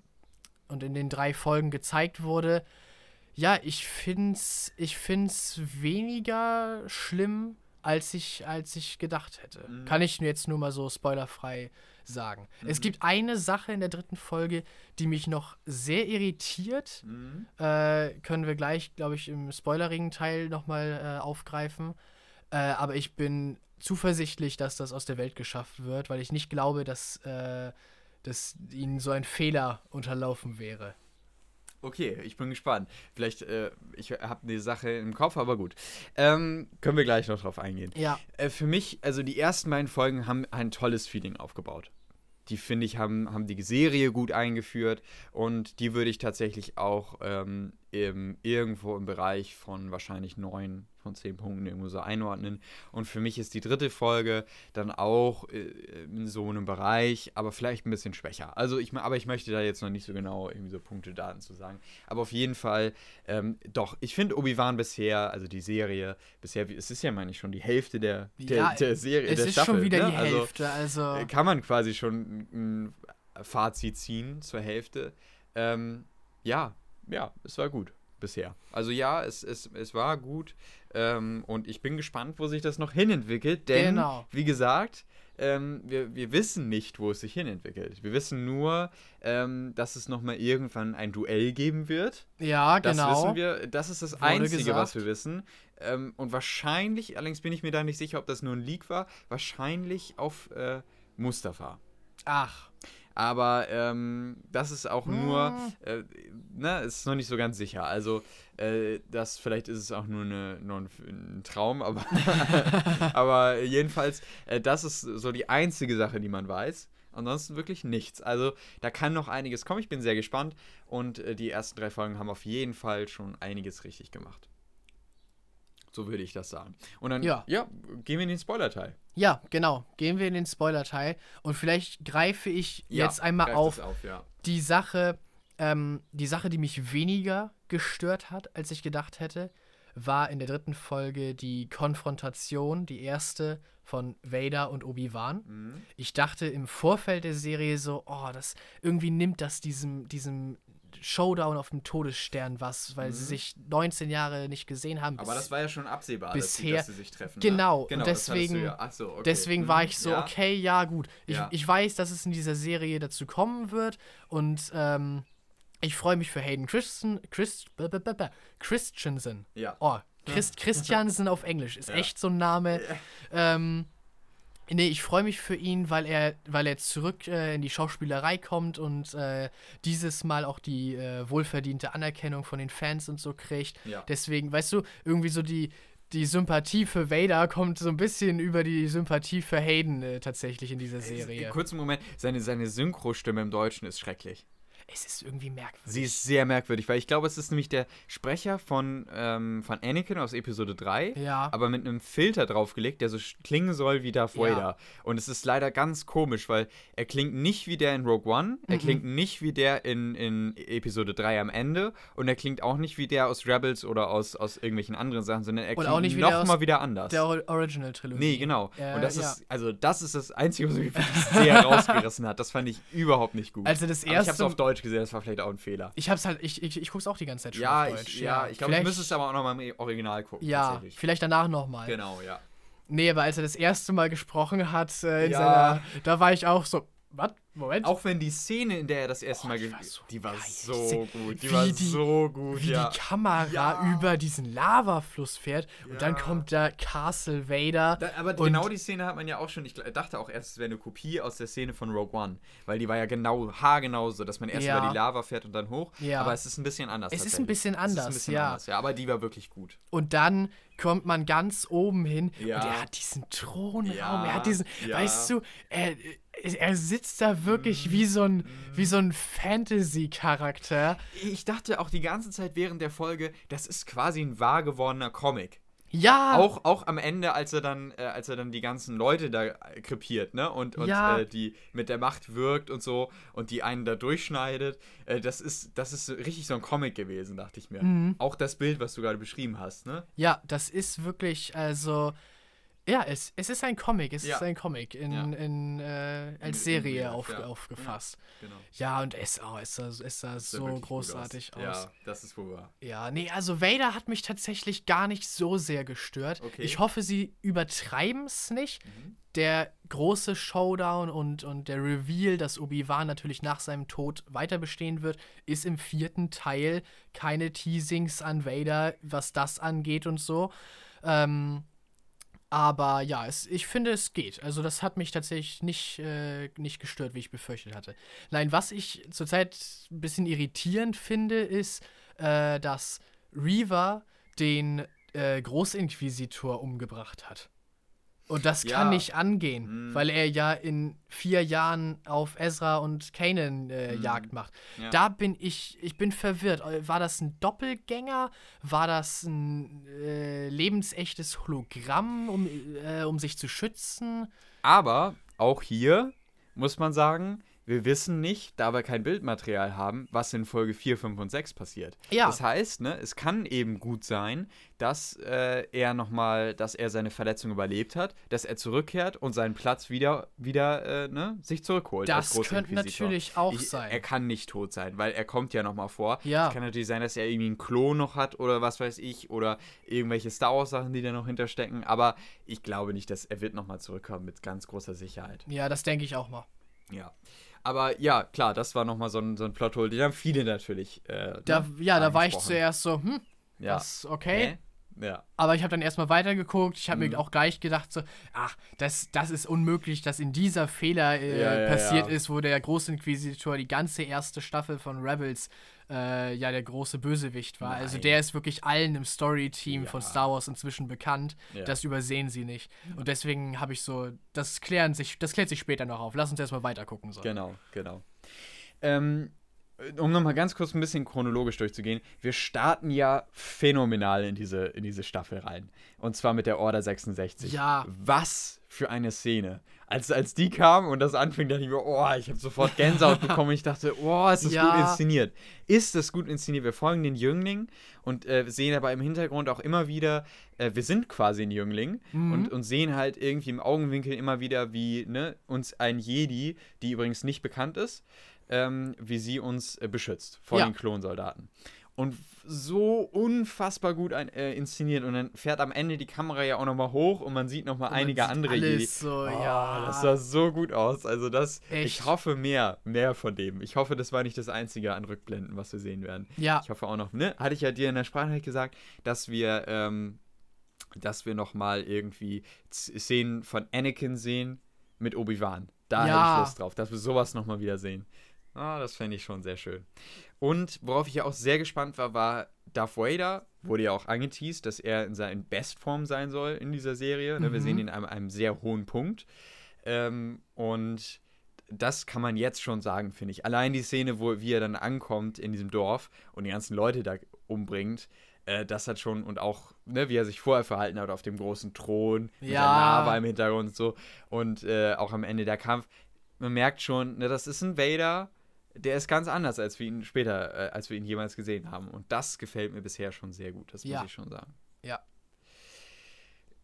und in den drei Folgen gezeigt wurde, ja, ich find's, ich find's weniger schlimm, als ich, als ich gedacht hätte. Mhm. Kann ich jetzt nur mal so spoilerfrei sagen. Mhm. Es gibt eine Sache in der dritten Folge, die mich noch sehr irritiert. Mhm. Äh, können wir gleich, glaube ich, im spoilerigen Teil nochmal äh, aufgreifen. Äh, aber ich bin zuversichtlich, dass das aus der Welt geschafft wird, weil ich nicht glaube, dass, äh, dass ihnen so ein Fehler unterlaufen wäre. Okay, ich bin gespannt. Vielleicht, äh, ich habe eine Sache im Kopf, aber gut. Ähm, können wir gleich noch drauf eingehen. Ja. Äh, für mich, also die ersten beiden Folgen haben ein tolles Feeling aufgebaut die finde ich haben, haben die Serie gut eingeführt und die würde ich tatsächlich auch ähm, im, irgendwo im Bereich von wahrscheinlich neun von zehn Punkten irgendwo so einordnen. Und für mich ist die dritte Folge dann auch äh, in so einem Bereich, aber vielleicht ein bisschen schwächer. Also ich, aber ich möchte da jetzt noch nicht so genau irgendwie so Punkte, Daten zu sagen. Aber auf jeden Fall, ähm, doch, ich finde Obi-Wan bisher, also die Serie, bisher, es ist ja, meine ich, schon die Hälfte der, der, ja, der Serie, es der ist Staffel. schon wieder ne? die also, Hälfte, also, also. Kann man quasi schon ein Fazit ziehen zur Hälfte. Ähm, ja, ja, es war gut bisher. Also ja, es, es, es war gut ähm, und ich bin gespannt, wo sich das noch hinentwickelt, denn genau. wie gesagt, ähm, wir, wir wissen nicht, wo es sich hinentwickelt. Wir wissen nur, ähm, dass es nochmal irgendwann ein Duell geben wird. Ja, das genau. Das wissen wir, das ist das Wurde Einzige, gesagt. was wir wissen. Ähm, und wahrscheinlich, allerdings bin ich mir da nicht sicher, ob das nur ein Leak war, wahrscheinlich auf äh, Mustafa. Ach. Aber ähm, das ist auch nur, hm. äh, ne, ist noch nicht so ganz sicher. Also, äh, das vielleicht ist es auch nur, eine, nur ein, ein Traum, aber, aber jedenfalls, äh, das ist so die einzige Sache, die man weiß. Ansonsten wirklich nichts. Also da kann noch einiges kommen. Ich bin sehr gespannt. Und äh, die ersten drei Folgen haben auf jeden Fall schon einiges richtig gemacht. So würde ich das sagen. Und dann, ja, ja gehen wir in den Spoiler-Teil. Ja, genau. Gehen wir in den Spoiler-Teil. Und vielleicht greife ich ja, jetzt einmal auf, auf ja. die Sache, ähm, die Sache, die mich weniger gestört hat, als ich gedacht hätte, war in der dritten Folge die Konfrontation, die erste von Vader und Obi-Wan. Mhm. Ich dachte im Vorfeld der Serie so, oh, das irgendwie nimmt das diesem, diesem Showdown auf dem Todesstern was, weil mhm. sie sich 19 Jahre nicht gesehen haben. Aber das war ja schon absehbar, bisher, dass, sie, dass sie sich treffen. Genau, ne? genau und deswegen, ja. so, okay. deswegen mhm. war ich so, ja. okay, ja, gut. Ich, ja. ich weiß, dass es in dieser Serie dazu kommen wird und ähm, ich freue mich für Hayden Christen, Christ, Christensen. Ja. Oh, Christ, Christiansen auf Englisch ist echt so ein Name. Ähm, Nee, ich freue mich für ihn, weil er, weil er zurück äh, in die Schauspielerei kommt und äh, dieses Mal auch die äh, wohlverdiente Anerkennung von den Fans und so kriegt. Ja. Deswegen, weißt du, irgendwie so die, die Sympathie für Vader kommt so ein bisschen über die Sympathie für Hayden äh, tatsächlich in dieser Serie. Kurzen Moment, seine, seine Synchro-Stimme im Deutschen ist schrecklich es ist irgendwie merkwürdig. Sie ist sehr merkwürdig, weil ich glaube, es ist nämlich der Sprecher von, ähm, von Anakin aus Episode 3, ja. aber mit einem Filter draufgelegt, der so klingen soll wie Darth Vader. Ja. Und es ist leider ganz komisch, weil er klingt nicht wie der in Rogue One, er mhm. klingt nicht wie der in, in Episode 3 am Ende und er klingt auch nicht wie der aus Rebels oder aus, aus irgendwelchen anderen Sachen, sondern er klingt auch nicht nochmal wieder anders. Der Original-Trilogie. Nee, genau. Äh, und das ja. ist, also das ist das Einzige, was mich sehr rausgerissen hat. Das fand ich überhaupt nicht gut. Also das erste... Aber ich hab's auf Deutsch Deutsch gesehen, das war vielleicht auch ein Fehler. Ich hab's halt, ich, ich, ich guck's auch die ganze Zeit schon ja, auf Deutsch. Ich, ja, ja, ich glaube, ich müsste es aber auch nochmal im Original gucken. Ja, vielleicht danach nochmal. Genau, ja. Nee, aber als er das erste Mal gesprochen hat, äh, ja. seiner, da war ich auch so, was? Moment. Auch wenn die Szene, in der er das erste oh, Mal. Die war so, die war so gut. Die war die, so gut. Wie ja. die Kamera ja. über diesen Lavafluss fährt ja. und dann kommt da Castle Vader. Da, aber genau die Szene hat man ja auch schon. Ich dachte auch erst, es wäre eine Kopie aus der Szene von Rogue One. Weil die war ja genau, haargenau so, dass man erst über die Lava fährt und dann hoch. Aber es ist ein bisschen anders. Es ist ein bisschen anders, ein bisschen ja. Anders, ja. Aber die war wirklich gut. Und dann kommt man ganz oben hin ja. und er hat diesen Thronraum, ja. er hat diesen, ja. weißt du, er, er sitzt da wirklich wie so ein, wie so ein Fantasy-Charakter. Ich dachte auch die ganze Zeit während der Folge, das ist quasi ein wahr gewordener Comic. Ja. Auch, auch am Ende, als er dann, äh, als er dann die ganzen Leute da krepiert, ne? Und, und ja. äh, die mit der Macht wirkt und so und die einen da durchschneidet. Äh, das ist, das ist richtig so ein Comic gewesen, dachte ich mir. Mhm. Auch das Bild, was du gerade beschrieben hast, ne? Ja, das ist wirklich, also. Ja, es, es ist ein Comic, es ja. ist ein Comic in, ja. in, äh, als Serie in, auf, ja. aufgefasst. Genau. Ja, und es, oh, es sah, es sah so großartig aus. aus. Ja, das ist wohl wahr. Ja, nee, also Vader hat mich tatsächlich gar nicht so sehr gestört. Okay. Ich hoffe, sie übertreiben es nicht. Mhm. Der große Showdown und, und der Reveal, dass Obi-Wan natürlich nach seinem Tod weiter bestehen wird, ist im vierten Teil keine Teasings an Vader, was das angeht und so. Ähm, aber ja, es, ich finde, es geht. Also, das hat mich tatsächlich nicht, äh, nicht gestört, wie ich befürchtet hatte. Nein, was ich zurzeit ein bisschen irritierend finde, ist, äh, dass Reaver den äh, Großinquisitor umgebracht hat. Und das ja. kann nicht angehen, mhm. weil er ja in vier Jahren auf Ezra und Kanan äh, mhm. Jagd macht. Ja. Da bin ich, ich bin verwirrt. War das ein Doppelgänger? War das ein äh, lebensechtes Hologramm, um, äh, um sich zu schützen? Aber auch hier muss man sagen, wir wissen nicht, da wir kein Bildmaterial haben, was in Folge 4, 5 und 6 passiert. Ja. Das heißt, ne, es kann eben gut sein, dass äh, er nochmal, dass er seine Verletzung überlebt hat, dass er zurückkehrt und seinen Platz wieder, wieder äh, ne, sich zurückholt. Das könnte natürlich auch ich, sein. Er kann nicht tot sein, weil er kommt ja nochmal vor. Ja. Es kann natürlich sein, dass er irgendwie einen Klon noch hat oder was weiß ich oder irgendwelche Star Wars Sachen, die da noch hinterstecken. Aber ich glaube nicht, dass er wird nochmal zurückkommen mit ganz großer Sicherheit. Ja, das denke ich auch mal. Ja. Aber ja, klar, das war nochmal so ein, so ein Plothole, den haben viele natürlich. Äh, da, ne, ja, da war ich zuerst so, hm, ja. das okay. Ja. Aber ich habe dann erstmal weitergeguckt. Ich habe mhm. mir auch gleich gedacht, so, ach, das, das ist unmöglich, dass in dieser Fehler äh, ja, ja, passiert ist, wo der Großinquisitor die ganze erste Staffel von Rebels äh, ja der große Bösewicht war. Also Nein. Also der ist wirklich allen im Story-Team ja. von Star Wars inzwischen bekannt. Ja. Das übersehen sie nicht. Und deswegen habe ich so, das klären sich, das klärt sich später noch auf. Lass uns erstmal weiter gucken. So. Genau, genau. Ähm, um nochmal ganz kurz ein bisschen chronologisch durchzugehen, wir starten ja phänomenal in diese, in diese Staffel rein. Und zwar mit der Order 66. Ja. Was für eine Szene. Als, als die kam und das anfing, dachte ich mir, oh, ich habe sofort Gänsehaut bekommen und ich dachte, oh, ist das ja. gut inszeniert. Ist das gut inszeniert? Wir folgen den Jüngling und äh, sehen aber im Hintergrund auch immer wieder, äh, wir sind quasi ein Jüngling mhm. und, und sehen halt irgendwie im Augenwinkel immer wieder, wie ne, uns ein Jedi, die übrigens nicht bekannt ist, ähm, wie sie uns äh, beschützt vor ja. den Klonsoldaten. Und so unfassbar gut ein, äh, inszeniert. Und dann fährt am Ende die Kamera ja auch nochmal hoch und man sieht nochmal einige andere alles so, oh, ja. Das sah so gut aus. Also das, Echt? ich hoffe mehr, mehr von dem. Ich hoffe, das war nicht das Einzige an Rückblenden, was wir sehen werden. Ja. Ich hoffe auch noch, ne? Hatte ich ja dir in der Sprachnachricht gesagt, dass wir ähm, dass wir nochmal irgendwie Szenen von Anakin sehen mit Obi-Wan. Da Ja. hätte ich Lust drauf, dass wir sowas nochmal wieder sehen. Ah, das fände ich schon sehr schön. Und worauf ich ja auch sehr gespannt war, war Darth Vader. Wurde ja auch angeteased, dass er in seiner Bestform sein soll in dieser Serie. Ne? Wir Mhm. sehen ihn an einem, sehr hohen Punkt. Ähm, und das kann man jetzt schon sagen, finde ich. Allein die Szene, wo wie er dann ankommt in diesem Dorf und die ganzen Leute da umbringt, äh, das hat schon und auch, ne, wie er sich vorher verhalten hat auf dem großen Thron, mit Ja. der Lava im Hintergrund und so und äh, auch am Ende der Kampf. Man merkt schon, ne, das ist ein Vader, der ist ganz anders, als wir ihn später, äh, als wir ihn jemals gesehen haben. Und das gefällt mir bisher schon sehr gut, das Ja. muss ich schon sagen. Ja.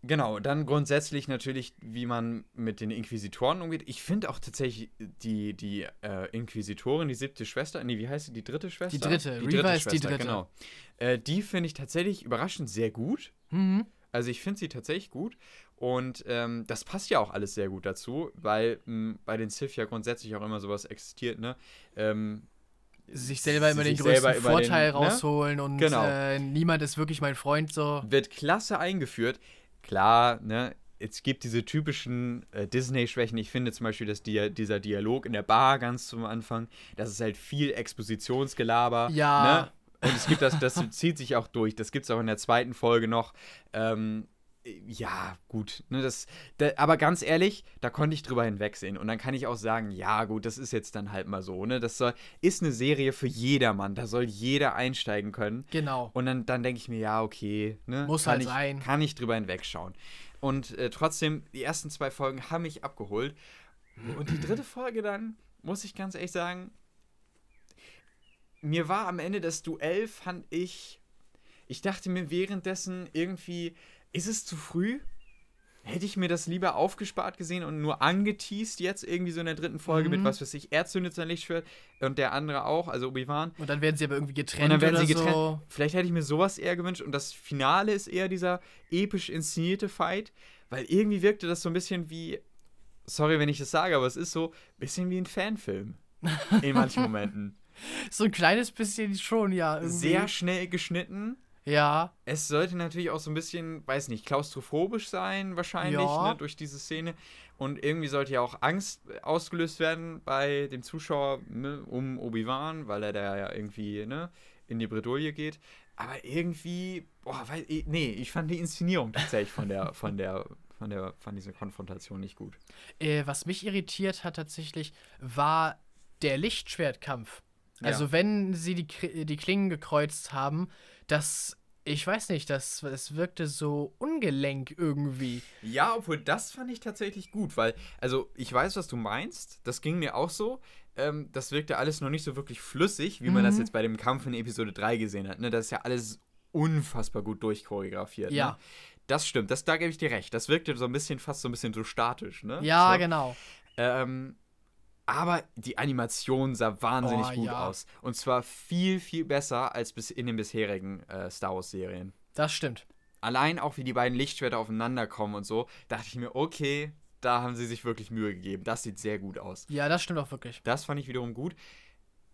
Genau, dann grundsätzlich natürlich, wie man mit den Inquisitoren umgeht. Ich finde auch tatsächlich die, die äh, Inquisitorin, die siebte Schwester, nee, wie heißt sie, die dritte Schwester? Die dritte, Reva ist die dritte. Genau. Äh, die finde ich tatsächlich überraschend sehr gut. Mhm. Also ich finde sie tatsächlich gut. Und ähm, das passt ja auch alles sehr gut dazu, weil mh, bei den Sith ja grundsätzlich auch immer sowas existiert, ne? Ähm, Sich selber immer sich den größten Vorteil den, ne? rausholen und Genau. äh, niemand ist wirklich mein Freund so. wird klasse eingeführt. Klar, ne, es gibt diese typischen äh, Disney-Schwächen. Ich finde zum Beispiel, dass Dia dieser Dialog in der Bar ganz zum Anfang, das ist halt viel Expositionsgelaber. Ja. Ne? Und es gibt das, das zieht sich auch durch. Das gibt es auch in der zweiten Folge noch. Ähm, ja, gut. Ne, das, da, aber ganz ehrlich, da konnte ich drüber hinwegsehen. Und dann kann ich auch sagen, ja, gut, das ist jetzt dann halt mal so. Ne? Das soll, ist eine Serie für jedermann. Da soll jeder einsteigen können. Genau. Und dann, dann denke ich mir, ja, okay, ne? Muss halt ich, sein. Kann ich drüber hinwegschauen. Und äh, trotzdem, die ersten zwei Folgen haben mich abgeholt. Und die dritte Folge dann, muss ich ganz ehrlich sagen, mir war am Ende das Duell, fand ich, ich dachte mir währenddessen irgendwie, ist es zu früh? Hätte ich mir das lieber aufgespart gesehen und nur angeteased jetzt irgendwie so in der dritten Folge Mhm. mit was weiß ich, er zündet sein Lichtschwert und der andere auch, also Obi-Wan. Und dann werden sie aber irgendwie getrennt Und dann werden oder sie getrennt. so. Vielleicht hätte ich mir sowas eher gewünscht. Und das Finale ist eher dieser episch inszenierte Fight. Weil irgendwie wirkte das so ein bisschen wie. Sorry, wenn ich das sage, aber es ist so ein bisschen wie ein Fanfilm. In manchen Momenten. So ein kleines bisschen schon, ja. Irgendwie. Sehr schnell geschnitten. Ja. Es sollte natürlich auch so ein bisschen, weiß nicht, klaustrophobisch sein, wahrscheinlich, Ja. ne, durch diese Szene. Und irgendwie sollte ja auch Angst ausgelöst werden bei dem Zuschauer ne, um Obi-Wan, weil er da ja irgendwie ne, in die Bredouille geht. Aber irgendwie, boah, weil, nee, ich fand die Inszenierung tatsächlich von der, von der, von der, von dieser Konfrontation nicht gut. Äh, was mich irritiert hat tatsächlich, war der Lichtschwertkampf. Ja. Also wenn sie die, die Klingen gekreuzt haben, das, ich weiß nicht, das, es wirkte so ungelenk irgendwie. Ja, obwohl das fand ich tatsächlich gut, weil, also ich weiß, was du meinst, das ging mir auch so. Ähm, das wirkte alles noch nicht so wirklich flüssig, wie man das Mhm. jetzt bei dem Kampf in Episode 3 gesehen hat. Ne? Das ist ja alles unfassbar gut durchchoreografiert. Ja. Ne? Das stimmt, das, da gebe ich dir recht. Das wirkte so ein bisschen, fast so ein bisschen so statisch, ne? Ja, so. genau. Ähm, aber die Animation sah wahnsinnig Oh, gut ja. aus. Und zwar viel, viel besser als bis in den bisherigen äh, Star Wars-Serien Das stimmt. allein auch wie die beiden Lichtschwerter aufeinander kommen und so, dachte ich mir, okay, da haben sie sich wirklich Mühe gegeben. Das sieht sehr gut aus. Ja, das stimmt auch wirklich. Das fand ich wiederum gut.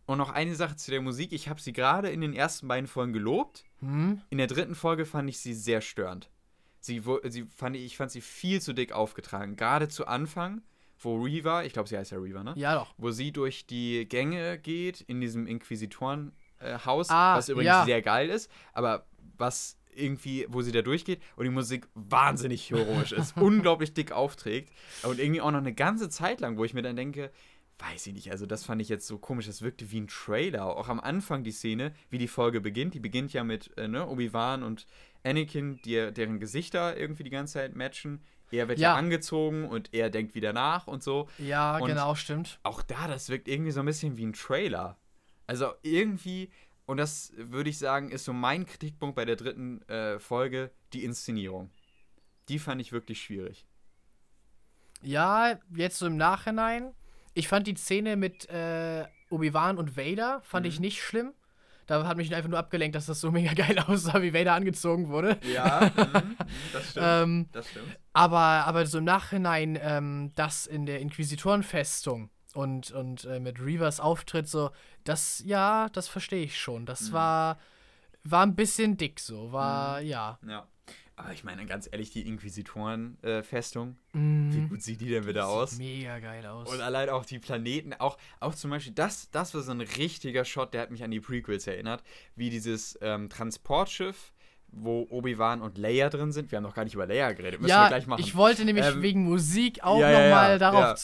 Und noch eine Sache zu der Musik. Ich habe sie gerade in den ersten beiden Folgen gelobt. Hm? In der dritten Folge fand ich sie sehr störend. Sie, sie fand ich fand sie viel zu dick aufgetragen. Gerade zu Anfang, wo Reaver, ich glaube, sie heißt ja Reaver, ne? Ja, doch. Wo sie durch die Gänge geht in diesem Inquisitorenhaus, Ah, was übrigens ja. sehr geil ist, aber was irgendwie, wo sie da durchgeht und die Musik wahnsinnig heroisch ist, unglaublich dick aufträgt und irgendwie auch noch eine ganze Zeit lang, wo ich mir dann denke, weiß ich nicht, also das fand ich jetzt so komisch, das wirkte wie ein Trailer, auch am Anfang die Szene, wie die Folge beginnt, die beginnt ja mit äh, ne, Obi-Wan und Anakin, die, deren Gesichter irgendwie die ganze Zeit matchen, er wird ja. Ja. angezogen und er denkt wieder nach und so Ja, Und- genau, stimmt. auch da, das wirkt irgendwie so ein bisschen wie ein Trailer. Also irgendwie, und das würde ich sagen, ist so mein Kritikpunkt bei der dritten äh, Folge, die Inszenierung. Die fand ich wirklich schwierig. Ja, jetzt so im Nachhinein. Ich fand die Szene mit äh, Obi-Wan und Vader, fand Mhm. ich nicht schlimm. Da hat mich einfach nur abgelenkt, dass das so mega geil aussah, wie Vader angezogen wurde. Ja, das stimmt. Ähm, das stimmt. aber, aber so im Nachhinein, ähm, das in der Inquisitorenfestung und, und äh, mit Reavers Auftritt, so, das, ja, das verstehe ich schon. Das Mhm. war, war ein bisschen dick so, war, ja. Ja. Aber ich meine, ganz ehrlich, die Inquisitoren-Festung, äh, mm. wie gut sieht die denn wieder aus? Mega geil aus. Und allein auch die Planeten, auch, auch zum Beispiel, das, das war so ein richtiger Shot, der hat mich an die Prequels erinnert, wie dieses ähm, Transportschiff wo Obi-Wan und Leia drin sind. Wir haben noch gar nicht über Leia geredet. Müssen ja, wir gleich machen. Ich wollte nämlich ähm, wegen Musik auch ja, nochmal ja, darauf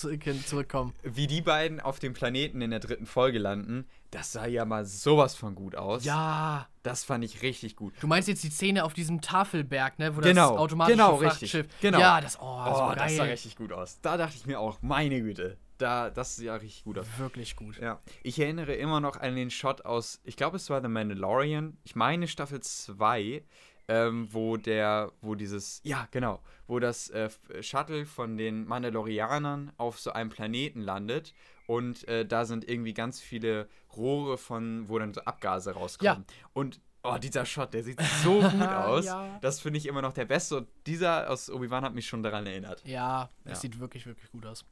zurückkommen. Wie die beiden auf dem Planeten in der dritten Folge landen, das sah ja mal sowas von gut aus. Ja. Das fand ich richtig gut. Du meinst jetzt die Szene auf diesem Tafelberg, ne? Wo genau, das automatische genau, Frachtschiff. Richtig. Genau. Ja, das, oh, oh das, das sah richtig gut aus. Da dachte ich mir auch, meine Güte, da, das sieht ja richtig gut aus. Wirklich gut. Ja. Ich erinnere immer noch an den Shot aus, ich glaube, es war The Mandalorian. Ich meine Staffel 2 ähm, wo der, wo dieses, ja, genau, wo das äh, Shuttle von den Mandalorianern auf so einem Planeten landet und äh, da sind irgendwie ganz viele Rohre von, wo dann so Abgase rauskommen. Ja. Und Oh, dieser Shot, der sieht so gut aus. ja. Das finde ich immer noch der beste. Und dieser aus Obi-Wan hat mich schon daran erinnert. Ja, das ja. sieht wirklich, wirklich gut aus.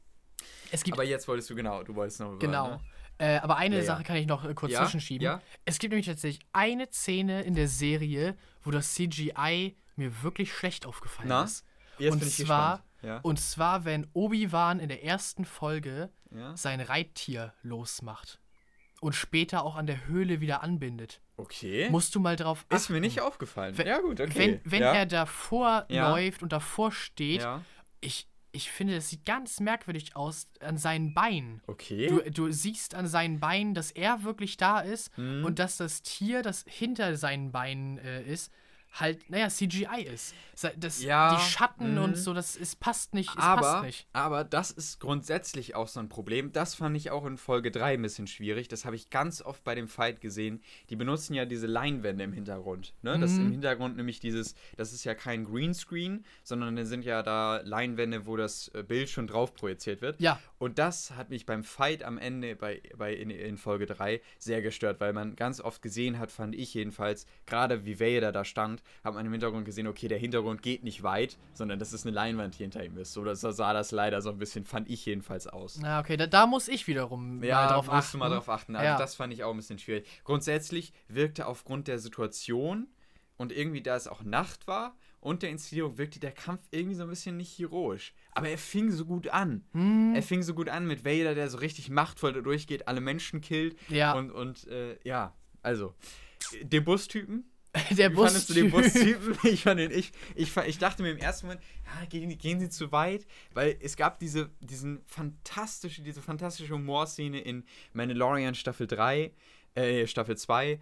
Es gibt Aber jetzt wolltest du, genau, du wolltest noch. Genau. ne? Äh, aber eine ja, Sache kann ich noch äh, kurz ja, zwischenschieben. Ja? Es gibt nämlich tatsächlich eine Szene in der Serie, wo das CGI mir wirklich schlecht aufgefallen Na? ist. Jetzt und bin ich zwar, ja. Und zwar, wenn Obi-Wan in der ersten Folge sein Reittier losmacht und später auch an der Höhle wieder anbindet. Okay. Musst du mal drauf achten. Ist mir nicht aufgefallen. Wenn, ja, gut, okay. Wenn, wenn er davor läuft und davor steht, ich, ich finde, das sieht ganz merkwürdig aus an seinen Beinen. Okay. Du, du siehst an seinen Beinen, dass er wirklich da ist mhm. und dass das Tier, das hinter seinen Beinen äh, ist, halt, naja, CGI ist. Das, ja, die Schatten und mhm. so, das ist, passt nicht. Es aber, passt nicht. aber das ist grundsätzlich auch so ein Problem. Das fand ich auch in Folge 3 ein bisschen schwierig. Das habe ich ganz oft bei dem Fight gesehen. Die benutzen ja diese Leinwände im Hintergrund. Ne? Mhm. Das ist im Hintergrund nämlich dieses, das ist ja kein Greenscreen, sondern da sind ja da Leinwände, wo das äh, Bild schon drauf projiziert wird. Ja. Und das hat mich beim Fight am Ende bei, bei in, in Folge 3 sehr gestört, weil man ganz oft gesehen hat, fand ich jedenfalls, gerade wie Vader da stand, hat man im Hintergrund gesehen, okay, der Hintergrund geht nicht weit, sondern das ist eine Leinwand, die hinter ihm ist. So, das sah das leider so ein bisschen, fand ich jedenfalls aus. Na, okay, da, da muss ich wiederum ja, mal drauf achten. Ja, mal drauf achten. Also ja. das fand ich auch ein bisschen schwierig. Grundsätzlich wirkte aufgrund der Situation und irgendwie, da es auch Nacht war und der Inszenierung, wirkte der Kampf irgendwie so ein bisschen nicht heroisch. Aber er fing so gut an. Hm. Er fing so gut an mit Vader, der so richtig machtvoll da durchgeht, alle Menschen killt. Ja. Und, und äh, ja, also, den Bustypen, Der Wie fandest du den Bustypen? Ich, fand den, ich, ich, ich dachte mir im ersten Moment, ja, gehen, gehen sie zu weit, weil es gab diese, diesen fantastische, diese fantastische Humorszene in Mandalorian Staffel 3, äh, Staffel 2,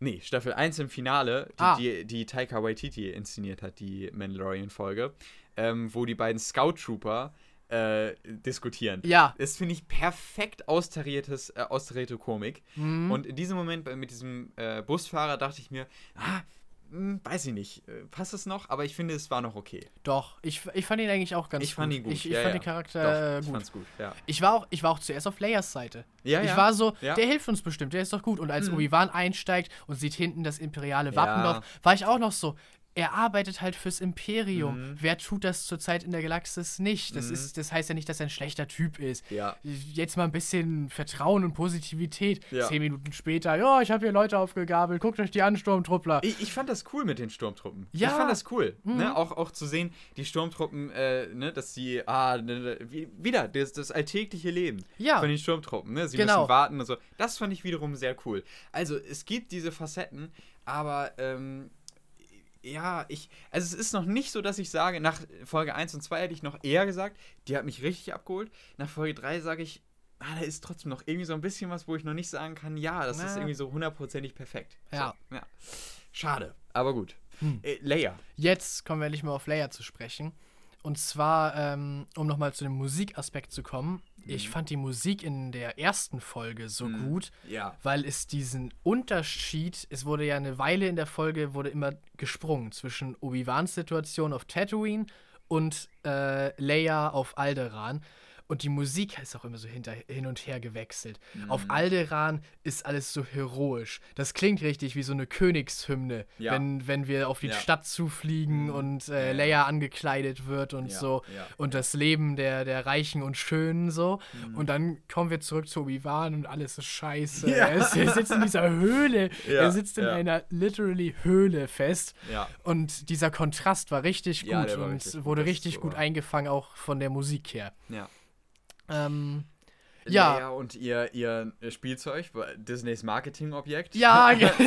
nee, Staffel 1 im Finale, die, ah. die, die Taika Waititi inszeniert hat, die Mandalorian-Folge, ähm, wo die beiden Scout Trooper äh, diskutieren. Ja. Das finde ich perfekt austariertes, äh, austarierte Komik. Mhm. Und in diesem Moment mit diesem äh, Busfahrer dachte ich mir, ah, hm, weiß ich nicht, äh, passt es noch, aber ich finde, es war noch okay. Doch, ich, ich fand ihn eigentlich auch ganz ich gut. Fand ihn gut. Ich, ich ja, fand ja. den Charakter Doch, gut. Ich gut, ja. Ich war auch, ich war auch zuerst auf Layers Seite. Ja, ich ja. war so, ja. der hilft uns bestimmt, der ist doch gut. Und als mhm. Obi-Wan einsteigt und sieht hinten das imperiale Wappen drauf, war ich auch noch so, er arbeitet halt fürs Imperium. Mhm. Wer tut das zurzeit in der Galaxis nicht? Das, mhm. ist, das heißt ja nicht, dass er ein schlechter Typ ist. Ja. Jetzt mal ein bisschen Vertrauen und Positivität. Ja. Zehn Minuten später, ja, ich habe hier Leute aufgegabelt, guckt euch die an, Sturmtruppler. Ich, ich fand das cool mit den Sturmtruppen. Ja. Ich fand das cool. Mhm. Ne? Auch, auch zu sehen, die Sturmtruppen, äh, ne, dass sie, ah, ne, ne wieder, das, das alltägliche Leben ja. von den Sturmtruppen. Ne? Sie genau. müssen warten und so. Das fand ich wiederum sehr cool. Also, es gibt diese Facetten, aber, ähm, ja, ich, also es ist noch nicht so, dass ich sage, nach Folge 1 und 2 hätte ich noch eher gesagt, die hat mich richtig abgeholt. Nach Folge 3 sage ich, ah, da ist trotzdem noch irgendwie so ein bisschen was, wo ich noch nicht sagen kann, ja, das Na. ist irgendwie so hundertprozentig perfekt. Ja. So, ja. Schade, aber gut. Hm. Äh, Leia. Jetzt kommen wir nicht mehr auf Leia zu sprechen. Und zwar, ähm, um nochmal zu dem Musikaspekt zu kommen, ich mhm. fand die Musik in der ersten Folge so mhm. gut, ja. weil es diesen Unterschied, es wurde ja eine Weile in der Folge, wurde immer gesprungen zwischen Obi-Wans Situation auf Tatooine und äh, Leia auf Alderaan. Und die Musik ist auch immer so hinter, hin und her gewechselt. Mhm. Auf Alderan ist alles so heroisch. Das klingt richtig wie so eine Königshymne, ja. wenn, wenn wir auf die ja. Stadt zufliegen mhm. und äh, Leia angekleidet wird und so. Und das Leben der, der Reichen und Schönen so. Mhm. Und dann kommen wir zurück zu Obi-Wan und alles ist scheiße. Er, ist, er, sitzt in dieser Höhle. er sitzt in einer literally Höhle fest. Und dieser Kontrast war richtig gut und richtig wurde richtig gut eingefangen, auch von der Musik her. Ja. Ähm, ja. Leia und ihr, ihr Spielzeug, Disneys Marketingobjekt. Ja, oder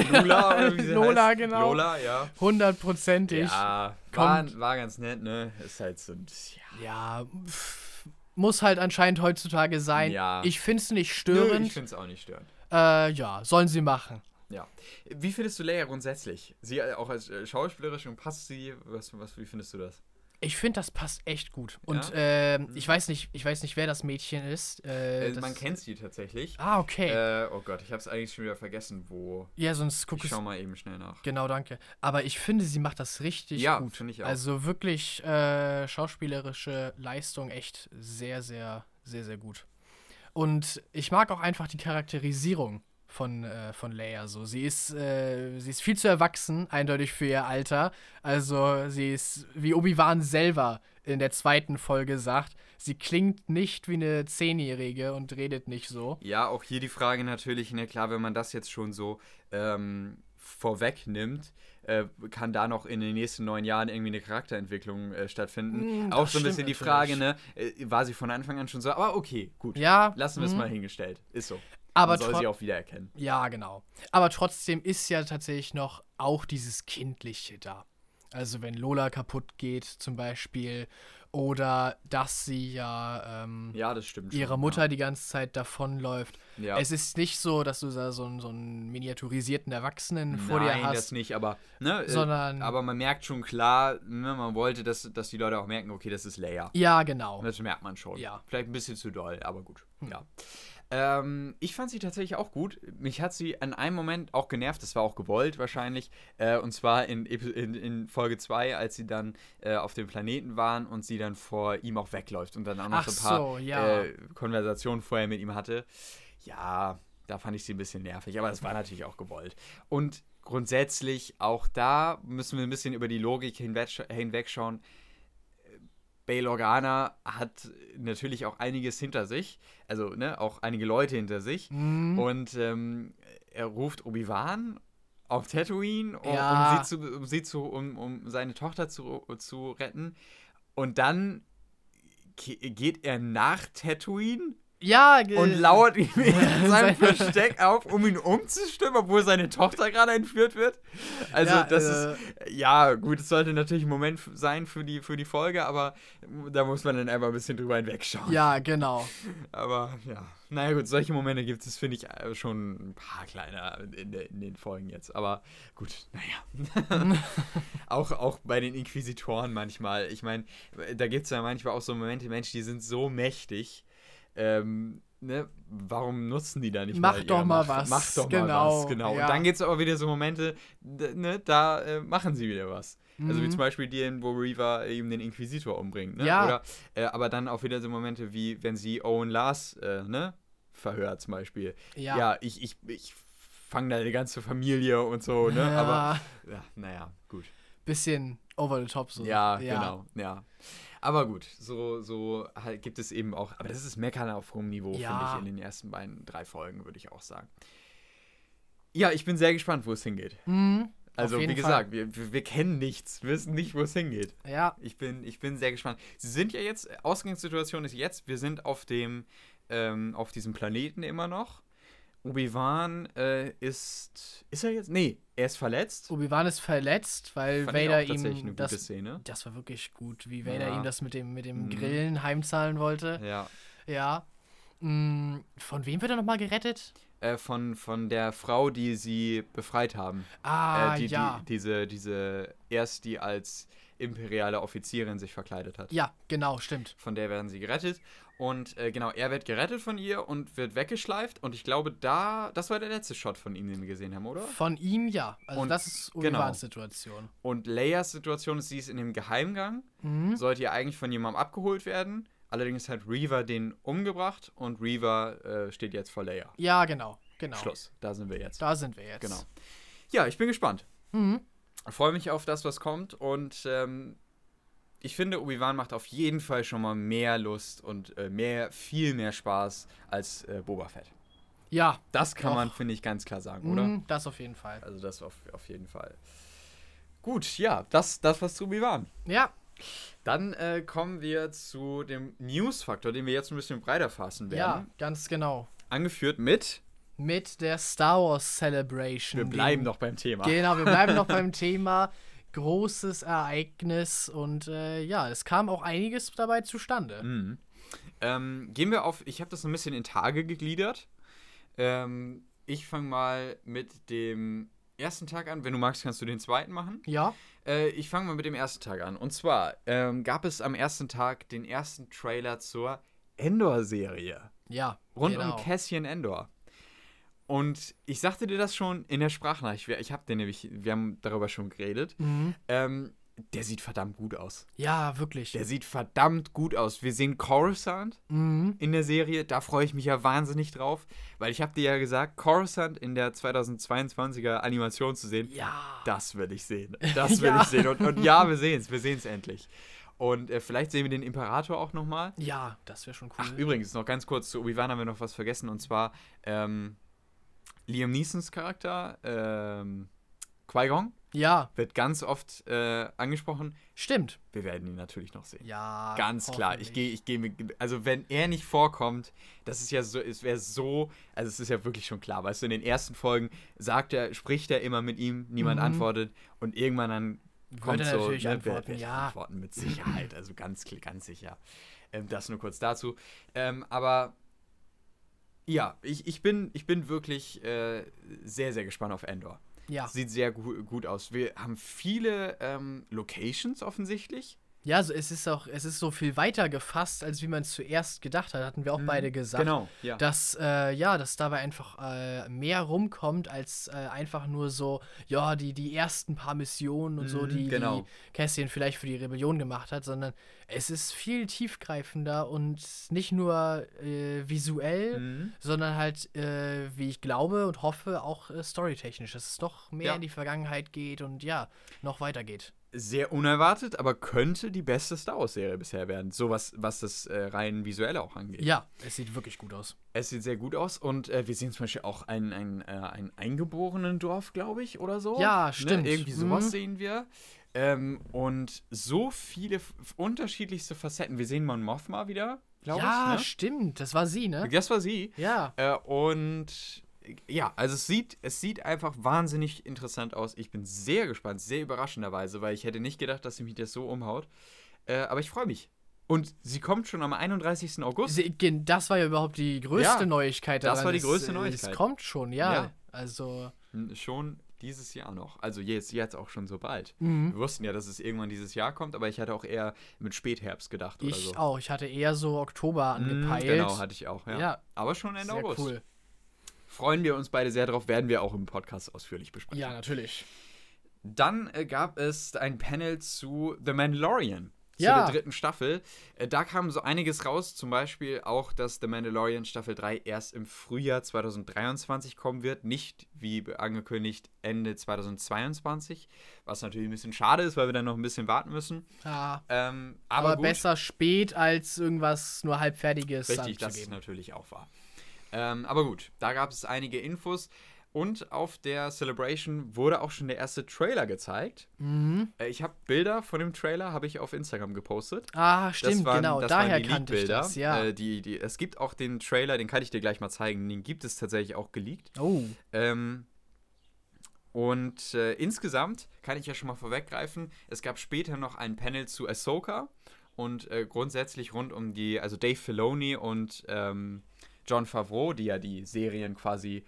wie Lola, heißt. genau. Lola, ja. Hundertprozentig. Ja, war, war ganz nett, ne? Ist halt so. Ja, ja muss halt anscheinend heutzutage sein. Ja. Ich finde es nicht störend. Nö, ich finde es auch nicht störend. Äh, ja, sollen sie machen. Ja. Wie findest du Leia grundsätzlich? Sie auch als äh, Schauspielerin passt sie? Was, was, wie findest du das? Ich finde, das passt echt gut. Und ja? äh, ich weiß nicht, ich weiß nicht, wer das Mädchen ist. Äh, äh, man kennt sie tatsächlich. Ah, okay. Äh, oh Gott, ich habe es eigentlich schon wieder vergessen, wo. Ja, sonst guck ich. Schau mal eben schnell nach. Genau, danke. Aber ich finde, sie macht das richtig ja, gut. finde ich auch. Also wirklich äh, schauspielerische Leistung echt sehr, sehr, sehr, sehr gut. Und ich mag auch einfach die Charakterisierung von, äh, von Leia so. Sie ist, äh, sie ist viel zu erwachsen, eindeutig für ihr Alter. Also sie ist, wie Obi-Wan selber in der zweiten Folge sagt, sie klingt nicht wie eine Zehnjährige und redet nicht so. Ja, auch hier die Frage natürlich, ne, klar, wenn man das jetzt schon so ähm, vorwegnimmt, äh, kann da noch in den nächsten neun Jahren irgendwie eine Charakterentwicklung äh, stattfinden. Mm, auch so ein bisschen die Frage, ne, äh, war sie von Anfang an schon so, aber okay, gut. Ja. Lassen wir es mm. mal hingestellt. Ist so. Aber Man soll sie auch wiedererkennen. Ja, genau. Aber trotzdem ist ja tatsächlich noch auch dieses Kindliche da. Also wenn Lola kaputt geht zum Beispiel oder dass sie ja, ähm, ja schon, Mutter ja. die ganze Zeit davonläuft. Ja. Es ist nicht so, dass du da so, einen, so einen miniaturisierten Erwachsenen Nein, vor dir hast. Nein, das nicht, aber ne, äh, sondern, äh, aber man merkt schon klar, ne, man wollte, dass, dass die Leute auch merken, okay, das ist Leia. Ja, genau. Das merkt man schon. Ja. Vielleicht ein bisschen zu doll, aber gut. Hm. Ja. Ähm, ich fand sie tatsächlich auch gut. Mich hat sie an einem Moment auch genervt, das war auch gewollt wahrscheinlich. Äh, und zwar in, in, in Folge 2, als sie dann äh, auf dem Planeten waren und sie dann vor ihm auch wegläuft und dann auch noch Ach so ein paar so, ja. äh, Konversationen vorher mit ihm hatte. Ja, da fand ich sie ein bisschen nervig, aber das war natürlich auch gewollt. Und grundsätzlich, auch da müssen wir ein bisschen über die Logik hinwegschauen. Bail Organa hat natürlich auch einiges hinter sich, also ne, auch einige Leute hinter sich. Mhm. Und ähm, er ruft Obi-Wan auf Tatooine, um, ja. um, sie zu, um, sie zu um, um seine Tochter zu, zu retten. Und dann geht er nach Tatooine ja, und lauert ihm in seinem Versteck auf, um ihn umzustimmen, obwohl seine Tochter gerade entführt wird. Also, ja, das äh, ist. Ja, gut, es sollte natürlich ein Moment sein für die, für die Folge, aber da muss man dann einfach ein bisschen drüber hinwegschauen. Ja, genau. Aber ja. Naja, gut, solche Momente gibt es, finde ich, äh, schon ein paar kleine in, in, den Folgen jetzt. Aber gut, naja. auch, auch bei den Inquisitoren manchmal. Ich meine, da gibt es ja manchmal auch so Momente, Mensch, die sind so mächtig ähm, ne, warum nutzen die da nicht Mach mal doch mal Macht? was. Mach doch genau. mal was, genau. Ja. Und dann gibt es aber wieder so Momente, ne, da äh, machen sie wieder was. Mhm. Also wie mhm. zum Beispiel die, wo Reaver eben den Inquisitor umbringt. Ne? Ja. Oder, äh, aber dann auch wieder so Momente, wie wenn sie Owen Lars äh, ne, verhört zum Beispiel. Ja, ja ich, ich, ich fange da die ganze Familie und so, ne? Ja. Aber ja, naja, gut. Bisschen over the top so. Ja, ja. genau, ja. Aber gut, so, so halt gibt es eben auch, aber das ist Meckern auf hohem Niveau, ja. finde ich, in den ersten beiden, drei Folgen, würde ich auch sagen. Ja, ich bin sehr gespannt, wo es hingeht. Mhm, also, wie gesagt, wir, wir, wir, kennen nichts, wissen nicht, wo es hingeht. Ja. Ich bin, ich bin sehr gespannt. Sie sind ja jetzt, Ausgangssituation ist jetzt, wir sind auf dem, ähm, auf diesem Planeten immer noch. Obi-Wan äh, ist. Ist er jetzt? Nee, er ist verletzt. Obi-Wan ist verletzt, weil Fand Vader ihm. Eine das, gute Szene. das war wirklich gut, wie Vader ja. ihm das mit dem, mit dem mhm. Grillen heimzahlen wollte. Ja. Ja. Mhm. Von wem wird er nochmal gerettet? Äh, von, von der Frau, die sie befreit haben. Ah, äh, die, ja. Die, diese, diese, erst die als imperiale Offizierin sich verkleidet hat. Ja, genau, stimmt. Von der werden sie gerettet. Und äh, genau, er wird gerettet von ihr und wird weggeschleift. Und ich glaube, da, das war der letzte Shot von ihm, den wir gesehen haben, oder? Von ihm ja. Also und, das ist genau. Obi-Wans Situation. Und Leias Situation ist, sie ist in dem Geheimgang, mhm. sollte ja eigentlich von jemandem abgeholt werden. Allerdings hat Reaver den umgebracht und Reaver äh, steht jetzt vor Leia. Ja, genau, genau. Schluss. Da sind wir jetzt. Da sind wir jetzt. Genau. Ja, ich bin gespannt. Mhm. Freue mich auf das, was kommt und ähm, ich finde, Obi-Wan macht auf jeden Fall schon mal mehr Lust und äh, mehr, viel mehr Spaß als äh, Boba Fett. Ja. Das kann doch. man, finde ich, ganz klar sagen, oder? Mhm, das auf jeden Fall. Also das auf, auf jeden Fall. Gut, ja, das, das was zu Obi-Wan. Ja. Dann äh, kommen wir zu dem News-Faktor, den wir jetzt ein bisschen breiter fassen werden. Ja, ganz genau. Angeführt mit mit der Star Wars Celebration. Wir bleiben noch beim Thema. Genau, wir bleiben noch beim Thema. Großes Ereignis und äh, ja, es kam auch einiges dabei zustande. Mhm. Ähm, gehen wir auf, ich habe das ein bisschen in Tage gegliedert. Ähm, ich fange mal mit dem ersten Tag an. Wenn du magst, kannst du den zweiten machen. Ja. Äh, ich fange mal mit dem ersten Tag an. Und zwar ähm, gab es am ersten Tag den ersten Trailer zur Endor-Serie. Ja. Rund genau. um Cassian Endor. Und ich sagte dir das schon in der Sprachnachricht. Ich habe den nämlich, wir haben darüber schon geredet. Mhm. Ähm, der sieht verdammt gut aus. Ja, wirklich. Der sieht verdammt gut aus. Wir sehen Coruscant mhm. in der Serie. Da freue ich mich ja wahnsinnig drauf, weil ich habe dir ja gesagt, Coruscant in der 2022er Animation zu sehen. Ja. Das will ich sehen. Das will ja. ich sehen. Und, und ja, wir sehen es. Wir sehen es endlich. Und äh, vielleicht sehen wir den Imperator auch nochmal. Ja, das wäre schon cool. Ach, übrigens, noch ganz kurz zu Obi-Wan haben wir noch was vergessen. Und zwar, ähm, Liam Neesons Charakter, ähm, Qui-Gon, ja. wird ganz oft äh, angesprochen. Stimmt. Wir werden ihn natürlich noch sehen. Ja. Ganz klar. Ich gehe, ich gehe, also wenn er nicht vorkommt, das ist ja so, es wäre so, also es ist ja wirklich schon klar, weißt du, in den ersten Folgen sagt er, spricht er immer mit ihm, niemand mhm. antwortet und irgendwann dann kommt Würde so, natürlich ne, antworten, wer, ja. antworten mit Sicherheit, also ganz, ganz sicher. Ähm, das nur kurz dazu. Ähm, aber ja, ich, ich, bin, ich bin wirklich äh, sehr, sehr gespannt auf Endor. Ja. Sieht sehr gu gut aus. Wir haben viele ähm, Locations offensichtlich. Ja, also es ist auch, es ist so viel weiter gefasst, als wie man es zuerst gedacht hat, hatten wir auch mhm, beide gesagt. Genau, ja. Dass, äh, ja, dass dabei einfach äh, mehr rumkommt, als äh, einfach nur so, ja, die, die ersten paar Missionen und mhm, so, die, genau. die Cassian vielleicht für die Rebellion gemacht hat, sondern es ist viel tiefgreifender und nicht nur äh, visuell, mhm. sondern halt, äh, wie ich glaube und hoffe, auch äh, storytechnisch, dass es doch mehr Ja. in die Vergangenheit geht und ja, noch weitergeht. Sehr unerwartet, aber könnte die beste Star Wars-Serie bisher werden. So was, was das äh, rein visuelle auch angeht. Ja, es sieht wirklich gut aus. Es sieht sehr gut aus und äh, wir sehen zum Beispiel auch ein, ein, äh, ein eingeborenen Dorf, glaube ich, oder so. Ja, stimmt. Ne? Irgendwie sowas Mhm. sehen wir. Ähm, und so viele unterschiedlichste Facetten. Wir sehen Mon Mothma wieder, glaube ja, ich. stimmt. Das war sie, Ne? ne? Das war sie. Ja. Äh, und ja, also es sieht, es sieht einfach wahnsinnig interessant aus. Ich bin sehr gespannt, sehr überraschenderweise, weil ich hätte nicht gedacht, dass sie mich das so umhaut. Äh, aber ich freue mich. Und sie kommt schon am 31. August. Sie, das war ja überhaupt die größte Ja, Neuigkeit. das daran. war die Es, größte äh, Neuigkeit. Es kommt schon, ja. Ja. Also. Schon dieses Jahr noch. Also jetzt, jetzt auch schon so bald. Mhm. Wir wussten ja, dass es irgendwann dieses Jahr kommt, aber ich hatte auch eher mit Spätherbst gedacht oder Ich so. auch. Ich hatte eher so Oktober Mm, angepeilt. Genau, hatte ich auch, ja. Ja. Aber schon Ende Sehr August. cool. Freuen wir uns beide sehr drauf, werden wir auch im Podcast ausführlich besprechen. Ja, natürlich. Dann äh, gab es ein Panel zu The Mandalorian. Zu Ja. der dritten Staffel. Äh, da kam so einiges raus, zum Beispiel auch, dass The Mandalorian Staffel 3 erst im Frühjahr 2023 kommen wird, nicht wie angekündigt Ende 2022, was natürlich ein bisschen schade ist, weil wir dann noch ein bisschen warten müssen. Ja. Ähm, aber Aber, besser spät als irgendwas nur halbfertiges Richtig, das ist natürlich auch wahr. Ähm, aber gut, da gab es einige Infos. Und auf der Celebration wurde auch schon der erste Trailer gezeigt. Mhm. Äh, ich habe Bilder von dem Trailer, habe ich auf Instagram gepostet. Ah, stimmt, waren- genau. das waren Daher kannte ich das, ja. Äh, die, die, es gibt auch den Trailer, den kann ich dir gleich mal zeigen. Den gibt es tatsächlich auch geleakt. oh. Ähm, und äh, insgesamt kann ich ja schon mal vorweggreifen, es gab später noch ein Panel zu Ahsoka und äh, grundsätzlich rund um die, also Dave Filoni und ähm, John Favreau, die ja die Serien quasi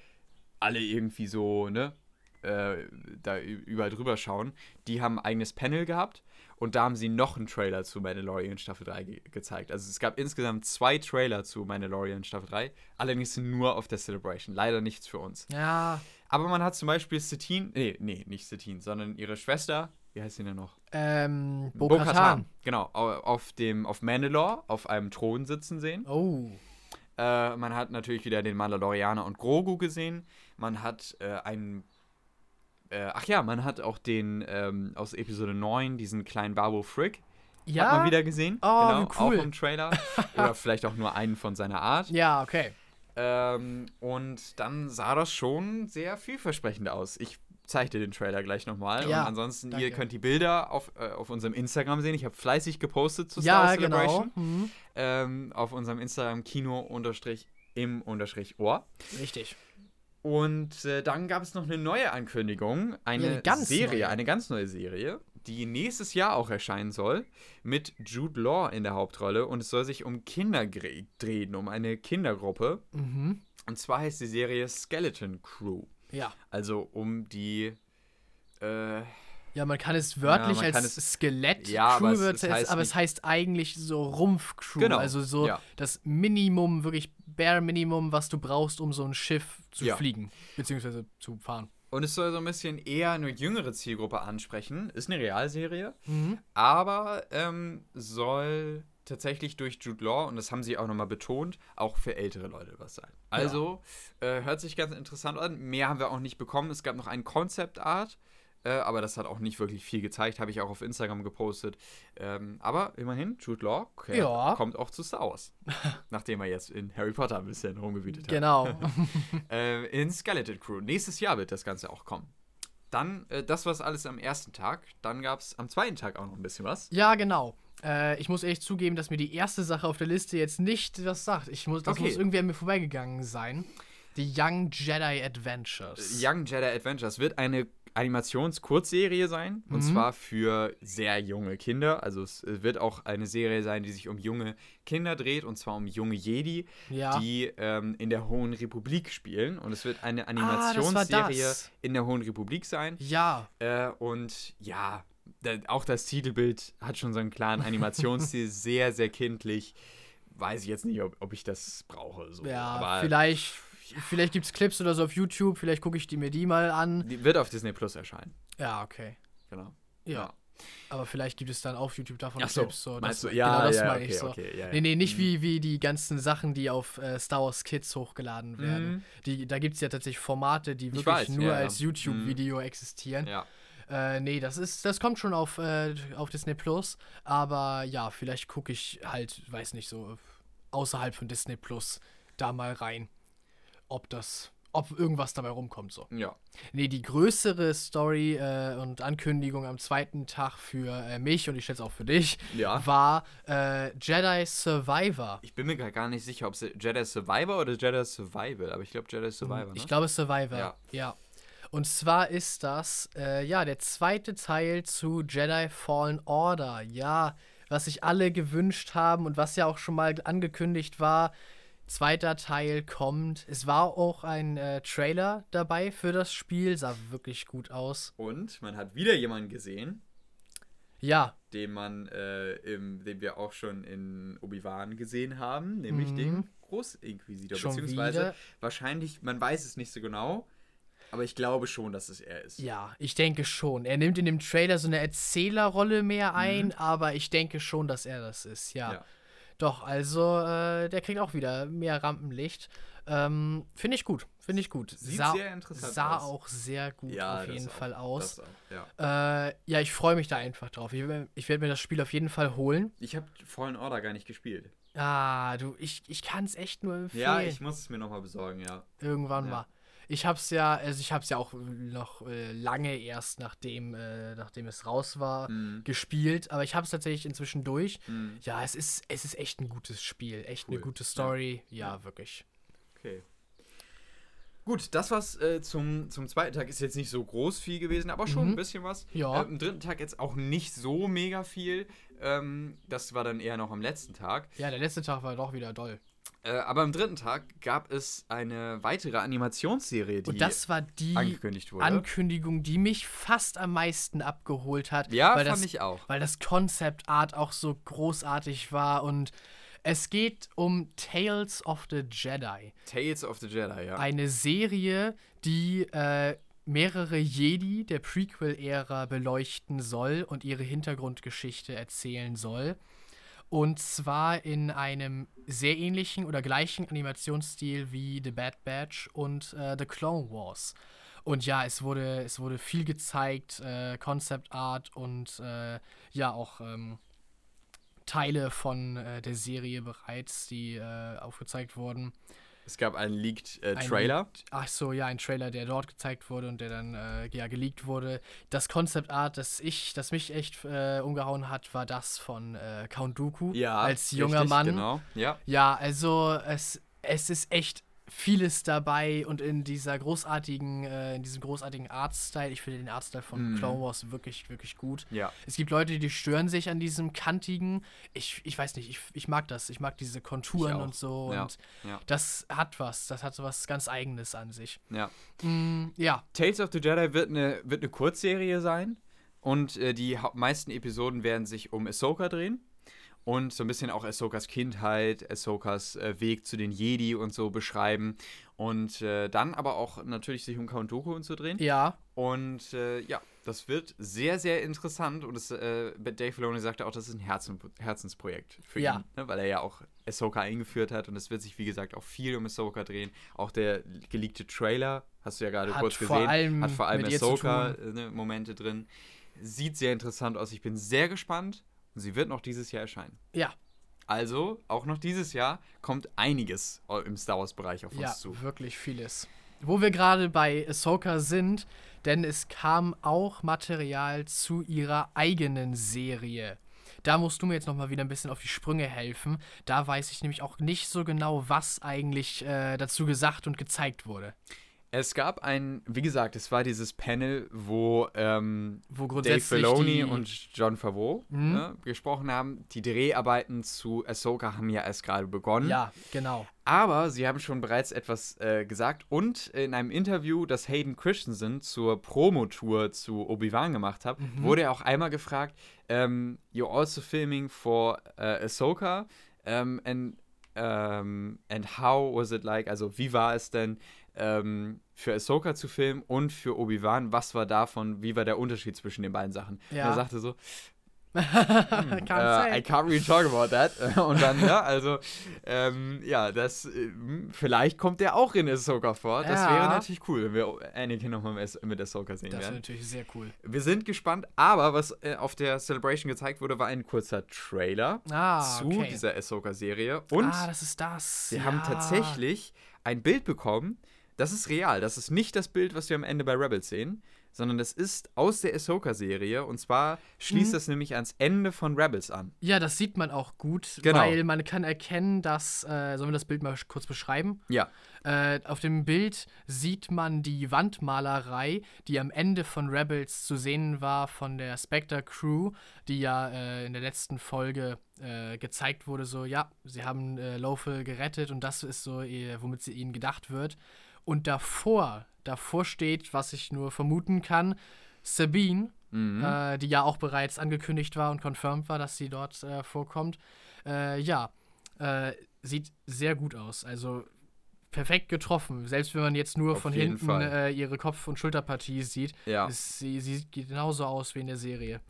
alle irgendwie so, ne, äh, da überall drüber schauen, die haben ein eigenes Panel gehabt und da haben sie noch einen Trailer zu Mandalorian Staffel 3 ge gezeigt. Also es gab insgesamt zwei Trailer zu Mandalorian Staffel 3, allerdings nur auf der Celebration. Leider nichts für uns. Ja. Aber man hat zum Beispiel Satine, nee, nee, nicht Satine, sondern ihre Schwester, wie heißt sie denn noch? Ähm, Bo-Katan. Bo genau, auf dem, auf Mandalore, auf einem Thron sitzen sehen. Oh. Äh, man hat natürlich wieder den Mandalorianer und Grogu gesehen. Man hat äh, einen. Äh, ach ja, man hat auch den ähm, aus Episode 9, diesen kleinen Babu Frick. Ja? Hat man wieder gesehen. Oh, genau, cool. Auch im Trailer. Oder vielleicht auch nur einen von seiner Art. Ja, okay. Ähm, und dann sah das schon sehr vielversprechend aus. Ich zeige dir den Trailer gleich nochmal. Ja, und ansonsten, danke. ihr könnt die Bilder auf, äh, auf unserem Instagram sehen. Ich habe fleißig gepostet zu Star ja, genau. Celebration. Genau. Mhm. Ähm, auf unserem Instagram Kino unterstrich im unterstrich Ohr. Richtig. Und äh, dann gab es noch eine neue Ankündigung, eine ja, Serie, neue. eine ganz neue Serie, die nächstes Jahr auch erscheinen soll, mit Jude Law in der Hauptrolle. Und es soll sich um Kinder drehen, um eine Kindergruppe. Mhm. Und zwar heißt die Serie Skeleton Crew. Ja. Also um die. Äh, ja, man kann es wörtlich ja, als Skelett ja, Crew aber, es, es heißt, aber es heißt eigentlich so Rumpf Crew, genau. also so ja. das Minimum, wirklich bare Minimum, was du brauchst, um so ein Schiff zu ja. fliegen beziehungsweise zu fahren. Und es soll so ein bisschen eher eine jüngere Zielgruppe ansprechen. Ist eine Realserie, mhm. aber ähm, soll tatsächlich durch Jude Law, und das haben sie auch nochmal betont, auch für ältere Leute was sein. Also, ja. äh, hört sich ganz interessant an. Mehr haben wir auch nicht bekommen. Es gab noch ein Concept Art, äh, aber das hat auch nicht wirklich viel gezeigt. Habe ich auch auf Instagram gepostet. Ähm, aber immerhin, Jude Law okay, ja. kommt auch zu Star Wars. nachdem er jetzt in Harry Potter ein bisschen rumgewütet hat. Genau. äh, in Skeleton Crew. Nächstes Jahr wird das Ganze auch kommen. Dann, äh, das war alles am ersten Tag. Dann gab es am zweiten Tag auch noch ein bisschen was. Ja, genau. Äh, ich muss ehrlich zugeben, dass mir die erste Sache auf der Liste jetzt nicht was sagt. Ich muss, das okay. muss irgendwie an mir vorbeigegangen sein. Die Young Jedi Adventures. Young Jedi Adventures wird eine Animationskurzserie sein. Und mhm. zwar für sehr junge Kinder. Also es wird auch eine Serie sein, die sich um junge Kinder dreht. Und zwar um junge Jedi, ja. die ähm, in der Hohen Republik spielen. Und es wird eine Animationsserie ah, in der Hohen Republik sein. Ja. Äh, und ja, auch das Titelbild hat schon so einen klaren Animationsstil, sehr, sehr kindlich. Weiß ich jetzt nicht, ob, ob ich das brauche. So. Ja, Aber, vielleicht, ja. vielleicht gibt es Clips oder so auf YouTube, vielleicht gucke ich die mir die mal an. Die wird auf Disney Plus erscheinen. Ja, okay. Genau. Ja. ja. Aber vielleicht gibt es dann auf YouTube davon Ach so, Clips. So, das, du? Ja, genau das ja, meine okay, ich so. Okay, ja, nee, nee, nicht mhm. wie, wie die ganzen Sachen, die auf äh, Star Wars Kids hochgeladen werden. Mhm. Die, da gibt es ja tatsächlich Formate, die wirklich weiß, nur als YouTube-Video mhm. existieren. Ja. Äh, nee, das ist, das kommt schon auf, äh, auf Disney Plus. Aber ja, vielleicht gucke ich halt, weiß nicht, so außerhalb von Disney Plus da mal rein. Ob das, ob irgendwas dabei rumkommt, so. Ja. Nee, die größere Story äh, und Ankündigung am zweiten Tag für äh, mich und ich schätze auch für dich ja. war äh, Jedi Survivor. Ich bin mir gar nicht sicher, ob es Jedi Survivor oder Jedi Survival, aber ich glaube Jedi Survivor. Ne? Ich glaube Survivor, ja. ja. Und zwar ist das, äh, ja, der zweite Teil zu Jedi Fallen Order. Ja, was sich alle gewünscht haben und was ja auch schon mal angekündigt war. Zweiter Teil kommt. Es war auch ein äh, Trailer dabei für das Spiel, sah wirklich gut aus. Und man hat wieder jemanden gesehen. Ja. Den man, äh, im, den wir auch schon in Obi-Wan gesehen haben, nämlich mhm. den Großinquisitor. Schon beziehungsweise wieder? wahrscheinlich, man weiß es nicht so genau, aber ich glaube schon, dass es er ist. Ja, ich denke schon. Er nimmt in dem Trailer so eine Erzählerrolle mehr ein, mhm. aber ich denke schon, dass er das ist, ja. ja. Doch, also äh, der kriegt auch wieder mehr Rampenlicht. Ähm, Finde ich gut, finde ich gut. Sieht sah, sehr interessant sah aus. auch sehr gut ja, auf jeden auch, Fall aus. Auch, ja. Äh, ja, ich freue mich da einfach drauf. Ich, ich werde mir das Spiel auf jeden Fall holen. Ich habe Fallen Order gar nicht gespielt. Ah, du, ich, ich kann es echt nur empfehlen. Ja, ich muss es mir nochmal besorgen, ja. Irgendwann ja. mal. Ich hab's ja, also ich hab's ja auch noch äh, lange erst nachdem, äh, nachdem es raus war, mhm. gespielt, aber ich hab's tatsächlich inzwischen durch. Mhm. Ja, es ist, es ist echt ein gutes Spiel, echt cool. eine gute Story. Ja, ja, wirklich. Okay. Gut, das was äh, zum, zum zweiten Tag ist jetzt nicht so groß viel gewesen, aber schon mhm. ein bisschen was. Ja. Äh, am dritten Tag jetzt auch nicht so mega viel. Ähm, das war dann eher noch am letzten Tag. Ja, der letzte Tag war doch wieder doll. Äh, aber am dritten Tag gab es eine weitere Animationsserie, die Und das war die angekündigt wurde. Ankündigung, die mich fast am meisten abgeholt hat. Ja, weil fand das, ich auch. Weil das Concept Art auch so großartig war und es geht um Tales of the Jedi. Tales of the Jedi, ja. Eine Serie, die äh, mehrere Jedi der Prequel-Ära beleuchten soll und ihre Hintergrundgeschichte erzählen soll. Und zwar in einem sehr ähnlichen oder gleichen Animationsstil wie The Bad Batch und äh, The Clone Wars. Und ja, es wurde, es wurde viel gezeigt, äh, Concept Art und äh, ja auch ähm, Teile von äh, der Serie bereits, die äh, aufgezeigt wurden. Es gab einen leaked äh, ach so, ja, ein Trailer, der dort gezeigt wurde und der dann äh, ja geleakt wurde. Das Concept Art, das ich, das mich echt äh, umgehauen hat, war das von äh, Count Dooku ja, als junger richtig, Mann. Genau. Ja. ja, also es, es ist echt vieles dabei und in dieser großartigen, äh, in diesem großartigen Artstyle. Ich finde den Artstyle von mm. Clone Wars wirklich, wirklich gut. Ja. Es gibt Leute, die stören sich an diesem kantigen. Ich, ich weiß nicht, ich, ich mag das. Ich mag diese Konturen und so. Ja. Und ja. das hat was. Das hat so was ganz Eigenes an sich. Ja. Mm, ja. Tales of the Jedi wird eine, wird eine Kurzserie sein. Und äh, die meisten Episoden werden sich um Ahsoka drehen und so ein bisschen auch Ahsokas Kindheit, Ahsokas äh, Weg zu den Jedi und so beschreiben. Und äh, dann aber auch natürlich sich um Count Dooku und so drehen. Ja. Und äh, ja, das wird sehr, sehr interessant. Und das, äh, Dave Filoni sagte auch, das ist ein Herzen, Herzensprojekt für ja. ihn, ne? weil er ja auch Ahsoka eingeführt hat. Und es wird sich, wie gesagt, auch viel um Ahsoka drehen. Auch der geleakte Trailer, hast du ja gerade kurz gesehen, hat vor allem Ahsoka-Momente äh, drin. Sieht sehr interessant aus. Ich bin sehr gespannt. Sie wird noch dieses Jahr erscheinen. Ja. Also, auch noch dieses Jahr kommt einiges im Star Wars-Bereich auf uns ja, zu. Ja, wirklich vieles. Wo wir gerade bei Ahsoka sind, denn es kam auch Material zu ihrer eigenen Serie. Da musst du mir jetzt noch mal wieder ein bisschen auf die Sprünge helfen. Da weiß ich nämlich auch nicht so genau, was eigentlich äh, dazu gesagt und gezeigt wurde. Es gab ein, wie gesagt, es war dieses Panel, wo, ähm, wo Dave Filoni und John Favreau mhm. ne, gesprochen haben. Die Dreharbeiten zu Ahsoka haben ja erst gerade begonnen. Ja, genau. Aber sie haben schon bereits etwas äh, gesagt und in einem Interview, das Hayden Christensen zur Promotour zu Obi-Wan gemacht hat, mhm. wurde er auch einmal gefragt, um, ähm, you're also filming for uh, Ahsoka um, and, um, and how was it like, also wie war es denn, ähm, für Ahsoka zu filmen und für Obi-Wan. Was war davon, wie war der Unterschied zwischen den beiden Sachen? Ja. er sagte so, hm, uh, I can't really talk about that. Und dann, ja, also, ähm, ja, das, äh, vielleicht kommt der auch in Ahsoka vor. Das ja. wäre natürlich cool, wenn wir Anakin nochmal mit Ahsoka sehen das werden. Das wäre natürlich sehr cool. Wir sind gespannt, aber was äh, auf der Celebration gezeigt wurde, war ein kurzer Trailer ah, zu okay. dieser Ahsoka-Serie. Und ah, das ist das. Sie ja. haben tatsächlich ein Bild bekommen, das ist real. Das ist nicht das Bild, was wir am Ende bei Rebels sehen, sondern das ist aus der Ahsoka-Serie. Und zwar schließt mhm. das nämlich ans Ende von Rebels an. Ja, das sieht man auch gut, genau. weil man kann erkennen, dass, äh, sollen wir das Bild mal kurz beschreiben? Ja. Äh, auf dem Bild sieht man die Wandmalerei, die am Ende von Rebels zu sehen war von der Spectre Crew, die ja äh, in der letzten Folge äh, gezeigt wurde, so, ja, sie haben äh, Lothal gerettet und das ist so, womit sie ihnen gedacht wird. Und davor, davor steht, was ich nur vermuten kann, Sabine, mhm. äh, die ja auch bereits angekündigt war und confirmed war, dass sie dort äh, vorkommt. Äh, ja, äh, sieht sehr gut aus. Also perfekt getroffen. Selbst wenn man jetzt nur Auf von hinten äh, ihre Kopf- und Schulterpartie sieht, ja. ist, sie, sie sieht genauso aus wie in der Serie.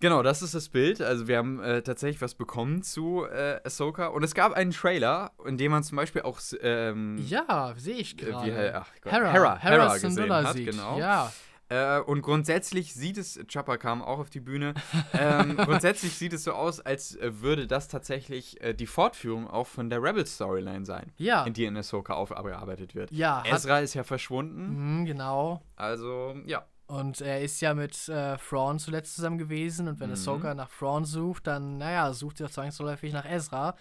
Genau, das ist das Bild. Also wir haben äh, tatsächlich was bekommen zu äh, Ahsoka. Und es gab einen Trailer, in dem man zum Beispiel auch ähm, Ja, sehe ich gerade. Hera, Hera, Hera, Hera gesehen hat, sieht. genau. Ja. Äh, und grundsätzlich sieht es, Chopper kam auch auf die Bühne, ähm, grundsätzlich sieht es so aus, als äh, würde das tatsächlich äh, die Fortführung auch von der Rebel-Storyline sein. Ja. In die in Ahsoka aufgearbeitet wird. Ja. Ezra ist ja verschwunden. Mh, genau. Also, ja. Und er ist ja mit äh, Thrawn zuletzt zusammen gewesen. Und wenn mhm. Ahsoka nach Thrawn sucht, dann, naja, sucht er zwangsläufig nach Ezra.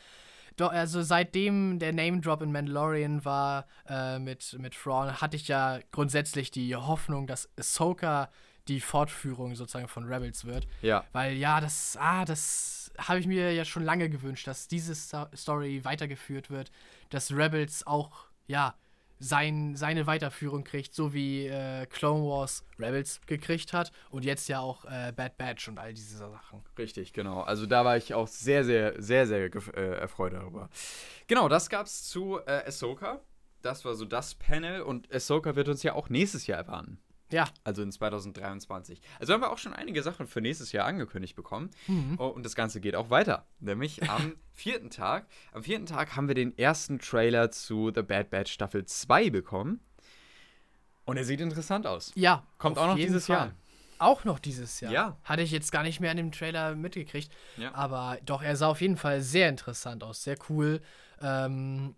Doch, also seitdem der Name-Drop in Mandalorian war äh, mit, mit Thrawn, hatte ich ja grundsätzlich die Hoffnung, dass Ahsoka die Fortführung sozusagen von Rebels wird. Ja. Weil ja, das, ah, das habe ich mir ja schon lange gewünscht, dass diese Story weitergeführt wird, dass Rebels auch, ja, sein, seine Weiterführung kriegt, so wie äh, Clone Wars Rebels gekriegt hat und jetzt ja auch äh, Bad Batch und all diese Sachen. Richtig, genau. Also da war ich auch sehr, sehr, sehr, sehr äh, erfreut darüber. Genau, das gab's zu äh, Ahsoka. das war so das Panel und Ahsoka wird uns ja auch nächstes Jahr erwarten. Ja. Also in 2023. Also haben wir auch schon einige Sachen für nächstes Jahr angekündigt bekommen. Mhm. Oh, und das Ganze geht auch weiter. Nämlich am vierten Tag. Am vierten Tag haben wir den ersten Trailer zu The Bad Batch Staffel 2 bekommen. Und er sieht interessant aus. Ja. Kommt auch noch dieses Fall. Jahr. Auch noch dieses Jahr. Ja. Hatte ich jetzt gar nicht mehr an dem Trailer mitgekriegt. Ja. Aber doch, er sah auf jeden Fall sehr interessant aus. Sehr cool. Ähm,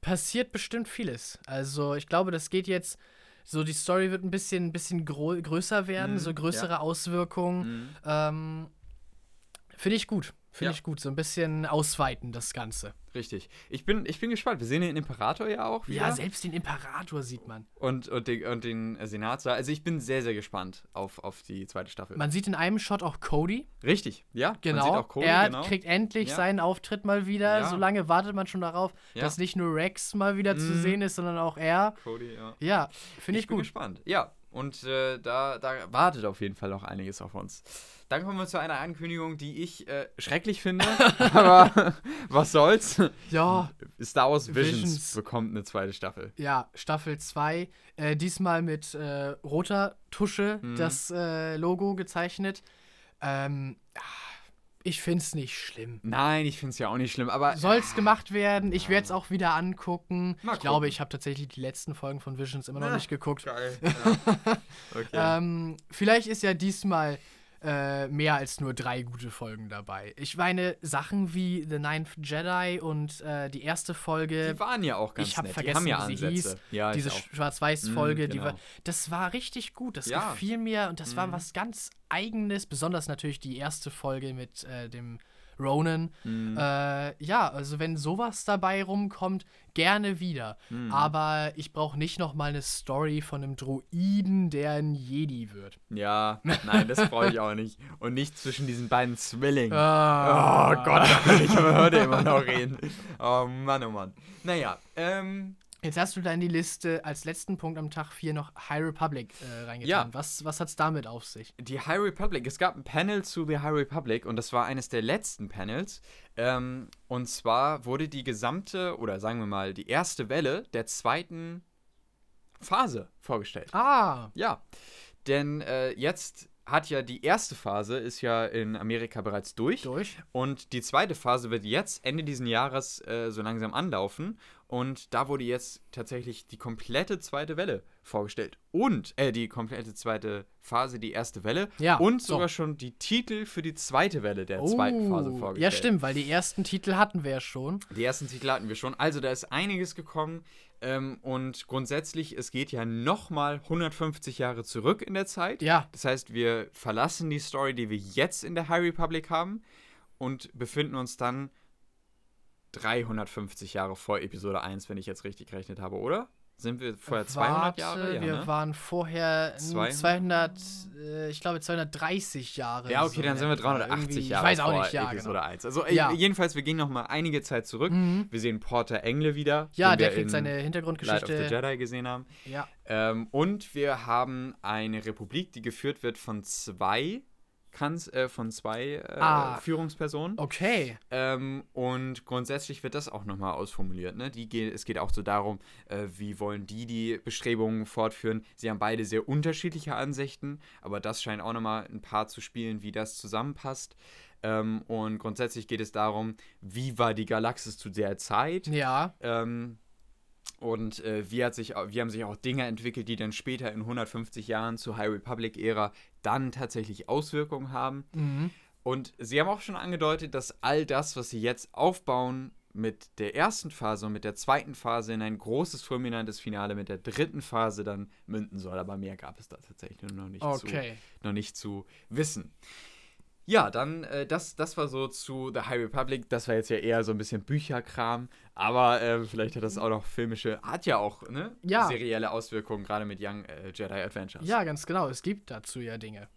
passiert bestimmt vieles. Also ich glaube, das geht jetzt so die Story wird ein bisschen, ein bisschen größer werden, mhm, so größere ja. Auswirkungen. Mhm. Ähm, Finde ich gut. Finde ja. ich gut. So ein bisschen ausweiten, das Ganze. Richtig. Ich bin, ich bin gespannt. Wir sehen den Imperator ja auch wieder. Ja, selbst den Imperator sieht man. Und, und, den, und den Senator. Also ich bin sehr, sehr gespannt auf, auf die zweite Staffel. Man sieht in einem Shot auch Cody. Richtig, ja. Genau. Cody, er genau. kriegt endlich ja. seinen Auftritt mal wieder. Ja. So lange wartet man schon darauf, ja. dass nicht nur Rex mal wieder mm. zu mhm. sehen ist, sondern auch er. Cody, ja. Ja, finde ich, ich gut. Ich bin gespannt. Ja, und äh, da, da wartet auf jeden Fall noch einiges auf uns. Dann kommen wir zu einer Ankündigung, die ich äh, schrecklich finde, aber was soll's? Ja. Star Wars Visions, Visions, bekommt eine zweite Staffel. Ja, Staffel 2. Äh, diesmal mit äh, roter Tusche mhm. das äh, Logo gezeichnet. Ähm, ich find's nicht schlimm. Nein, ich find's ja auch nicht schlimm, aber. Soll's gemacht werden. Ich werde es auch wieder angucken. Mal ich glaube, ich habe tatsächlich die letzten Folgen von Visions immer noch ja, nicht geguckt. Geil. Ja. okay. ähm, vielleicht ist ja diesmal äh, mehr als nur drei gute Folgen dabei. Ich meine, Sachen wie The Ninth Jedi und äh, die erste Folge. Die waren ja auch ganz Ich habe vergessen, ja wie sie hieß. Ja, diese Schwarz-Weiß-Folge. Mm, genau. war, das war richtig gut. Das ja. gefiel mir und das mm. war mhm. was ganz Eigenes. Besonders natürlich die erste Folge mit äh, dem Ronan. Mhm. Äh, ja, also wenn sowas dabei rumkommt, gerne wieder. Mhm. Aber ich brauche nicht noch mal eine Story von einem Druiden, der ein Jedi wird. Ja, nein, das brauche ich auch nicht. Und nicht zwischen diesen beiden Zwillingen. Ah. Oh Gott, ich heute immer noch reden. Oh Mann, oh Mann. Naja, ähm, Jetzt hast du da in die Liste als letzten Punkt am Tag 4 noch High Republic äh, reingetan. Ja. Was, was hat es damit auf sich? Die High Republic, es gab ein Panel zu The High Republic und das war eines der letzten Panels. Ähm, und zwar wurde die gesamte, oder sagen wir mal, die erste Welle der zweiten Phase vorgestellt. Ah. Ja. Denn äh, jetzt hat ja die erste Phase ist ja in Amerika bereits durch. Durch. Und die zweite Phase wird jetzt Ende diesen Jahres äh, so langsam anlaufen. Und da wurde jetzt tatsächlich die komplette zweite Welle vorgestellt. Und, äh, die komplette zweite Phase, die erste Welle. Ja, und sogar so. schon die Titel für die zweite Welle der oh, zweiten Phase vorgestellt. Ja, stimmt, weil die ersten Titel hatten wir ja schon. Die ersten Titel hatten wir schon. Also da ist einiges gekommen. Ähm, und grundsätzlich, es geht ja nochmal 150 Jahre zurück in der Zeit. Ja. Das heißt, wir verlassen die Story, die wir jetzt in der High Republic haben und befinden uns dann 350 Jahre vor Episode 1, wenn ich jetzt richtig gerechnet habe, oder? Sind wir vorher 200 Warte, Jahre? Ja, wir ne? waren vorher 200, 200 äh, ich glaube 230 Jahre. Ja, okay, dann sind wir 380 Jahre ich weiß auch nicht, ja, Episode genau. 1. Also ja. jedenfalls, wir gehen noch mal einige Zeit zurück. Mhm. Wir sehen Porter Engle wieder. Ja, der kriegt seine Hintergrundgeschichte. Light of the Jedi gesehen haben. Ja. Ähm, und wir haben eine Republik, die geführt wird von zwei Kanz, äh, von zwei äh, ah, Führungspersonen. Okay. Ähm, und grundsätzlich wird das auch nochmal ausformuliert. Ne? Die geht, es geht auch so darum, äh, wie wollen die die Bestrebungen fortführen. Sie haben beide sehr unterschiedliche Ansichten, aber das scheint auch nochmal ein paar zu spielen, wie das zusammenpasst. Ähm, und grundsätzlich geht es darum, wie war die Galaxis zu der Zeit. Ja. Ähm, und äh, wie, hat sich, wie haben sich auch Dinge entwickelt, die dann später in 150 Jahren zur High Republic-Ära dann tatsächlich Auswirkungen haben. Mhm. Und sie haben auch schon angedeutet, dass all das, was sie jetzt aufbauen, mit der ersten Phase und mit der zweiten Phase in ein großes fulminantes Finale mit der dritten Phase dann münden soll. Aber mehr gab es da tatsächlich noch nicht, okay. zu, noch nicht zu wissen. Ja, dann, äh, das, das war so zu The High Republic. Das war jetzt ja eher so ein bisschen Bücherkram. Aber äh, vielleicht hat das auch noch filmische, hat ja auch, ne? Ja. Serielle Auswirkungen, gerade mit Young äh, Jedi Adventures. Ja, ganz genau. Es gibt dazu ja Dinge.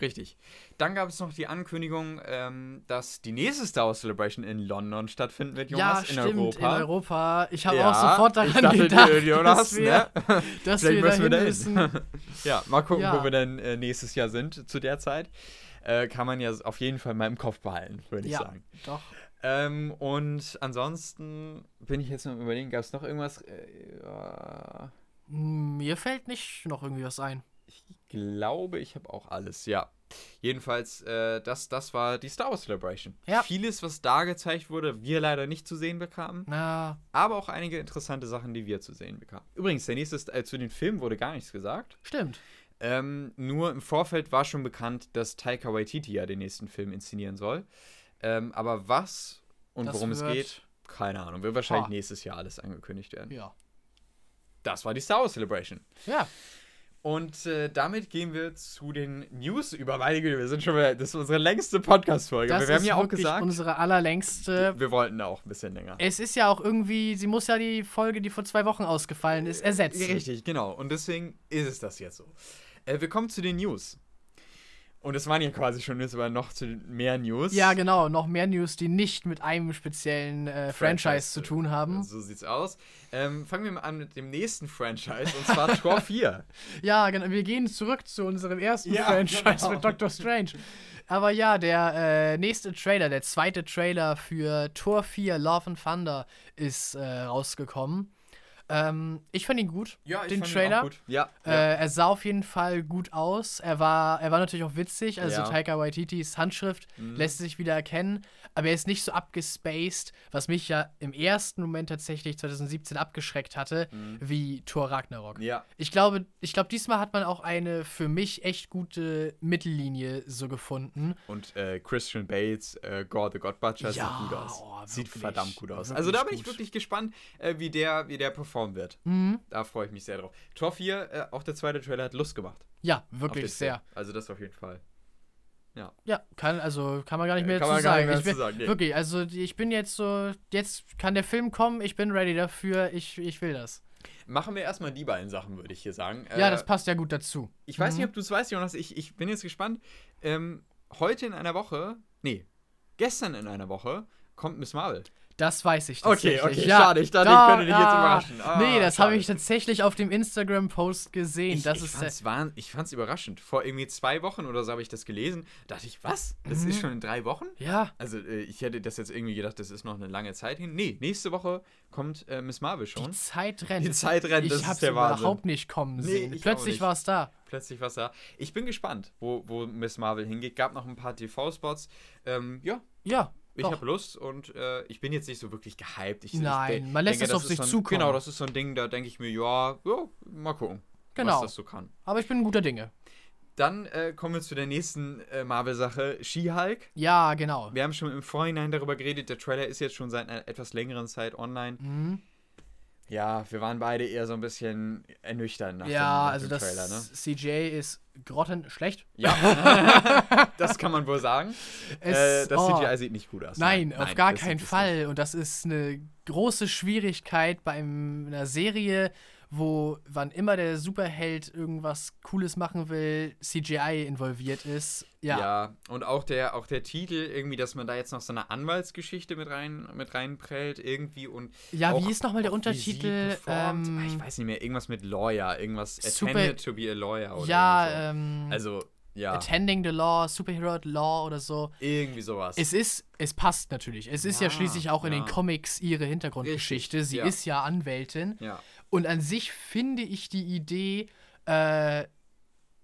Richtig. Dann gab es noch die Ankündigung, ähm, dass die nächste Star Wars Celebration in London stattfinden wird, Jonas, ja, in Europa. in Europa. Ich habe ja, auch sofort daran ich dachte, gedacht, Jonas, dass wir, ne? dass wir müssen wir müssen. ja, mal gucken, ja. wo wir denn äh, nächstes Jahr sind zu der Zeit äh, kann man ja auf jeden Fall mal im Kopf behalten, würde ich ja, sagen. Doch. Ähm, und ansonsten bin ich jetzt noch überlegen, gab es noch irgendwas? Äh. Mir fällt nicht noch irgendwie was ein. Ich glaube, ich habe auch alles, ja. Jedenfalls, äh, das, das war die Star Wars Celebration. Ja. Vieles, was da gezeigt wurde, wir leider nicht zu sehen bekamen. Na. Aber auch einige interessante Sachen, die wir zu sehen bekamen. Übrigens, der nächste, äh, zu den Filmen wurde gar nichts gesagt. Stimmt. Ähm, nur im Vorfeld war schon bekannt, dass Taika Waititi ja den nächsten Film inszenieren soll. Ähm, aber was und das worum es geht, keine Ahnung. Wird wahrscheinlich ha. nächstes Jahr alles angekündigt werden. Ja. Das war die Star Wars Celebration. Ja. Und äh, damit gehen wir zu den News über meine Güte. Wir sind schon mal, das ist unsere längste Podcast-Folge. Wir haben ja auch gesagt, unsere allerlängste. Wir wollten auch ein bisschen länger. Es ist ja auch irgendwie, sie muss ja die Folge, die vor zwei Wochen ausgefallen ist, ersetzen. Richtig, genau. Und deswegen ist es das jetzt so. Äh, wir kommen zu den News. Und es waren ja quasi schon jetzt aber noch zu mehr News. Ja, genau, noch mehr News, die nicht mit einem speziellen äh, Franchise, Franchise, zu tun haben. So sieht's aus. Ähm, fangen wir mal an mit dem nächsten Franchise, und zwar Tor 4. Ja, genau, wir gehen zurück zu unserem ersten ja, Franchise genau. mit Doctor Strange. Aber ja, der äh, nächste Trailer, der zweite Trailer für Tor 4 Love and Thunder ist äh, rausgekommen. Ähm, ich fand ihn gut, ja, den Trailer. Gut. Ja, äh, ja, Er sah auf jeden Fall gut aus. Er war, er war natürlich auch witzig. Also ja. Taika Waititis Handschrift mhm. lässt sich wieder erkennen. Aber er ist nicht so abgespaced, was mich ja im ersten Moment tatsächlich 2017 abgeschreckt hatte, mhm. wie Thor Ragnarok. Ja. Ich glaube, ich glaube, diesmal hat man auch eine für mich echt gute Mittellinie so gefunden. Und äh, Christian Bates, äh, God the God Butcher, sieht gut aus. Oh, sieht verdammt gut aus. Also da bin ich wirklich gespannt, äh, wie, der, wie der performt performen wird. Mhm. Da freue ich mich sehr drauf. Tor 4, äh, auch der zweite Trailer hat Lust gemacht. Ja, wirklich sehr. Also das auf jeden Fall. Ja. Ja, kann, also kann man gar nicht mehr, dazu, sagen. Mehr bin, sagen nee. Wirklich, also ich bin jetzt so, jetzt kann der Film kommen, ich bin ready dafür, ich, ich will das. Machen wir erstmal die beiden Sachen, würde ich hier sagen. Ja, äh, das passt ja gut dazu. Ich weiß mhm. nicht, ob du es weißt, Jonas, ich, ich bin jetzt gespannt. Ähm, heute in einer Woche, nee, gestern in einer Woche kommt Miss Marvel. Das weiß ich tatsächlich. Okay, okay, ja, schade. Ich dachte, da, ich könnte dich jetzt überraschen. Ah, nee, das habe ich tatsächlich auf dem Instagram-Post gesehen. Ich, das ich, ist fand's wahn, ich fand's überraschend. Vor irgendwie zwei Wochen oder so habe ich das gelesen. Da dachte ich, was? Das mhm. ist schon in drei Wochen? Ja. Also, äh, ich hätte das jetzt irgendwie gedacht, das ist noch eine lange Zeit hin. Nee, nächste Woche kommt äh, Miss Marvel schon. Die Zeit rennt. Die Zeit rennt, das ich ist der Wahnsinn. überhaupt nicht kommen sehen. Nee, Plötzlich war es da. Plötzlich war es da. Ich bin gespannt, wo, wo Miss Marvel hingeht. Gab noch ein paar TV-Spots. Ähm, ja. Ja, ich habe Lust und äh, ich bin jetzt nicht so wirklich gehypt. Ich, Nein, ich man lässt denke, es auf sich so ein, zukommen. Genau, das ist so ein Ding, da denke ich mir, ja, ja, mal gucken, genau. was das so kann. Aber ich bin ein guter Dinge. Dann äh, kommen wir zu der nächsten äh, Marvel-Sache, She-Hulk. Ja, genau. Wir haben schon im Vorhinein darüber geredet, der Trailer ist jetzt schon seit einer etwas längeren Zeit online. Mhm. Ja, wir waren beide eher so ein bisschen ernüchtert nach ja, dem, nach also dem Trailer. Ja, also das CJ ist grottenschlecht. Ja, das kann man wohl sagen. Es, äh, das oh, CGI sieht nicht gut aus. Nein, nein auf gar keinen Fall. Und das ist eine große Schwierigkeit bei einer Serie, wo wann immer der Superheld irgendwas Cooles machen will, CGI involviert ist. Ja. Ja, und auch der, auch der Titel, irgendwie, dass man da jetzt noch so eine Anwaltsgeschichte mit rein mit reinprellt, irgendwie und. Ja, auch, wie ist nochmal der Untertitel? Ähm, ah, ich weiß nicht mehr, irgendwas mit Lawyer, irgendwas Super, attended to be a lawyer oder Ja, so. ähm. Also. Ja. Attending the Law, Superhero Law oder so. Irgendwie sowas. Es ist, es passt natürlich. Es ist ja, ja schließlich auch in den Comics ihre Hintergrundgeschichte. Richtig. Sie ja. ist ja Anwältin. Und an sich finde ich die Idee, äh,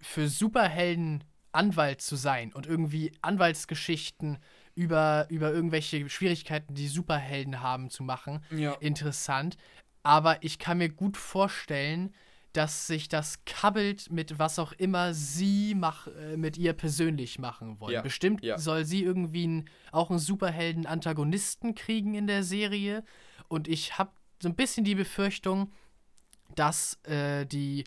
für Superhelden Anwalt zu sein und irgendwie Anwaltsgeschichten über, über irgendwelche Schwierigkeiten, die Superhelden haben, zu machen, ja. interessant. Aber ich kann mir gut vorstellen, dass sich das kabbelt mit was auch immer sie mach, äh, mit ihr persönlich machen wollen. Ja. Bestimmt ja. soll sie irgendwie ein, auch einen Superhelden-Antagonisten kriegen in der Serie. Und ich habe so ein bisschen die Befürchtung, dass äh, die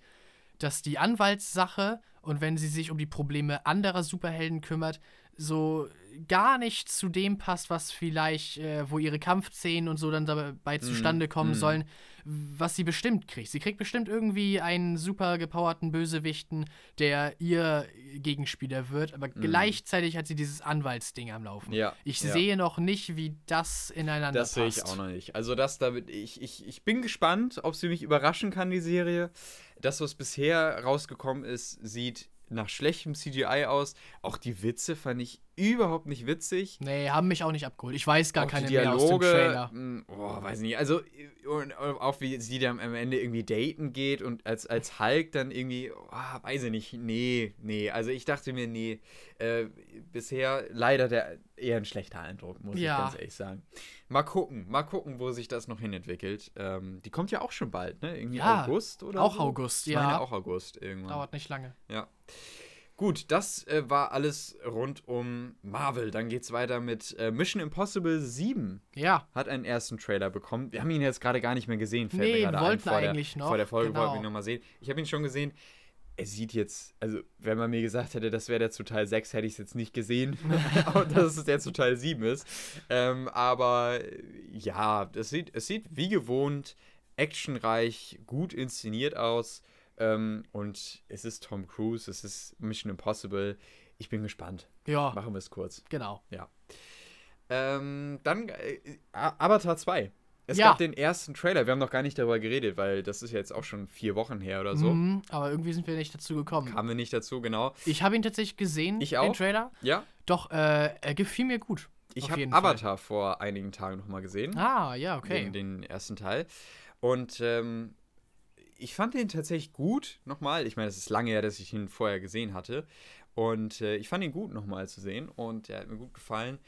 dass die Anwaltssache und wenn sie sich um die Probleme anderer Superhelden kümmert, so gar nicht zu dem passt, was vielleicht, äh, wo ihre Kampfszenen und so dann dabei mhm. zustande kommen mm. sollen, was sie bestimmt kriegt. Sie kriegt bestimmt irgendwie einen super gepowerten Bösewichten, der ihr Gegenspieler wird, aber mm. gleichzeitig hat sie dieses Anwaltsding am Laufen. Ja, ich ja. sehe noch nicht, wie das ineinander das passt. Das sehe ich auch noch nicht. Also das damit, ich, ich, ich bin gespannt, ob sie mich überraschen kann, die Serie. Das, was bisher rausgekommen ist, sieht nach schlechtem CGI aus. Auch die Witze fand ich überhaupt nicht witzig. Nee, haben mich auch nicht abgeholt. Ich weiß gar auch keine Dialoge, mehr aus dem Trailer. Hm, oh, weiß nicht. Also, und auch wie sie dann am Ende irgendwie daten geht und als, als Hulk dann irgendwie, oh, weiß ich nicht, nee, nee. Also ich dachte mir, nee, äh, bisher leider der, eher ein schlechter Eindruck, muss ja. ich ganz ehrlich sagen. Mal gucken, mal gucken, wo sich das noch hinentwickelt. Ähm, die kommt ja auch schon bald, ne? Irgendwie ja, August oder Auch so? August, ich ja. Meine auch August irgendwann. Dauert nicht lange. Ja. Gut, das äh, war alles rund um Marvel. Dann geht's weiter mit äh, Mission Impossible 7. Ja. Hat einen ersten Trailer bekommen. Wir haben ihn jetzt gerade gar nicht mehr gesehen. Fällt nee, wir wollten ein. eigentlich der, noch. Vor der Folge genau. wollten wir ihn nochmal sehen. Ich habe ihn schon gesehen. Er sieht jetzt, also wenn man mir gesagt hätte, das wäre der zu Teil 6, hätte ich es jetzt nicht gesehen, dass es der zu Teil 7 ist. Ähm, aber ja, es sieht, es sieht wie gewohnt actionreich, gut inszeniert aus. Ähm, und es ist Tom Cruise, es ist Mission Impossible. Ich bin gespannt. Ja. Machen wir es kurz. Genau. Ja. Ähm, dann äh, Avatar 2. Es ja. gab den ersten Trailer. Wir haben noch gar nicht darüber geredet, weil das ist ja jetzt auch schon vier Wochen her oder so. Mhm, aber irgendwie sind wir nicht dazu gekommen. Kamen wir nicht dazu, genau. Ich habe ihn tatsächlich gesehen, ich auch. den Trailer. Ja. Doch, äh, er gefiel mir gut. Ich habe Avatar Fall. vor einigen Tagen nochmal gesehen. Ah, ja, okay. Den, den ersten Teil. Und ähm, ich fand den tatsächlich gut, nochmal. Ich meine, es ist lange her, dass ich ihn vorher gesehen hatte. Und äh, ich fand ihn gut, nochmal zu sehen. Und er hat mir gut gefallen.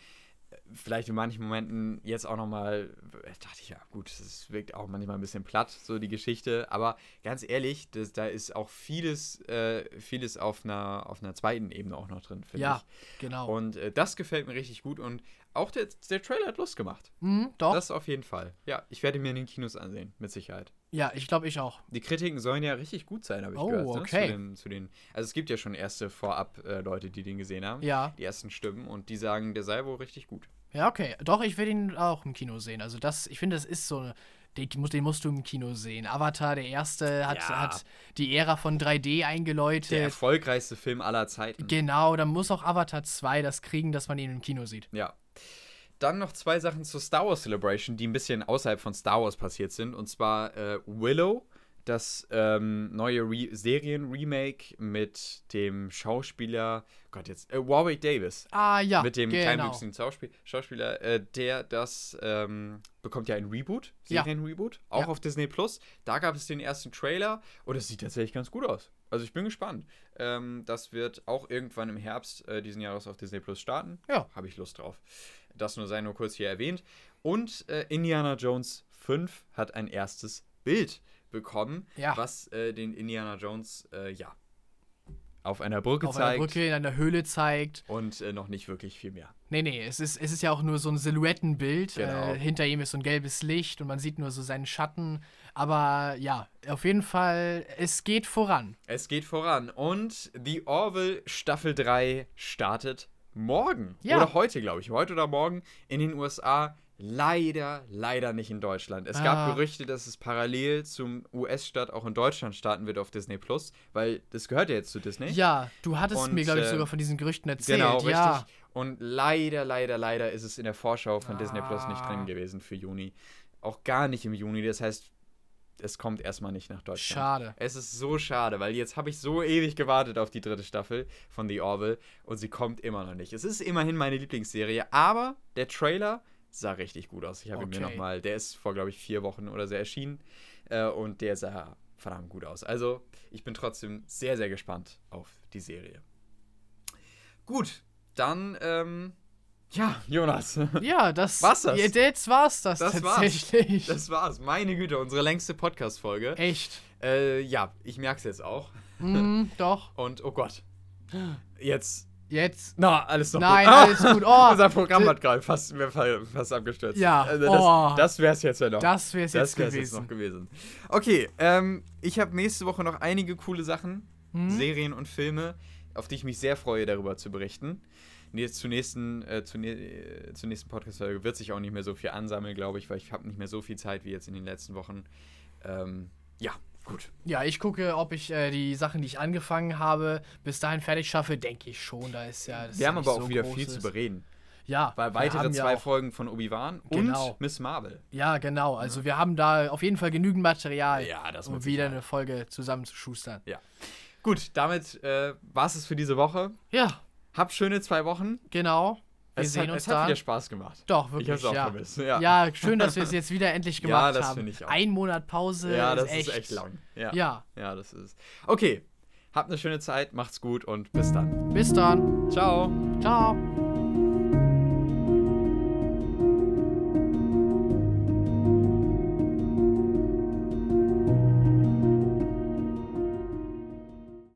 Vielleicht in manchen Momenten jetzt auch nochmal, dachte ich, ja, gut, es wirkt auch manchmal ein bisschen platt, so die Geschichte. Aber ganz ehrlich, das, da ist auch vieles, äh, vieles auf einer, auf einer zweiten Ebene auch noch drin, finde ja, ich. Ja, genau. Und äh, das gefällt mir richtig gut. Und auch der, der Trailer hat Lust gemacht. Mhm, doch. Das auf jeden Fall. Ja, ich werde mir in den Kinos ansehen, mit Sicherheit. Ja, ich glaube, ich auch. Die Kritiken sollen ja richtig gut sein, habe ich oh, gehört. Oh, okay. Zu den, zu den, also es gibt ja schon erste Vorab-Leute, die den gesehen haben. Ja. Die ersten Stimmen und die sagen, der sei wohl richtig gut. Ja, okay. Doch, ich werde ihn auch im Kino sehen. Also das, ich finde, das ist so eine den, den, musst du im Kino sehen. Avatar, der erste, hat, ja. hat die Ära von 3D eingeläutet. Der erfolgreichste Film aller Zeiten. Genau, dann muss auch Avatar 2 das kriegen, dass man ihn im Kino sieht. Ja. Dann noch zwei Sachen zur Star Wars Celebration, die ein bisschen außerhalb von Star Wars passiert sind. Und zwar äh, Willow, das ähm, neue Re Serien-Remake mit dem Schauspieler, Gott jetzt, äh, Warwick Davis. Ah ja, Mit dem genau. kleinwüchsigen Schauspiel Schauspieler, äh, der das ähm, bekommt ja ein Reboot, Serien-Reboot, ja. auch ja. auf Disney Plus. Da gab es den ersten Trailer und es sieht tatsächlich ganz gut aus. Also ich bin gespannt. Ähm, das wird auch irgendwann im Herbst äh, diesen Jahres auf Disney Plus starten. Ja. Habe ich Lust drauf. Das nur sei nur kurz hier erwähnt. Und äh, Indiana Jones 5 hat ein erstes Bild bekommen, ja. was äh, den Indiana Jones, äh, ja, auf einer Brücke auf zeigt. Auf einer Brücke in einer Höhle zeigt. Und äh, noch nicht wirklich viel mehr. Nee, nee, es ist, es ist ja auch nur so ein Silhouettenbild. Genau. Äh, hinter ihm ist so ein gelbes Licht und man sieht nur so seinen Schatten. Aber ja, auf jeden Fall, es geht voran. Es geht voran. Und The Orville Staffel 3 startet morgen. Ja. Oder heute, glaube ich. Heute oder morgen in den USA. Leider, leider nicht in Deutschland. Es ah. gab Gerüchte, dass es parallel zum US-Start auch in Deutschland starten wird auf Disney Plus, weil das gehört ja jetzt zu Disney. Ja, du hattest Und, mir, glaube ich, sogar von diesen Gerüchten erzählt. Genau, ja. richtig. Und leider, leider, leider ist es in der Vorschau von ah. Disney Plus nicht drin gewesen für Juni. Auch gar nicht im Juni. Das heißt, es kommt erstmal nicht nach Deutschland. Schade. Es ist so schade, weil jetzt habe ich so ewig gewartet auf die dritte Staffel von The Orville und sie kommt immer noch nicht. Es ist immerhin meine Lieblingsserie, aber der Trailer sah richtig gut aus. Ich habe okay. ihn mir nochmal, der ist vor, glaube ich, vier Wochen oder so erschienen äh, und der sah verdammt gut aus. Also, ich bin trotzdem sehr, sehr gespannt auf die Serie. Gut, dann ähm, ja, Jonas. Ja, das war's das. Jetzt war's das, das tatsächlich. War's. Das war's. Meine Güte, unsere längste Podcast-Folge. Echt? Äh, ja, ich merk's jetzt auch. Mm, doch. Und oh Gott. Jetzt. Jetzt. Na, alles noch Nein, gut. alles gut. Oh, Unser Programm hat gerade fast, fast abgestürzt. Ja. Also das, oh, das wär's jetzt ja noch. Das wär's jetzt, das wär's gewesen. jetzt noch gewesen. Okay, ähm, ich habe nächste Woche noch einige coole Sachen, hm? Serien und Filme, auf die ich mich sehr freue, darüber zu berichten jetzt zur nächsten, äh, zur, äh, zur nächsten Podcast-Folge wird sich auch nicht mehr so viel ansammeln, glaube ich, weil ich habe nicht mehr so viel Zeit wie jetzt in den letzten Wochen. Ähm, ja, gut. Ja, ich gucke, ob ich äh, die Sachen, die ich angefangen habe, bis dahin fertig schaffe, denke ich schon. Da ist ja. Wir ja haben aber auch so wieder viel zu bereden. Ja. Weil weitere zwei ja Folgen von Obi-Wan genau. und Miss Marvel. Ja, genau. Also wir haben da auf jeden Fall genügend Material, ja, um wieder eine Folge zusammenzuschustern. Ja. Gut, damit äh, war es für diese Woche. Ja. Hab schöne zwei Wochen. Genau. Wir es sehen hat, uns es dann. hat wieder Spaß gemacht. Doch, wirklich. Ich hab's auch ja. vermisst. Ja. ja, schön, dass wir es jetzt wieder endlich gemacht haben. ja, das finde ich auch. Ein Monat Pause. Ja, das ist echt, ist echt lang. Ja. ja. Ja, das ist. Okay. Habt eine schöne Zeit, macht's gut und bis dann. Bis dann. Ciao. Ciao.